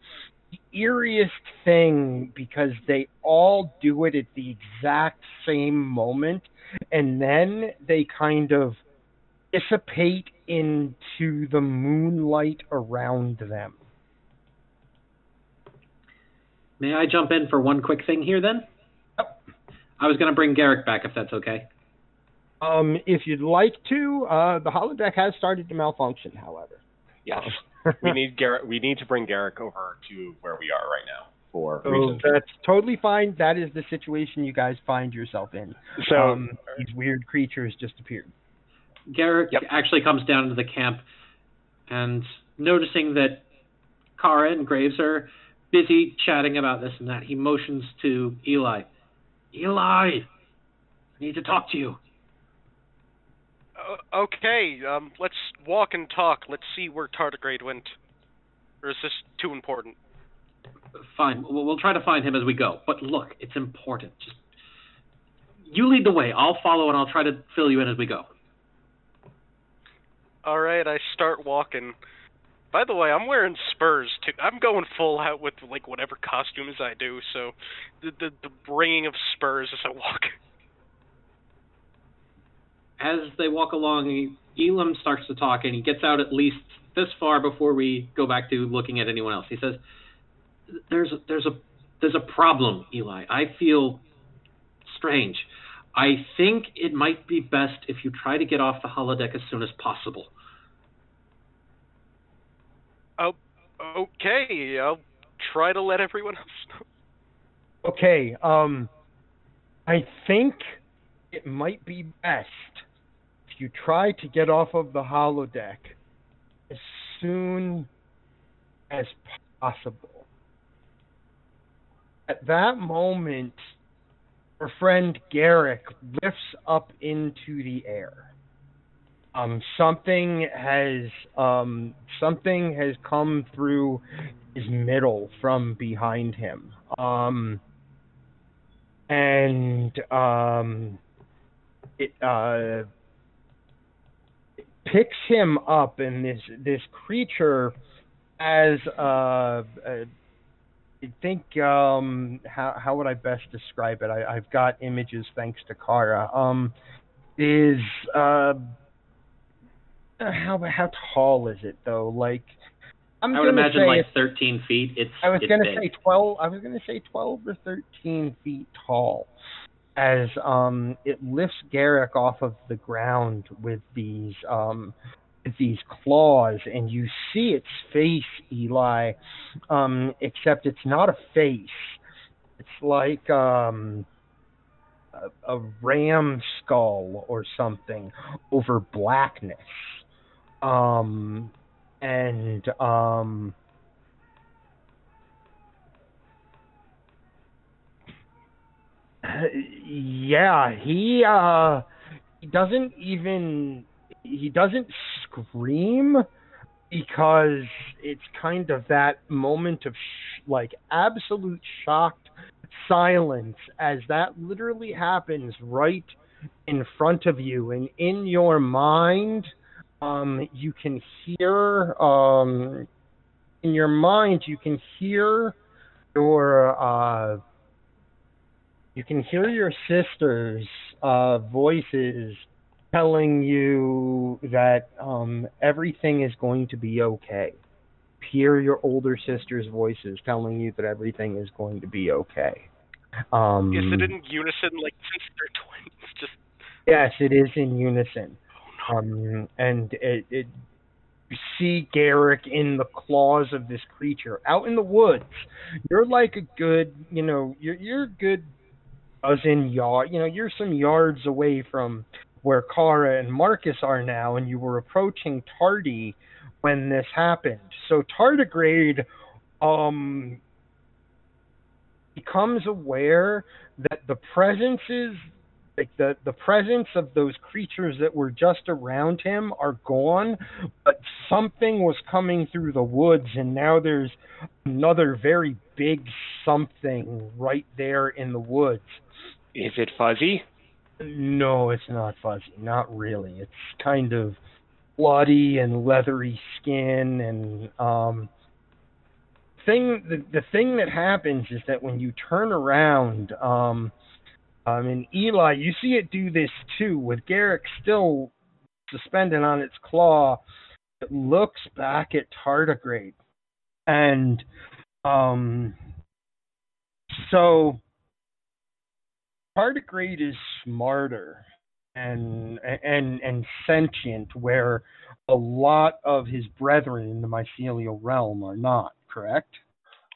the eeriest thing because they all do it at the exact same moment, and then they kind of dissipate into the moonlight around them. May I jump in for one quick thing here then? Yep. I was going to bring Garak back if that's okay. Um, if you'd like to, uh, the holodeck has started to malfunction, however. Yes, we need Garak. We need to bring Garak over to where we are right now for So reasons. that's totally fine. That is the situation you guys find yourself in. So um, these weird creatures just appeared. Garak Yep. actually comes down into the camp and noticing that Kara and Graves are busy chatting about this and that, he motions to Eli. Eli, I need to talk to you. Uh, okay, um, let's walk and talk. Let's see where Tardigrade went. Or is this too important? Fine, we'll, we'll try to find him as we go. But look, it's important. Just you lead the way. I'll follow and I'll try to fill you in as we go. All right, I start walking. By the way, I'm wearing spurs too. I'm going full out with like whatever costumes I do. So, the the, the ringing of spurs as I walk. As they walk along, Elim starts to talk, and he gets out at least this far before we go back to looking at anyone else. He says, "There's there's a there's a problem, Eli. I feel strange. I think it might be best if you try to get off the holodeck as soon as possible." Oh, Okay, I'll try to let everyone else know. Okay, um, I think it might be best if you try to get off of the holodeck as soon as possible. At that moment, our friend Garak lifts up into the air. Um, something has um, something has come through his middle from behind him. Um, and um, it, uh, picks him up, and this this creature has uh, uh, I think um, how how would I best describe it? I, I've got images thanks to Kara. Um, is uh, how how tall is it though? Like I'm I would imagine like it's 13 feet. It's I was it's gonna big. say twelve. I was gonna say twelve or thirteen feet tall, as um it lifts Garak off of the ground with these um these claws, and you see its face, Eli. Um, except it's not a face. It's like um a, a ram skull or something over blackness. Um, and um. yeah, he uh he doesn't even he doesn't scream because it's kind of that moment of sh- like absolute shocked silence as that literally happens right in front of you. And in your mind um you can hear um in your mind you can hear your uh you can hear your sisters' uh, voices telling you that um, everything is going to be okay. Hear your older sisters' voices telling you that everything is going to be okay. Um, Is it in unison, like since they're twins? Just Yes, it is in unison. Um, and it, it you see Garak in the claws of this creature out in the woods. You're like a good, you know, you're you're a good dozen yard, you know, you're some yards away from where Kara and Marcus are now, and you were approaching Tardy when this happened. So Tardigrade, um, becomes aware that the presences like the the presence of those creatures that were just around him are gone but something was coming through the woods and now there's another very big something right there in the woods Is it fuzzy? No it's not fuzzy not really it's kind of bloody and leathery skin and um thing the, the thing that happens is that when you turn around um um, and Eli, you see it do this too, with Garak still suspended on its claw. It looks back at Tardigrade. And um, so Tardigrade is smarter and and and sentient, where a lot of his brethren in the mycelial realm are not. Correct?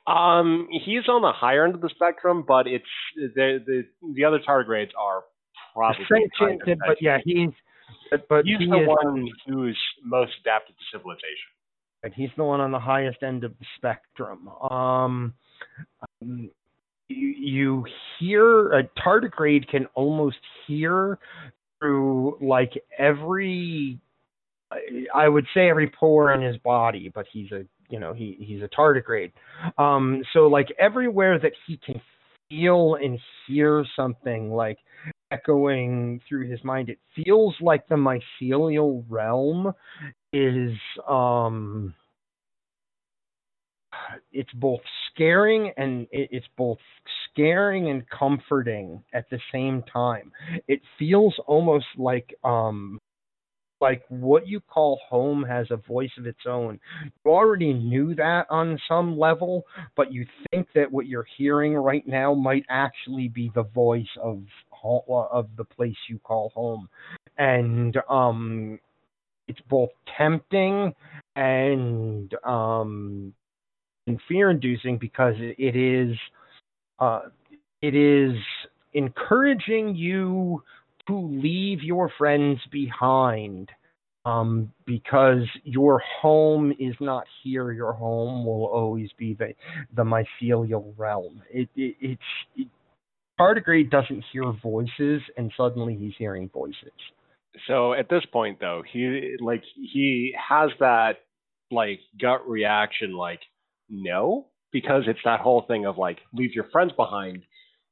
Um, he's on the higher end of the spectrum, but it's the the the other tardigrades are probably kind sentient, of but yeah, he's But, but He's he the is one who's most adapted to civilization. and He's the one on the highest end of the spectrum. Um, um, you, hear a tardigrade can almost hear through like every, I- I would say every pore in his body, but he's a you know he he's a tardigrade. Um, so like everywhere that he can feel and hear something like echoing through his mind, it feels like the mycelial realm is um it's both scaring and it's both scaring and comforting at the same time. It feels almost like um like what you call home has a voice of its own. You already knew that on some level but you think that what you're hearing right now might actually be the voice of of the place you call home. And um it's both tempting and um and fear inducing because it, is uh it is encouraging you to leave your friends behind um because your home is not here. Your home will always be the the mycelial realm. It, it it's it, tardigrade doesn't hear voices and suddenly he's hearing voices. So at this point, though, he like he has that like gut reaction, like no, because it's that whole thing of like leave your friends behind.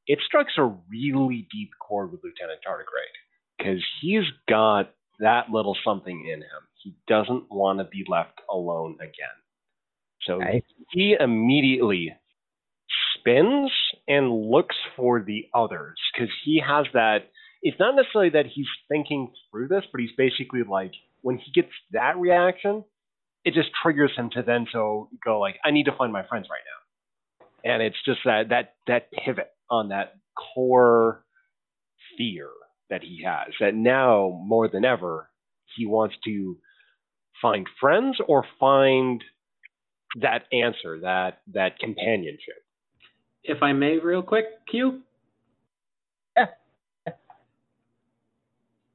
It strikes a really deep chord with Lieutenant Tardigrade because he's got that little something in him. He doesn't want to be left alone again. So he immediately spins and looks for the others because he has that it's not necessarily that he's thinking through this, but he's basically like when he gets that reaction, it just triggers him to then so go like, I need to find my friends right now. And it's just that that that pivot on that core fear that he has that now more than ever he wants to find friends or find that answer, that that companionship. If I may, real quick, Q. Yeah.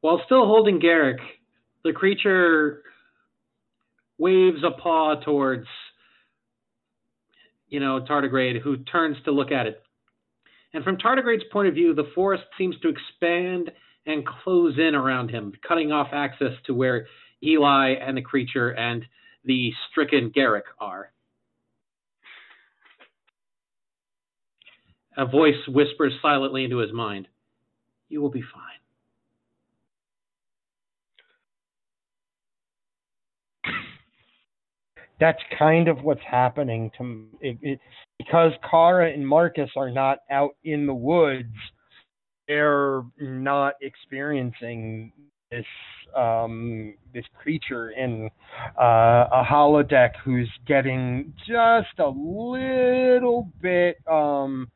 While still holding Garak, the creature waves a paw towards, you know, Tardigrade, who turns to look at it. And from Tardigrade's point of view, the forest seems to expand and close in around him, cutting off access to where Eli and the creature and the stricken Garak are. A voice whispers silently into his mind, You will be fine. That's kind of what's happening to it, it, because Kara and Marcus are not out in the woods. They're not experiencing this um, this creature in uh, a holodeck who's getting just a little bit um,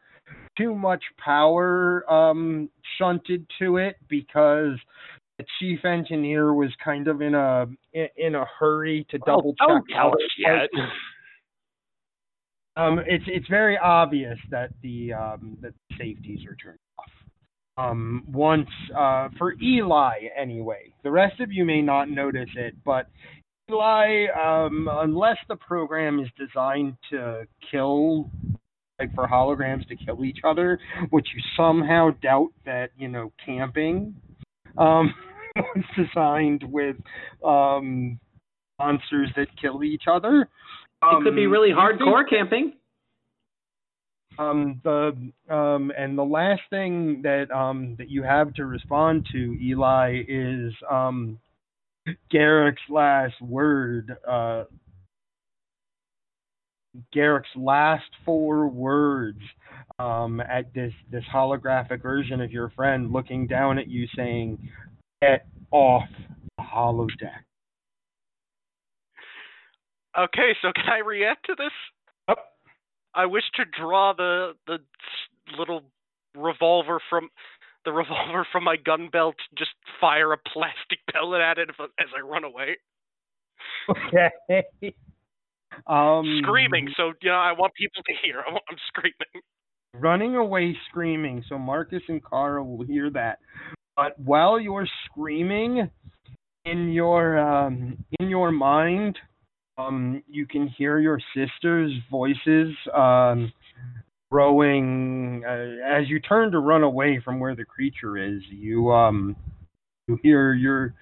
too much power um, shunted to it because the chief engineer was kind of in a in, a hurry to double check. Don't tell us yet. um, it's it's very obvious that the um, that the safeties are turned off. Um, once uh, for Eli anyway. The rest of you may not notice it, but Eli, um, unless the program is designed to kill, like for holograms to kill each other, which you somehow doubt that you know camping um, was designed with um, monsters that kill each other. it could be Um, really hardcore camping. um, the um, and the last thing that um, that you have to respond to, Eli, is um, Garak's last word. Uh, Garak's last four words um, at this this holographic version of your friend, looking down at you, saying, "Get off the holodeck." Okay, so can I react to this? Yep. I wish to draw the the little revolver from the revolver from my gun belt, just fire a plastic pellet at it as I run away, Okay. Um, screaming. So you know, I want people to hear. I I'm screaming. running away screaming so marcus and kara will hear that but while you're screaming in your um, in your mind, um, you can hear your sisters' voices um, growing uh, as you turn to run away from where the creature is. You um, you hear your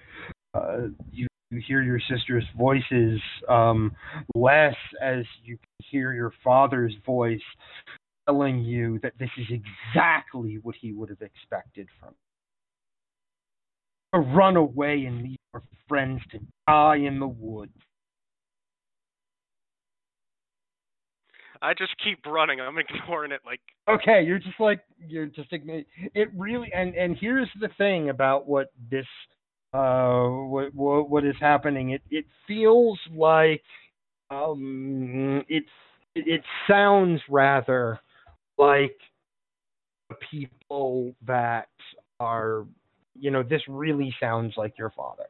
uh, you, you hear your sister's voices um, less as you hear your father's voice telling you that this is exactly what he would have expected from run away and leave your friends to die in the woods. I just keep running. I'm ignoring it. Like, Okay, you're just like you're just ignoring it. Really, and and here's the thing about what this uh what what, what is happening. It it feels like um it's it, it sounds rather like people that are you know this really sounds like your father.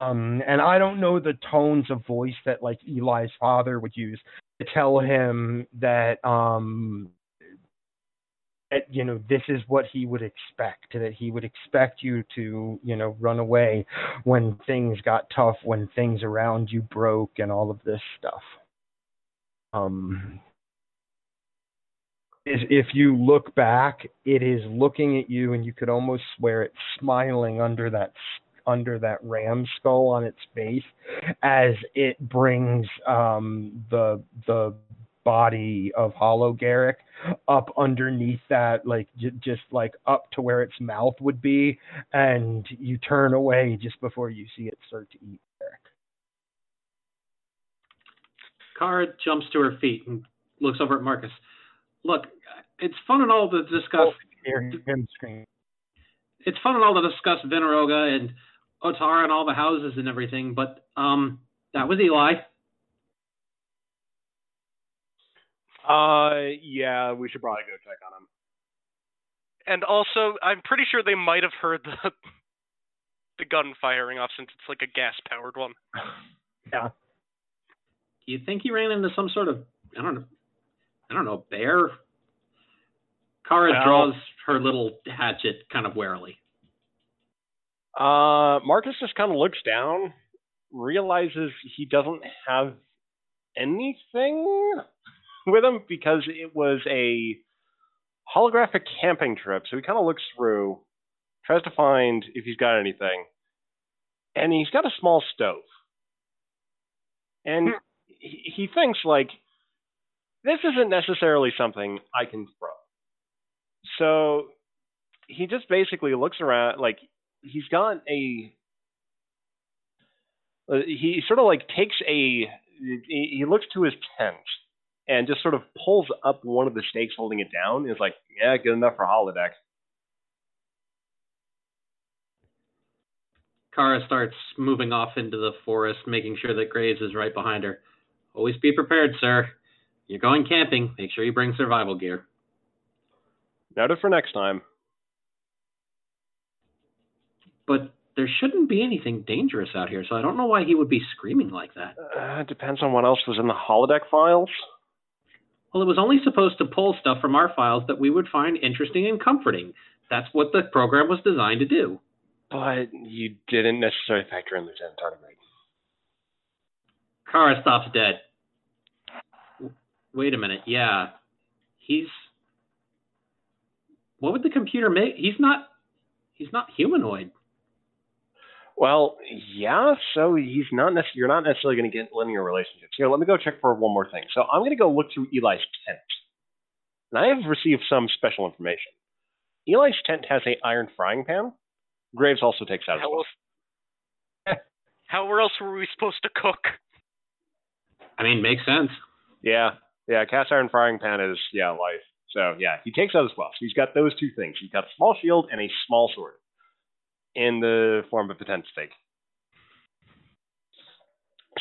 Um and i don't know the tones of voice that like eli's father would use to tell him that um that you know this is what he would expect that he would expect you to you know run away when things got tough when things around you broke and all of this stuff. Um is if you look back, it is looking at you, and you could almost swear it's smiling under that under that ram skull on its face as it brings um, the the body of Hollow Garak up underneath that, like j- just like up to where its mouth would be, and you turn away just before you see it start to eat Garak. Kara jumps to her feet and looks over at Marcus. Look, it's fun and all to discuss. Hear him. It's fun and all to discuss Veneroga and Otara and all the houses and everything, but um, that was Eli. Uh, yeah, we should probably go check on him. and also, I'm pretty sure they might have heard the the gun firing off since it's like a gas powered one. Yeah. Do you think he ran into some sort of I don't know I don't know bear? Kara Well- draws her little hatchet kind of warily. Uh, Marcus just kind of looks down, realizes he doesn't have anything with him because it was a holographic camping trip. So he kind of looks through, tries to find if he's got anything, and he's got a small stove. And he, he thinks like this isn't necessarily something I can throw. So he just basically looks around like he's got a uh, he sort of like takes a he looks to his tent and just sort of pulls up one of the stakes holding it down and is like yeah good enough for holodeck Kara starts moving off into the forest, making sure that Graves is right behind her. Always be prepared, sir. You're going camping. Make sure you bring survival gear. Noted for next time But there shouldn't be anything dangerous out here, so I don't know why he would be screaming like that. uh, it depends on what else was in the holodeck files Well, it was only supposed to pull stuff from our files that we would find interesting and comforting. That's what the program was designed to do. but you didn't necessarily factor in lieutenant tardigrade Kara stops dead. W- Wait a minute. Yeah. He's. What would the computer make? He's not. He's not humanoid. well yeah so he's not necessarily you're not necessarily going to get linear relationships here let me go check for one more thing so i'm going to go look through eli's tent and i have received some special information eli's tent has a iron frying pan graves also takes that as How else? How else were we supposed to cook? I mean, makes sense. Yeah, yeah. Cast iron frying pan is yeah life. So yeah, he takes as well. So he's got those two things. He's got a small shield and a small sword in the form of a tent stake.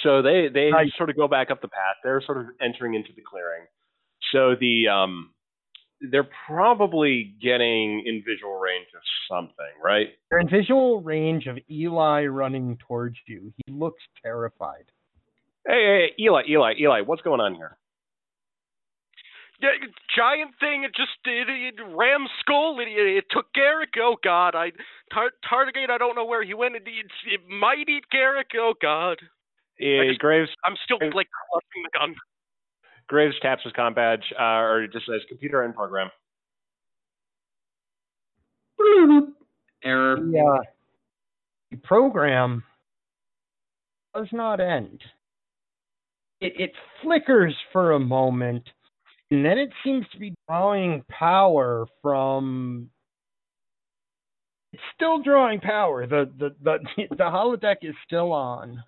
So they they Nice. sort of go back up the path. They're sort of entering into the clearing. So the um they're probably getting in visual range of something, right? You're in visual range of Eli running towards you. He looks terrified. Hey, hey, hey, Eli, Eli, Eli, what's going on here? Yeah, giant thing. It just it, it ram skull. It, it, it took Garak. Oh God, I tar, Tardigate. I don't know where he went. It, it, it might eat Garak. Oh God. Yeah, just- Graves I'm still like clutching the gun. Graves taps his com badge, uh, or it just says computer end program. Error. The, uh, the program does not end. It, it flickers for a moment, and then it seems to be drawing power from. It's still drawing power. The the the the holodeck is still on.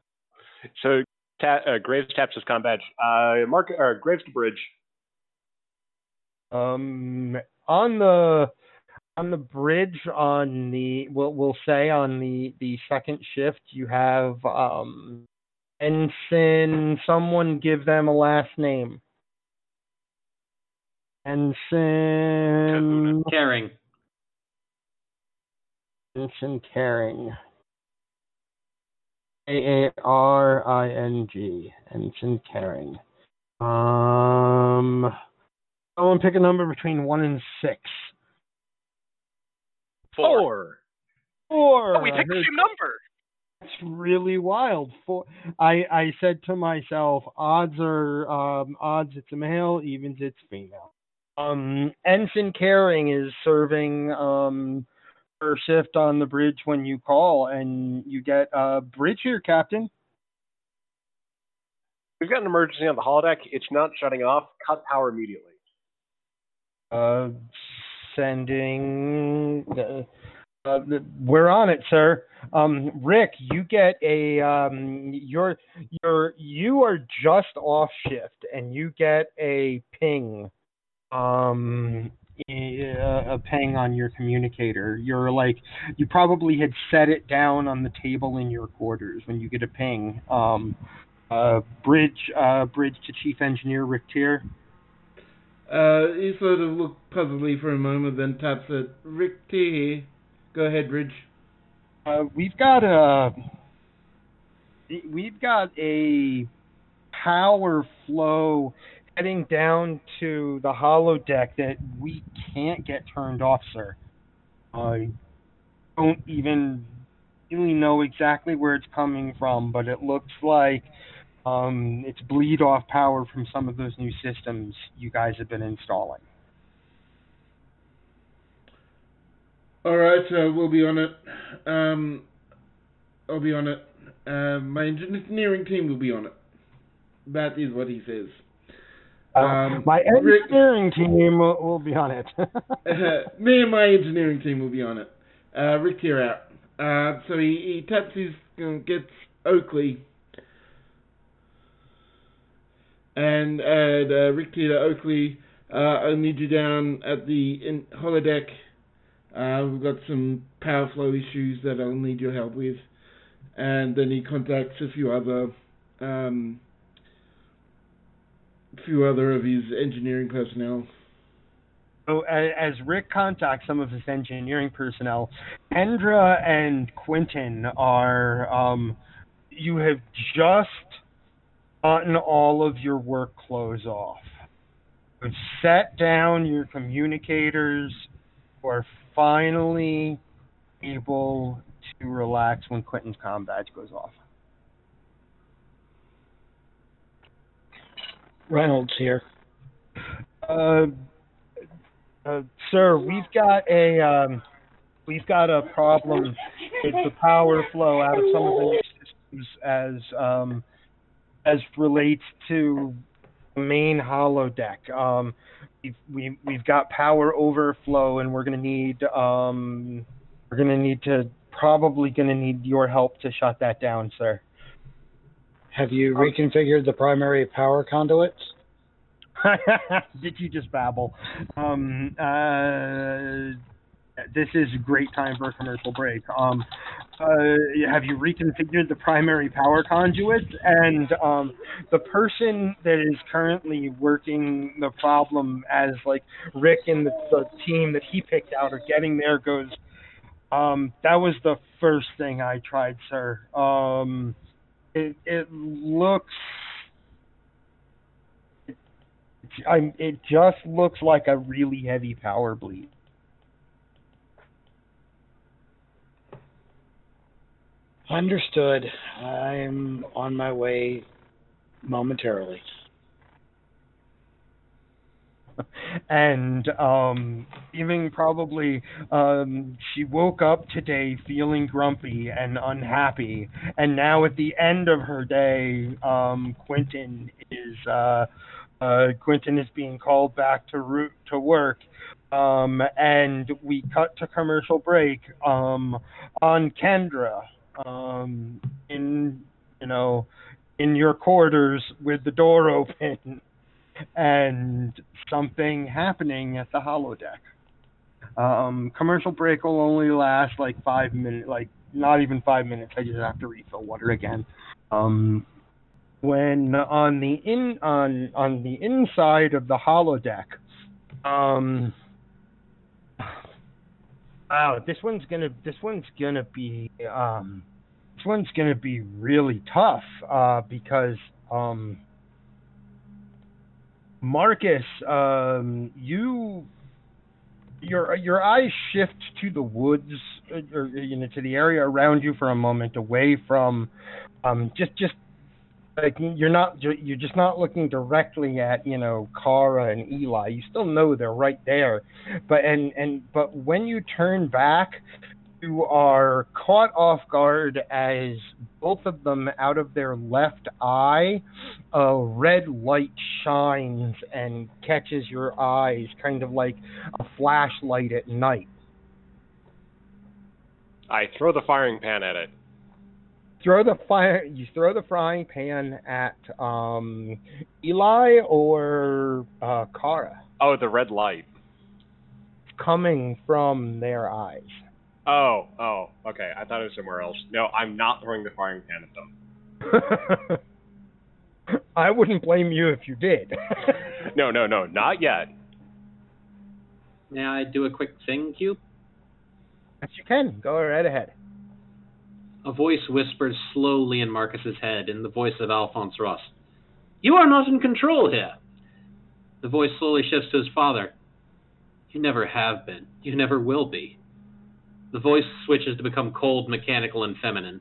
So ta- uh, Graves taps his com badge. Uh, Mark or Graves to bridge. Um, on the on the bridge on the we'll we'll say on the the second shift you have um ensign someone give them a last name ensign Caring. ensign caring a a r i n g ensign caring um someone pick a number between one and six Four. Four. Oh, we picked the same number. That's really wild. Four. I I said to myself, odds are um, odds it's a male, evens it's female. Um, Ensign Caring is serving um, her shift on the bridge when you call, and you get uh, bridge here, Captain. We've got an emergency on the holodeck. It's not shutting off. Cut power immediately. Uh, sending. Uh, uh, we're on it, sir. Um, Rick, you get a um, you're you're you are just off shift, and you get a ping, um, a, a ping on your communicator. You're like you probably had set it down on the table in your quarters when you get a ping. Um, uh, bridge, uh, bridge to Chief Engineer Rick Tier. Uh, he sort of looked puzzledly for a moment, then taps it. Rick T here. Go ahead, Bridge. Uh, we've got a we've got a power flow heading down to the holodeck that we can't get turned off, sir. I don't even really know exactly where it's coming from, but it looks like um, it's bleed off power from some of those new systems you guys have been installing. All right, uh, we'll be on it. Um, I'll be on it. Uh, my engineering team will be on it. That is what he says. Uh, Um, my Rick- engineering team will, will be on it. Uh, me and my engineering team will be on it. Uh, Rick here out. Uh, so he, he taps his, uh, gets Oakley. And, and uh, Rick here to Oakley, uh, I need you down at the in, holodeck. Uh, we've got some power flow issues that I'll need your help with. And then he contacts a few other, um, few other of his engineering personnel. So as Rick contacts some of his engineering personnel, Kendra and Quentin are um, you have just gotten all of your work clothes off. You've set down your communicators. You are finally able to relax when Quentin's comm badge goes off. Reynolds here. Uh, uh, sir, we've got a um, we've got a problem with the power flow out of some of the systems as um, as relates to the main holodeck. Um, we've we, we've got power overflow, and we're going to need um, we're going to need to probably going to need your help to shut that down, sir. Have you reconfigured the primary power conduits? Did you just babble? Um, uh, this is a great time for a commercial break. Um, uh, have you reconfigured the primary power conduits? And um, the person that is currently working the problem as like Rick and the, the team that he picked out are getting there goes. Um, that was the first thing I tried, sir. Um, it it looks I'm, it just looks like a really heavy power bleed. Understood. I'm on my way momentarily. and um even probably um she woke up today feeling grumpy and unhappy. And now at the end of her day um quentin is uh uh quentin is being called back to root to work. Um and we cut to commercial break um on kendra um in you know in your quarters with the door open and something happening at the holodeck. Um, commercial break will only last like five minutes, like not even five minutes. I just have to refill water again. Um, when on the in on on the inside of the holodeck, um, wow, this one's gonna this one's gonna be um, this one's gonna be really tough uh, because um, Marcus, um, you your your eyes shift to the woods uh, or you know to the area around you for a moment, away from um, just just like you're not you're just not looking directly at you know Kara and Eli. You still know they're right there, but and and but when you turn back, you are caught off guard as both of them out of their left eye a red light shines and catches your eyes kind of like a flashlight at night I throw the firing pan at it. throw the fire you throw the frying pan at um eli or uh kara Oh, the red light. coming from their eyes Oh, oh, okay. I thought it was somewhere else. No, I'm not throwing the firing pan at them. I wouldn't blame you if you did. No, no, no, not yet. May I do a quick thing, Cube? Yes, you can. Go right ahead. A voice whispers slowly in Marcus's head in the voice of Alphonse Ross. You are not in control here. The voice slowly shifts to his father. You never have been. You never will be. The voice switches to become cold, mechanical, and feminine.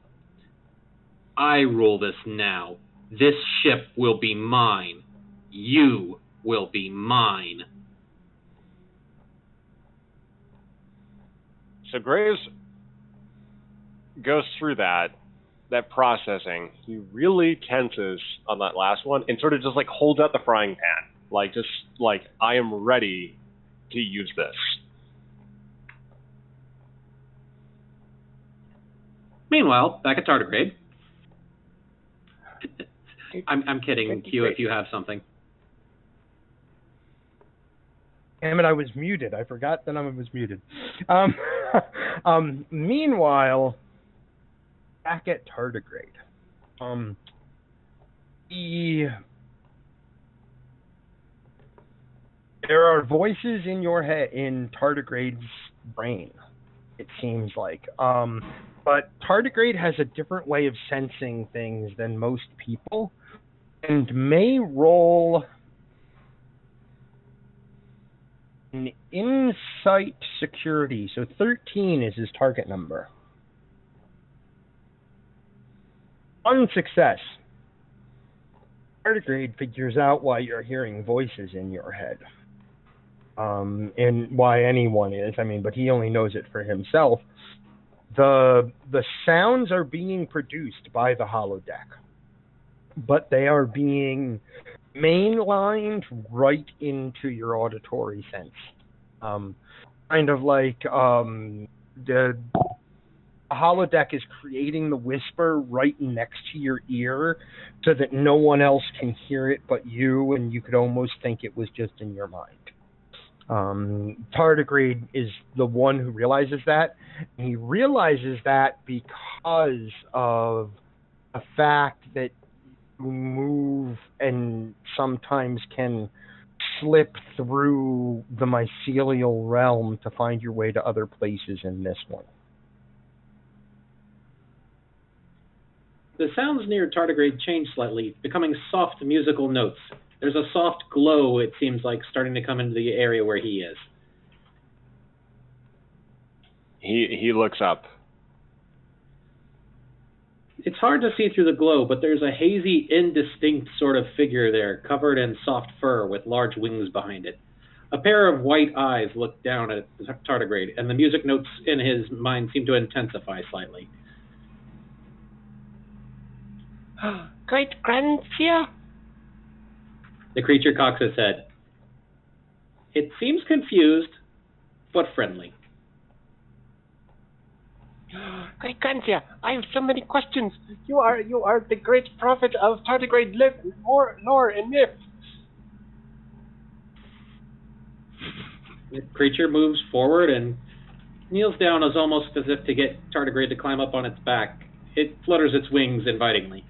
I rule this now. This ship will be mine. You will be mine. So Graves goes through that that processing. He really tenses on that last one and sort of just like holds out the frying pan. Like just like I am ready to use this. Meanwhile, back at Tardigrade. I'm, I'm kidding, Q, if you have something. Damn it, I was muted. I forgot that I was muted. Um, um, meanwhile, back at Tardigrade, um, the there are voices in your head in Tardigrade's brain. It seems like, um, but Tardigrade has a different way of sensing things than most people, and may roll an insight security. So 13 is his target number. One success. Tardigrade figures out why you're hearing voices in your head. Um, and why anyone is. I mean, but he only knows it for himself. The the sounds are being produced by the holodeck, but they are being mainlined right into your auditory sense. Um, kind of like um, the holodeck is creating the whisper right next to your ear so that no one else can hear it but you, and you could almost think it was just in your mind. Um, Tardigrade is the one who realizes that. He realizes that because of the fact that you move and sometimes can slip through the mycelial realm to find your way to other places in this one. The sounds near Tardigrade change slightly, becoming soft musical notes, There's a soft glow, it seems like, starting to come into the area where he is. He he looks up. It's hard to see through the glow, but there's a hazy, indistinct sort of figure there, covered in soft fur with large wings behind it. A pair of white eyes look down at Tardigrade, and the music notes in his mind seem to intensify slightly. Great Grandseer? The creature cocks its head. It seems confused, but friendly. Great I have so many questions. You are you are the great prophet of Tardigrade lore, lore and myth. The creature moves forward and kneels down as almost as if to get Tardigrade to climb up on its back. It flutters its wings invitingly.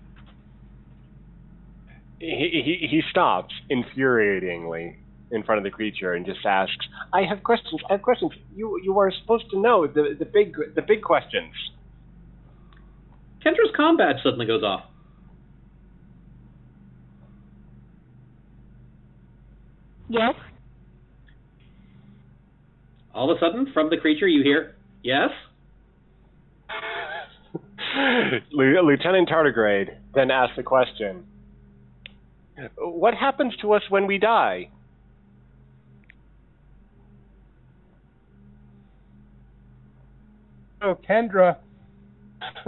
He he, he stops infuriatingly in front of the creature and just asks, "I have questions. I have questions. You you are supposed to know the the big the big questions." Kendra's combadge suddenly goes off. Yes? All of a sudden, from the creature, you hear, Yes? Lieutenant Tardigrade then asks the question, "What happens to us when we die?" Oh, Kendra,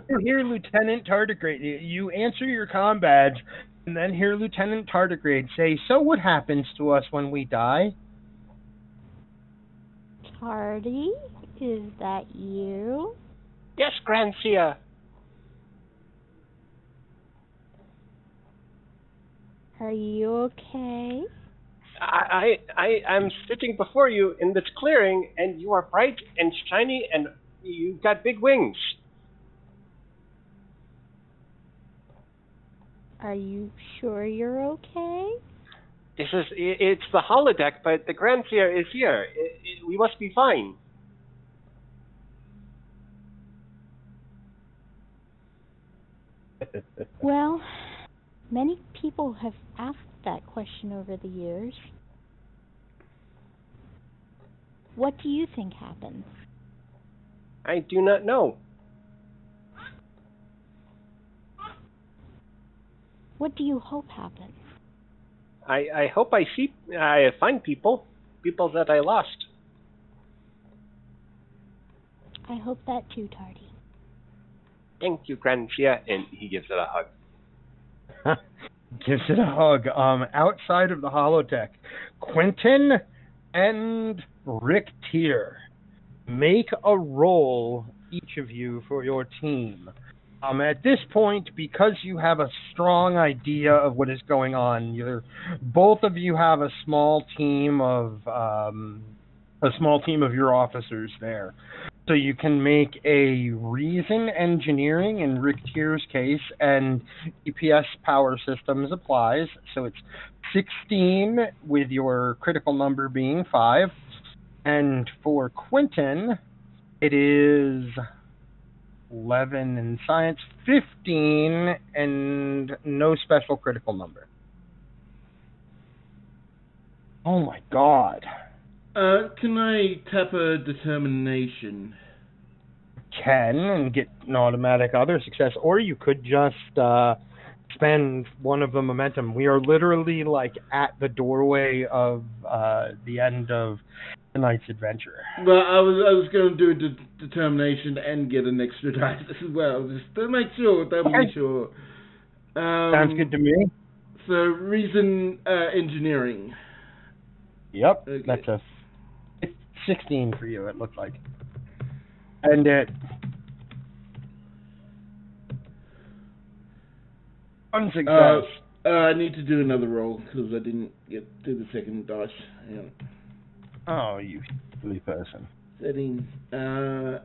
you hear Lieutenant Tardigrade. You- You answer your com badge, and then hear Lieutenant Tardigrade say, "So, what happens to us when we die?" Tardy, is that you? Yes, Grandseer. Are you okay? I, I I am sitting before you in this clearing, and you are bright and shiny, and you've got big wings. Are you sure you're okay? This is i- it's the holodeck, but the Grandseer is here. I- I- we must be fine. Well, many people have asked that question over the years. What do you think happens? I do not know. What do you hope happens? I, I hope I see I find people, people that I lost. I hope that too, Tardy. Thank you, Grandseer, and he gives it a hug. Gives it a hug. Um, outside of the holodeck, Quentin and Rick Tier, make a roll, each of you, for your team. Um, at this point, because you have a strong idea of what is going on, you're, both of you have a small team of um, a small team of your officers there. So you can make a reason engineering in Rick Tier's case, and EPS power systems applies. So it's 16 with your critical number being 5. And for Quentin, it is 11 in science, 15, and no special critical number. Oh my god. Uh, can I tap a determination? Can and get an automatic other success, or you could just uh, spend one of the momentum. We are literally like at the doorway of uh, the end of the night's adventure. Well, I was I was going to do a de- determination and get an extra dice as well, just to make sure, doubly Okay. sure. Um, Sounds good to me. So reason uh, engineering. Yep, Okay. that's a 16 for you. It looked like, and it. One success. Uh, uh, I need to do another roll because I didn't get to the second dice. Oh, you silly person. Setting. Uh,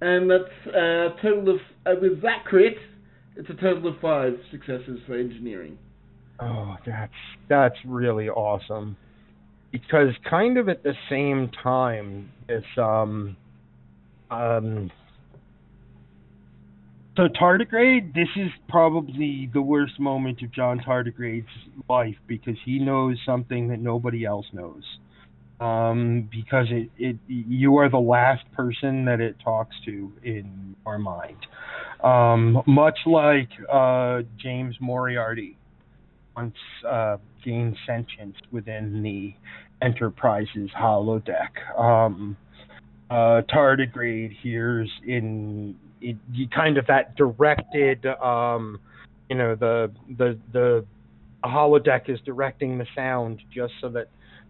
and that's a total of uh, with that crit, it's a total of five successes for engineering. Oh, that's that's really awesome. Because kind of at the same time, this um um So tardigrade, this is probably the worst moment of John Tardigrade's life because he knows something that nobody else knows. Um, because it, it you are the last person that it talks to in our mind. Um, much like uh, James Moriarty once uh, gained sentience within the Enterprise's holodeck. Um, uh, tardigrade hears in it, kind of that directed um you know the the the holodeck is directing the sound just so that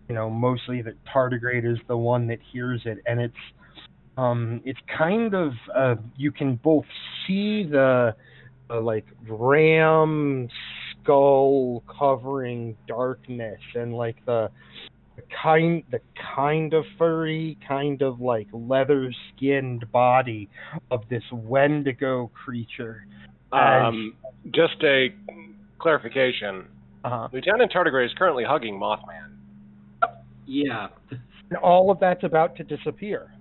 you know mostly that tardigrade is the one that hears it and it's um it's kind of uh you can both see the uh, like ram skull covering darkness and like the kind the kind of furry, kind of like leather skinned body of this Wendigo creature. Um, just a clarification. Uh, Lieutenant Tardigrade is currently hugging Mothman. Yeah. and all of that's about to disappear.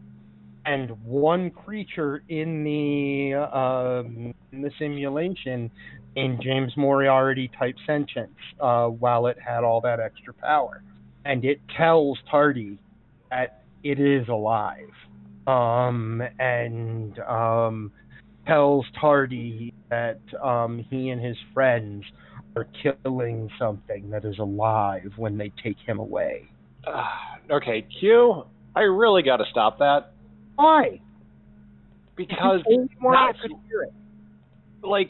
And one creature in the um, in the simulation in James Moriarty type sentience, uh, while it had all that extra power. And it tells Tardy that it is alive. Um, and um, tells Tardy that um, he and his friends are killing something that is alive when they take him away. Uh, okay, Q, I really got to stop that Why? because Why that's like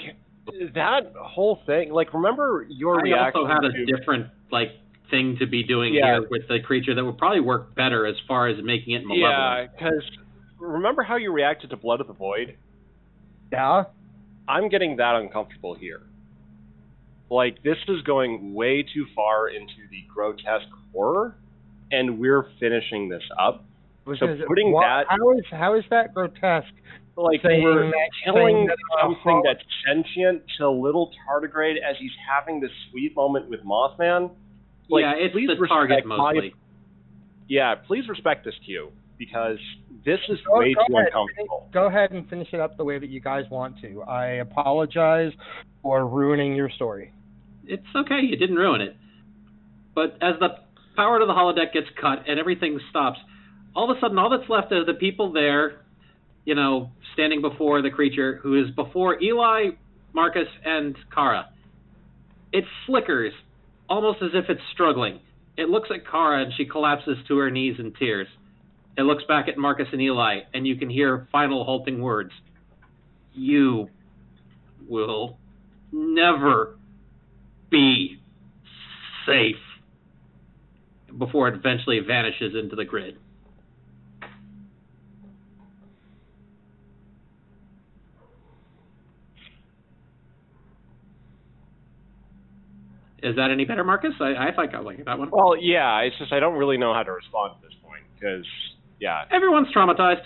that whole thing. Like, remember your I reaction also had to a different like thing to be doing Yeah. here with the creature that would probably work better as far as making it malevolent. yeah, because remember how you reacted to Blood of the Void? Yeah. I'm getting that uncomfortable here. Like this is going way too far into the grotesque horror, and we're finishing this up. Was So it- putting wha- that- how is how is that grotesque? Like Saying we're that- killing that, something that's sentient to little tardigrade as he's having this sweet moment with Mothman. Like, yeah, it's please the respect target my- mostly. Yeah, please respect this queue because this is Go- way go too ahead. uncomfortable. Go ahead and finish it up the way that you guys want to. I apologize for ruining your story. It's okay, you didn't ruin it. But as the power to the holodeck gets cut and everything stops, all of a sudden all that's left are the people there, you know, standing before the creature who is before Eli, Marcus, and Kara. It flickers, almost as if it's struggling. It looks at Kara and she collapses to her knees in tears. It looks back at Marcus and Eli, and you can hear final halting words. You will never be safe before it eventually vanishes into the grid. Is that any better, Marcus? I, I think I like that one. Well, yeah, it's just I don't really know how to respond at this point because yeah, Everyone's traumatized.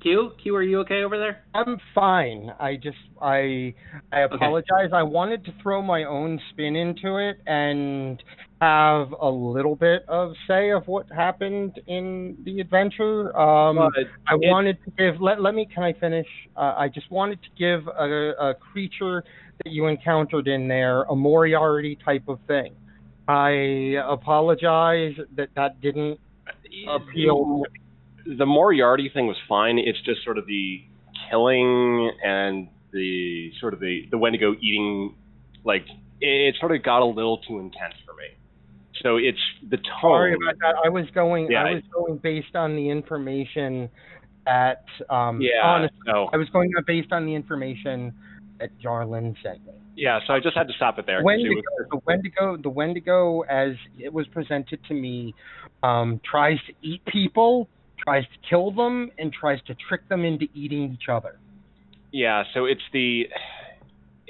Q, Q, are you okay over there? I'm fine. I just I I apologize. I wanted to throw my own spin into it and have a little bit of say of what happened in the adventure. Um I it- wanted to give. Let let me. Can I finish? Uh, I just wanted to give a, a creature that you encountered in there a Moriarty type of thing. I apologize that that didn't appeal. The Moriarty thing was fine. It's just sort of the killing and the sort of the the Wendigo eating, like it, sort of got a little too intense for me. So it's the tone. Sorry about that. I was going. Yeah, I was going based on the information that. Um, Yeah. honest- so I was going based on the information that Jarlin sent me. yeah. So I just had to stop it there. 'cause it Wendigo, was- the Wendigo, the Wendigo, as it was presented to me, um, tries to eat people, tries to kill them, and tries to trick them into eating each other. yeah. So it's the.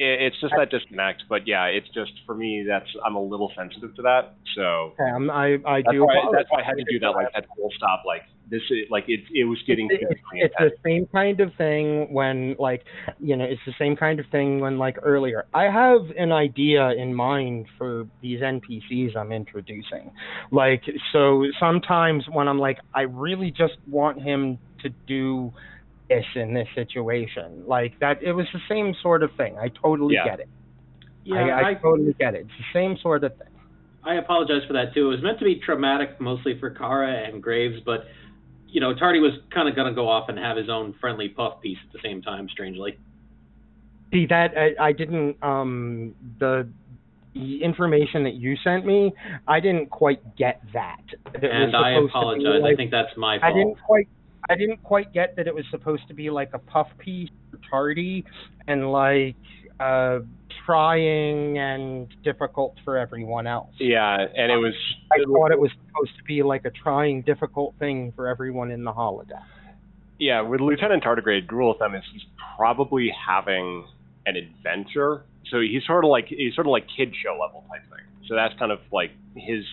It's just that disconnect, but yeah, it's just for me. That's I'm a little sensitive to that, so Um, I, I that's do. why, that's why I had to do that like that full stop, like This is like it. It was getting. it's, it's, it's the same kind of thing when like you know it's the same kind of thing when like earlier i have an idea in mind for these npcs i'm introducing like so sometimes when i'm like i really just want him to do this in this situation like that it was the same sort of thing i totally Yeah. get it Yeah, I, I totally get it it's the same sort of thing I apologize for that too. It was meant to be traumatic mostly for Kara and Graves, but you know, Tardy was kind of going to go off and have his own friendly puff piece at the same time. Strangely, See that I, I didn't um the the information that you sent me, I didn't quite get that. That and I supposed to be apologize. I think that's my fault. I didn't quite I didn't quite get that it was supposed to be like a puff piece for tardy and like uh trying and difficult for everyone else. Yeah, and it was. I thought it was supposed to be like a trying difficult thing for everyone in the holodeck. Yeah, with Lieutenant Tardigrade, rule of thumb is he's probably having an adventure. So he's sort of like he's sort of like kid show level type thing. So that's kind of like his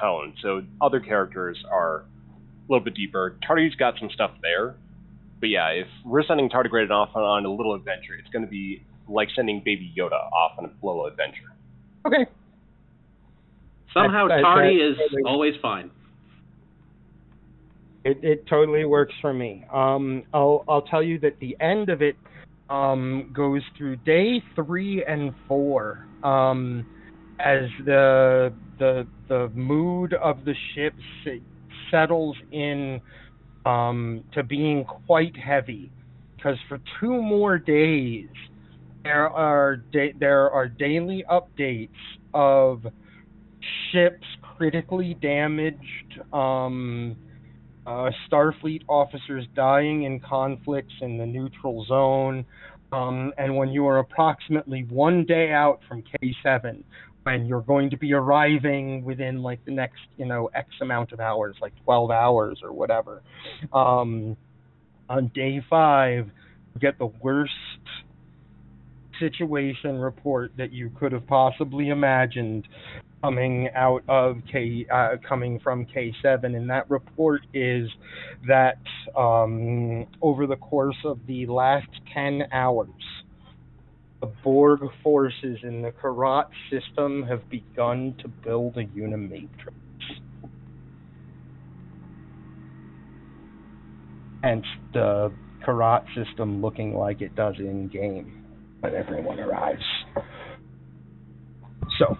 tone. So other characters are a little bit deeper. Tardigrade's got some stuff there. But yeah, if we're sending Tardigrade off on, on a little adventure, it's going to be like sending Baby Yoda off on a little adventure. Okay. Somehow I- I- Tardy I- is always fine. It it totally works for me. Um, I'll I'll tell you that the end of it um, goes through day three and four um, as the the the mood of the ship settles in um, to being quite heavy because for two more days there are da- there are daily updates of ships critically damaged. Um, uh, Starfleet officers dying in conflicts in the neutral zone, um, and when you are approximately one day out from K7, when you're going to be arriving within like the next, you know, X amount of hours, like 12 hours or whatever, um, on day five, you get the worst situation report that you could have possibly imagined coming out of K uh, coming from K7 and that report is that um, over the course of the last 10 hours the Borg forces in the Karat system have begun to build a unimatrix. Hence the Karat system looking like it does in game everyone arrives. So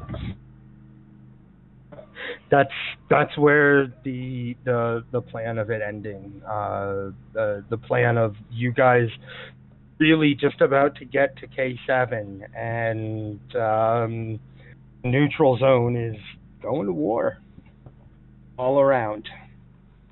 that's that's where the the the plan of it ending. Uh, the the plan of you guys really just about to get to K7 and um, neutral zone is going to war all around.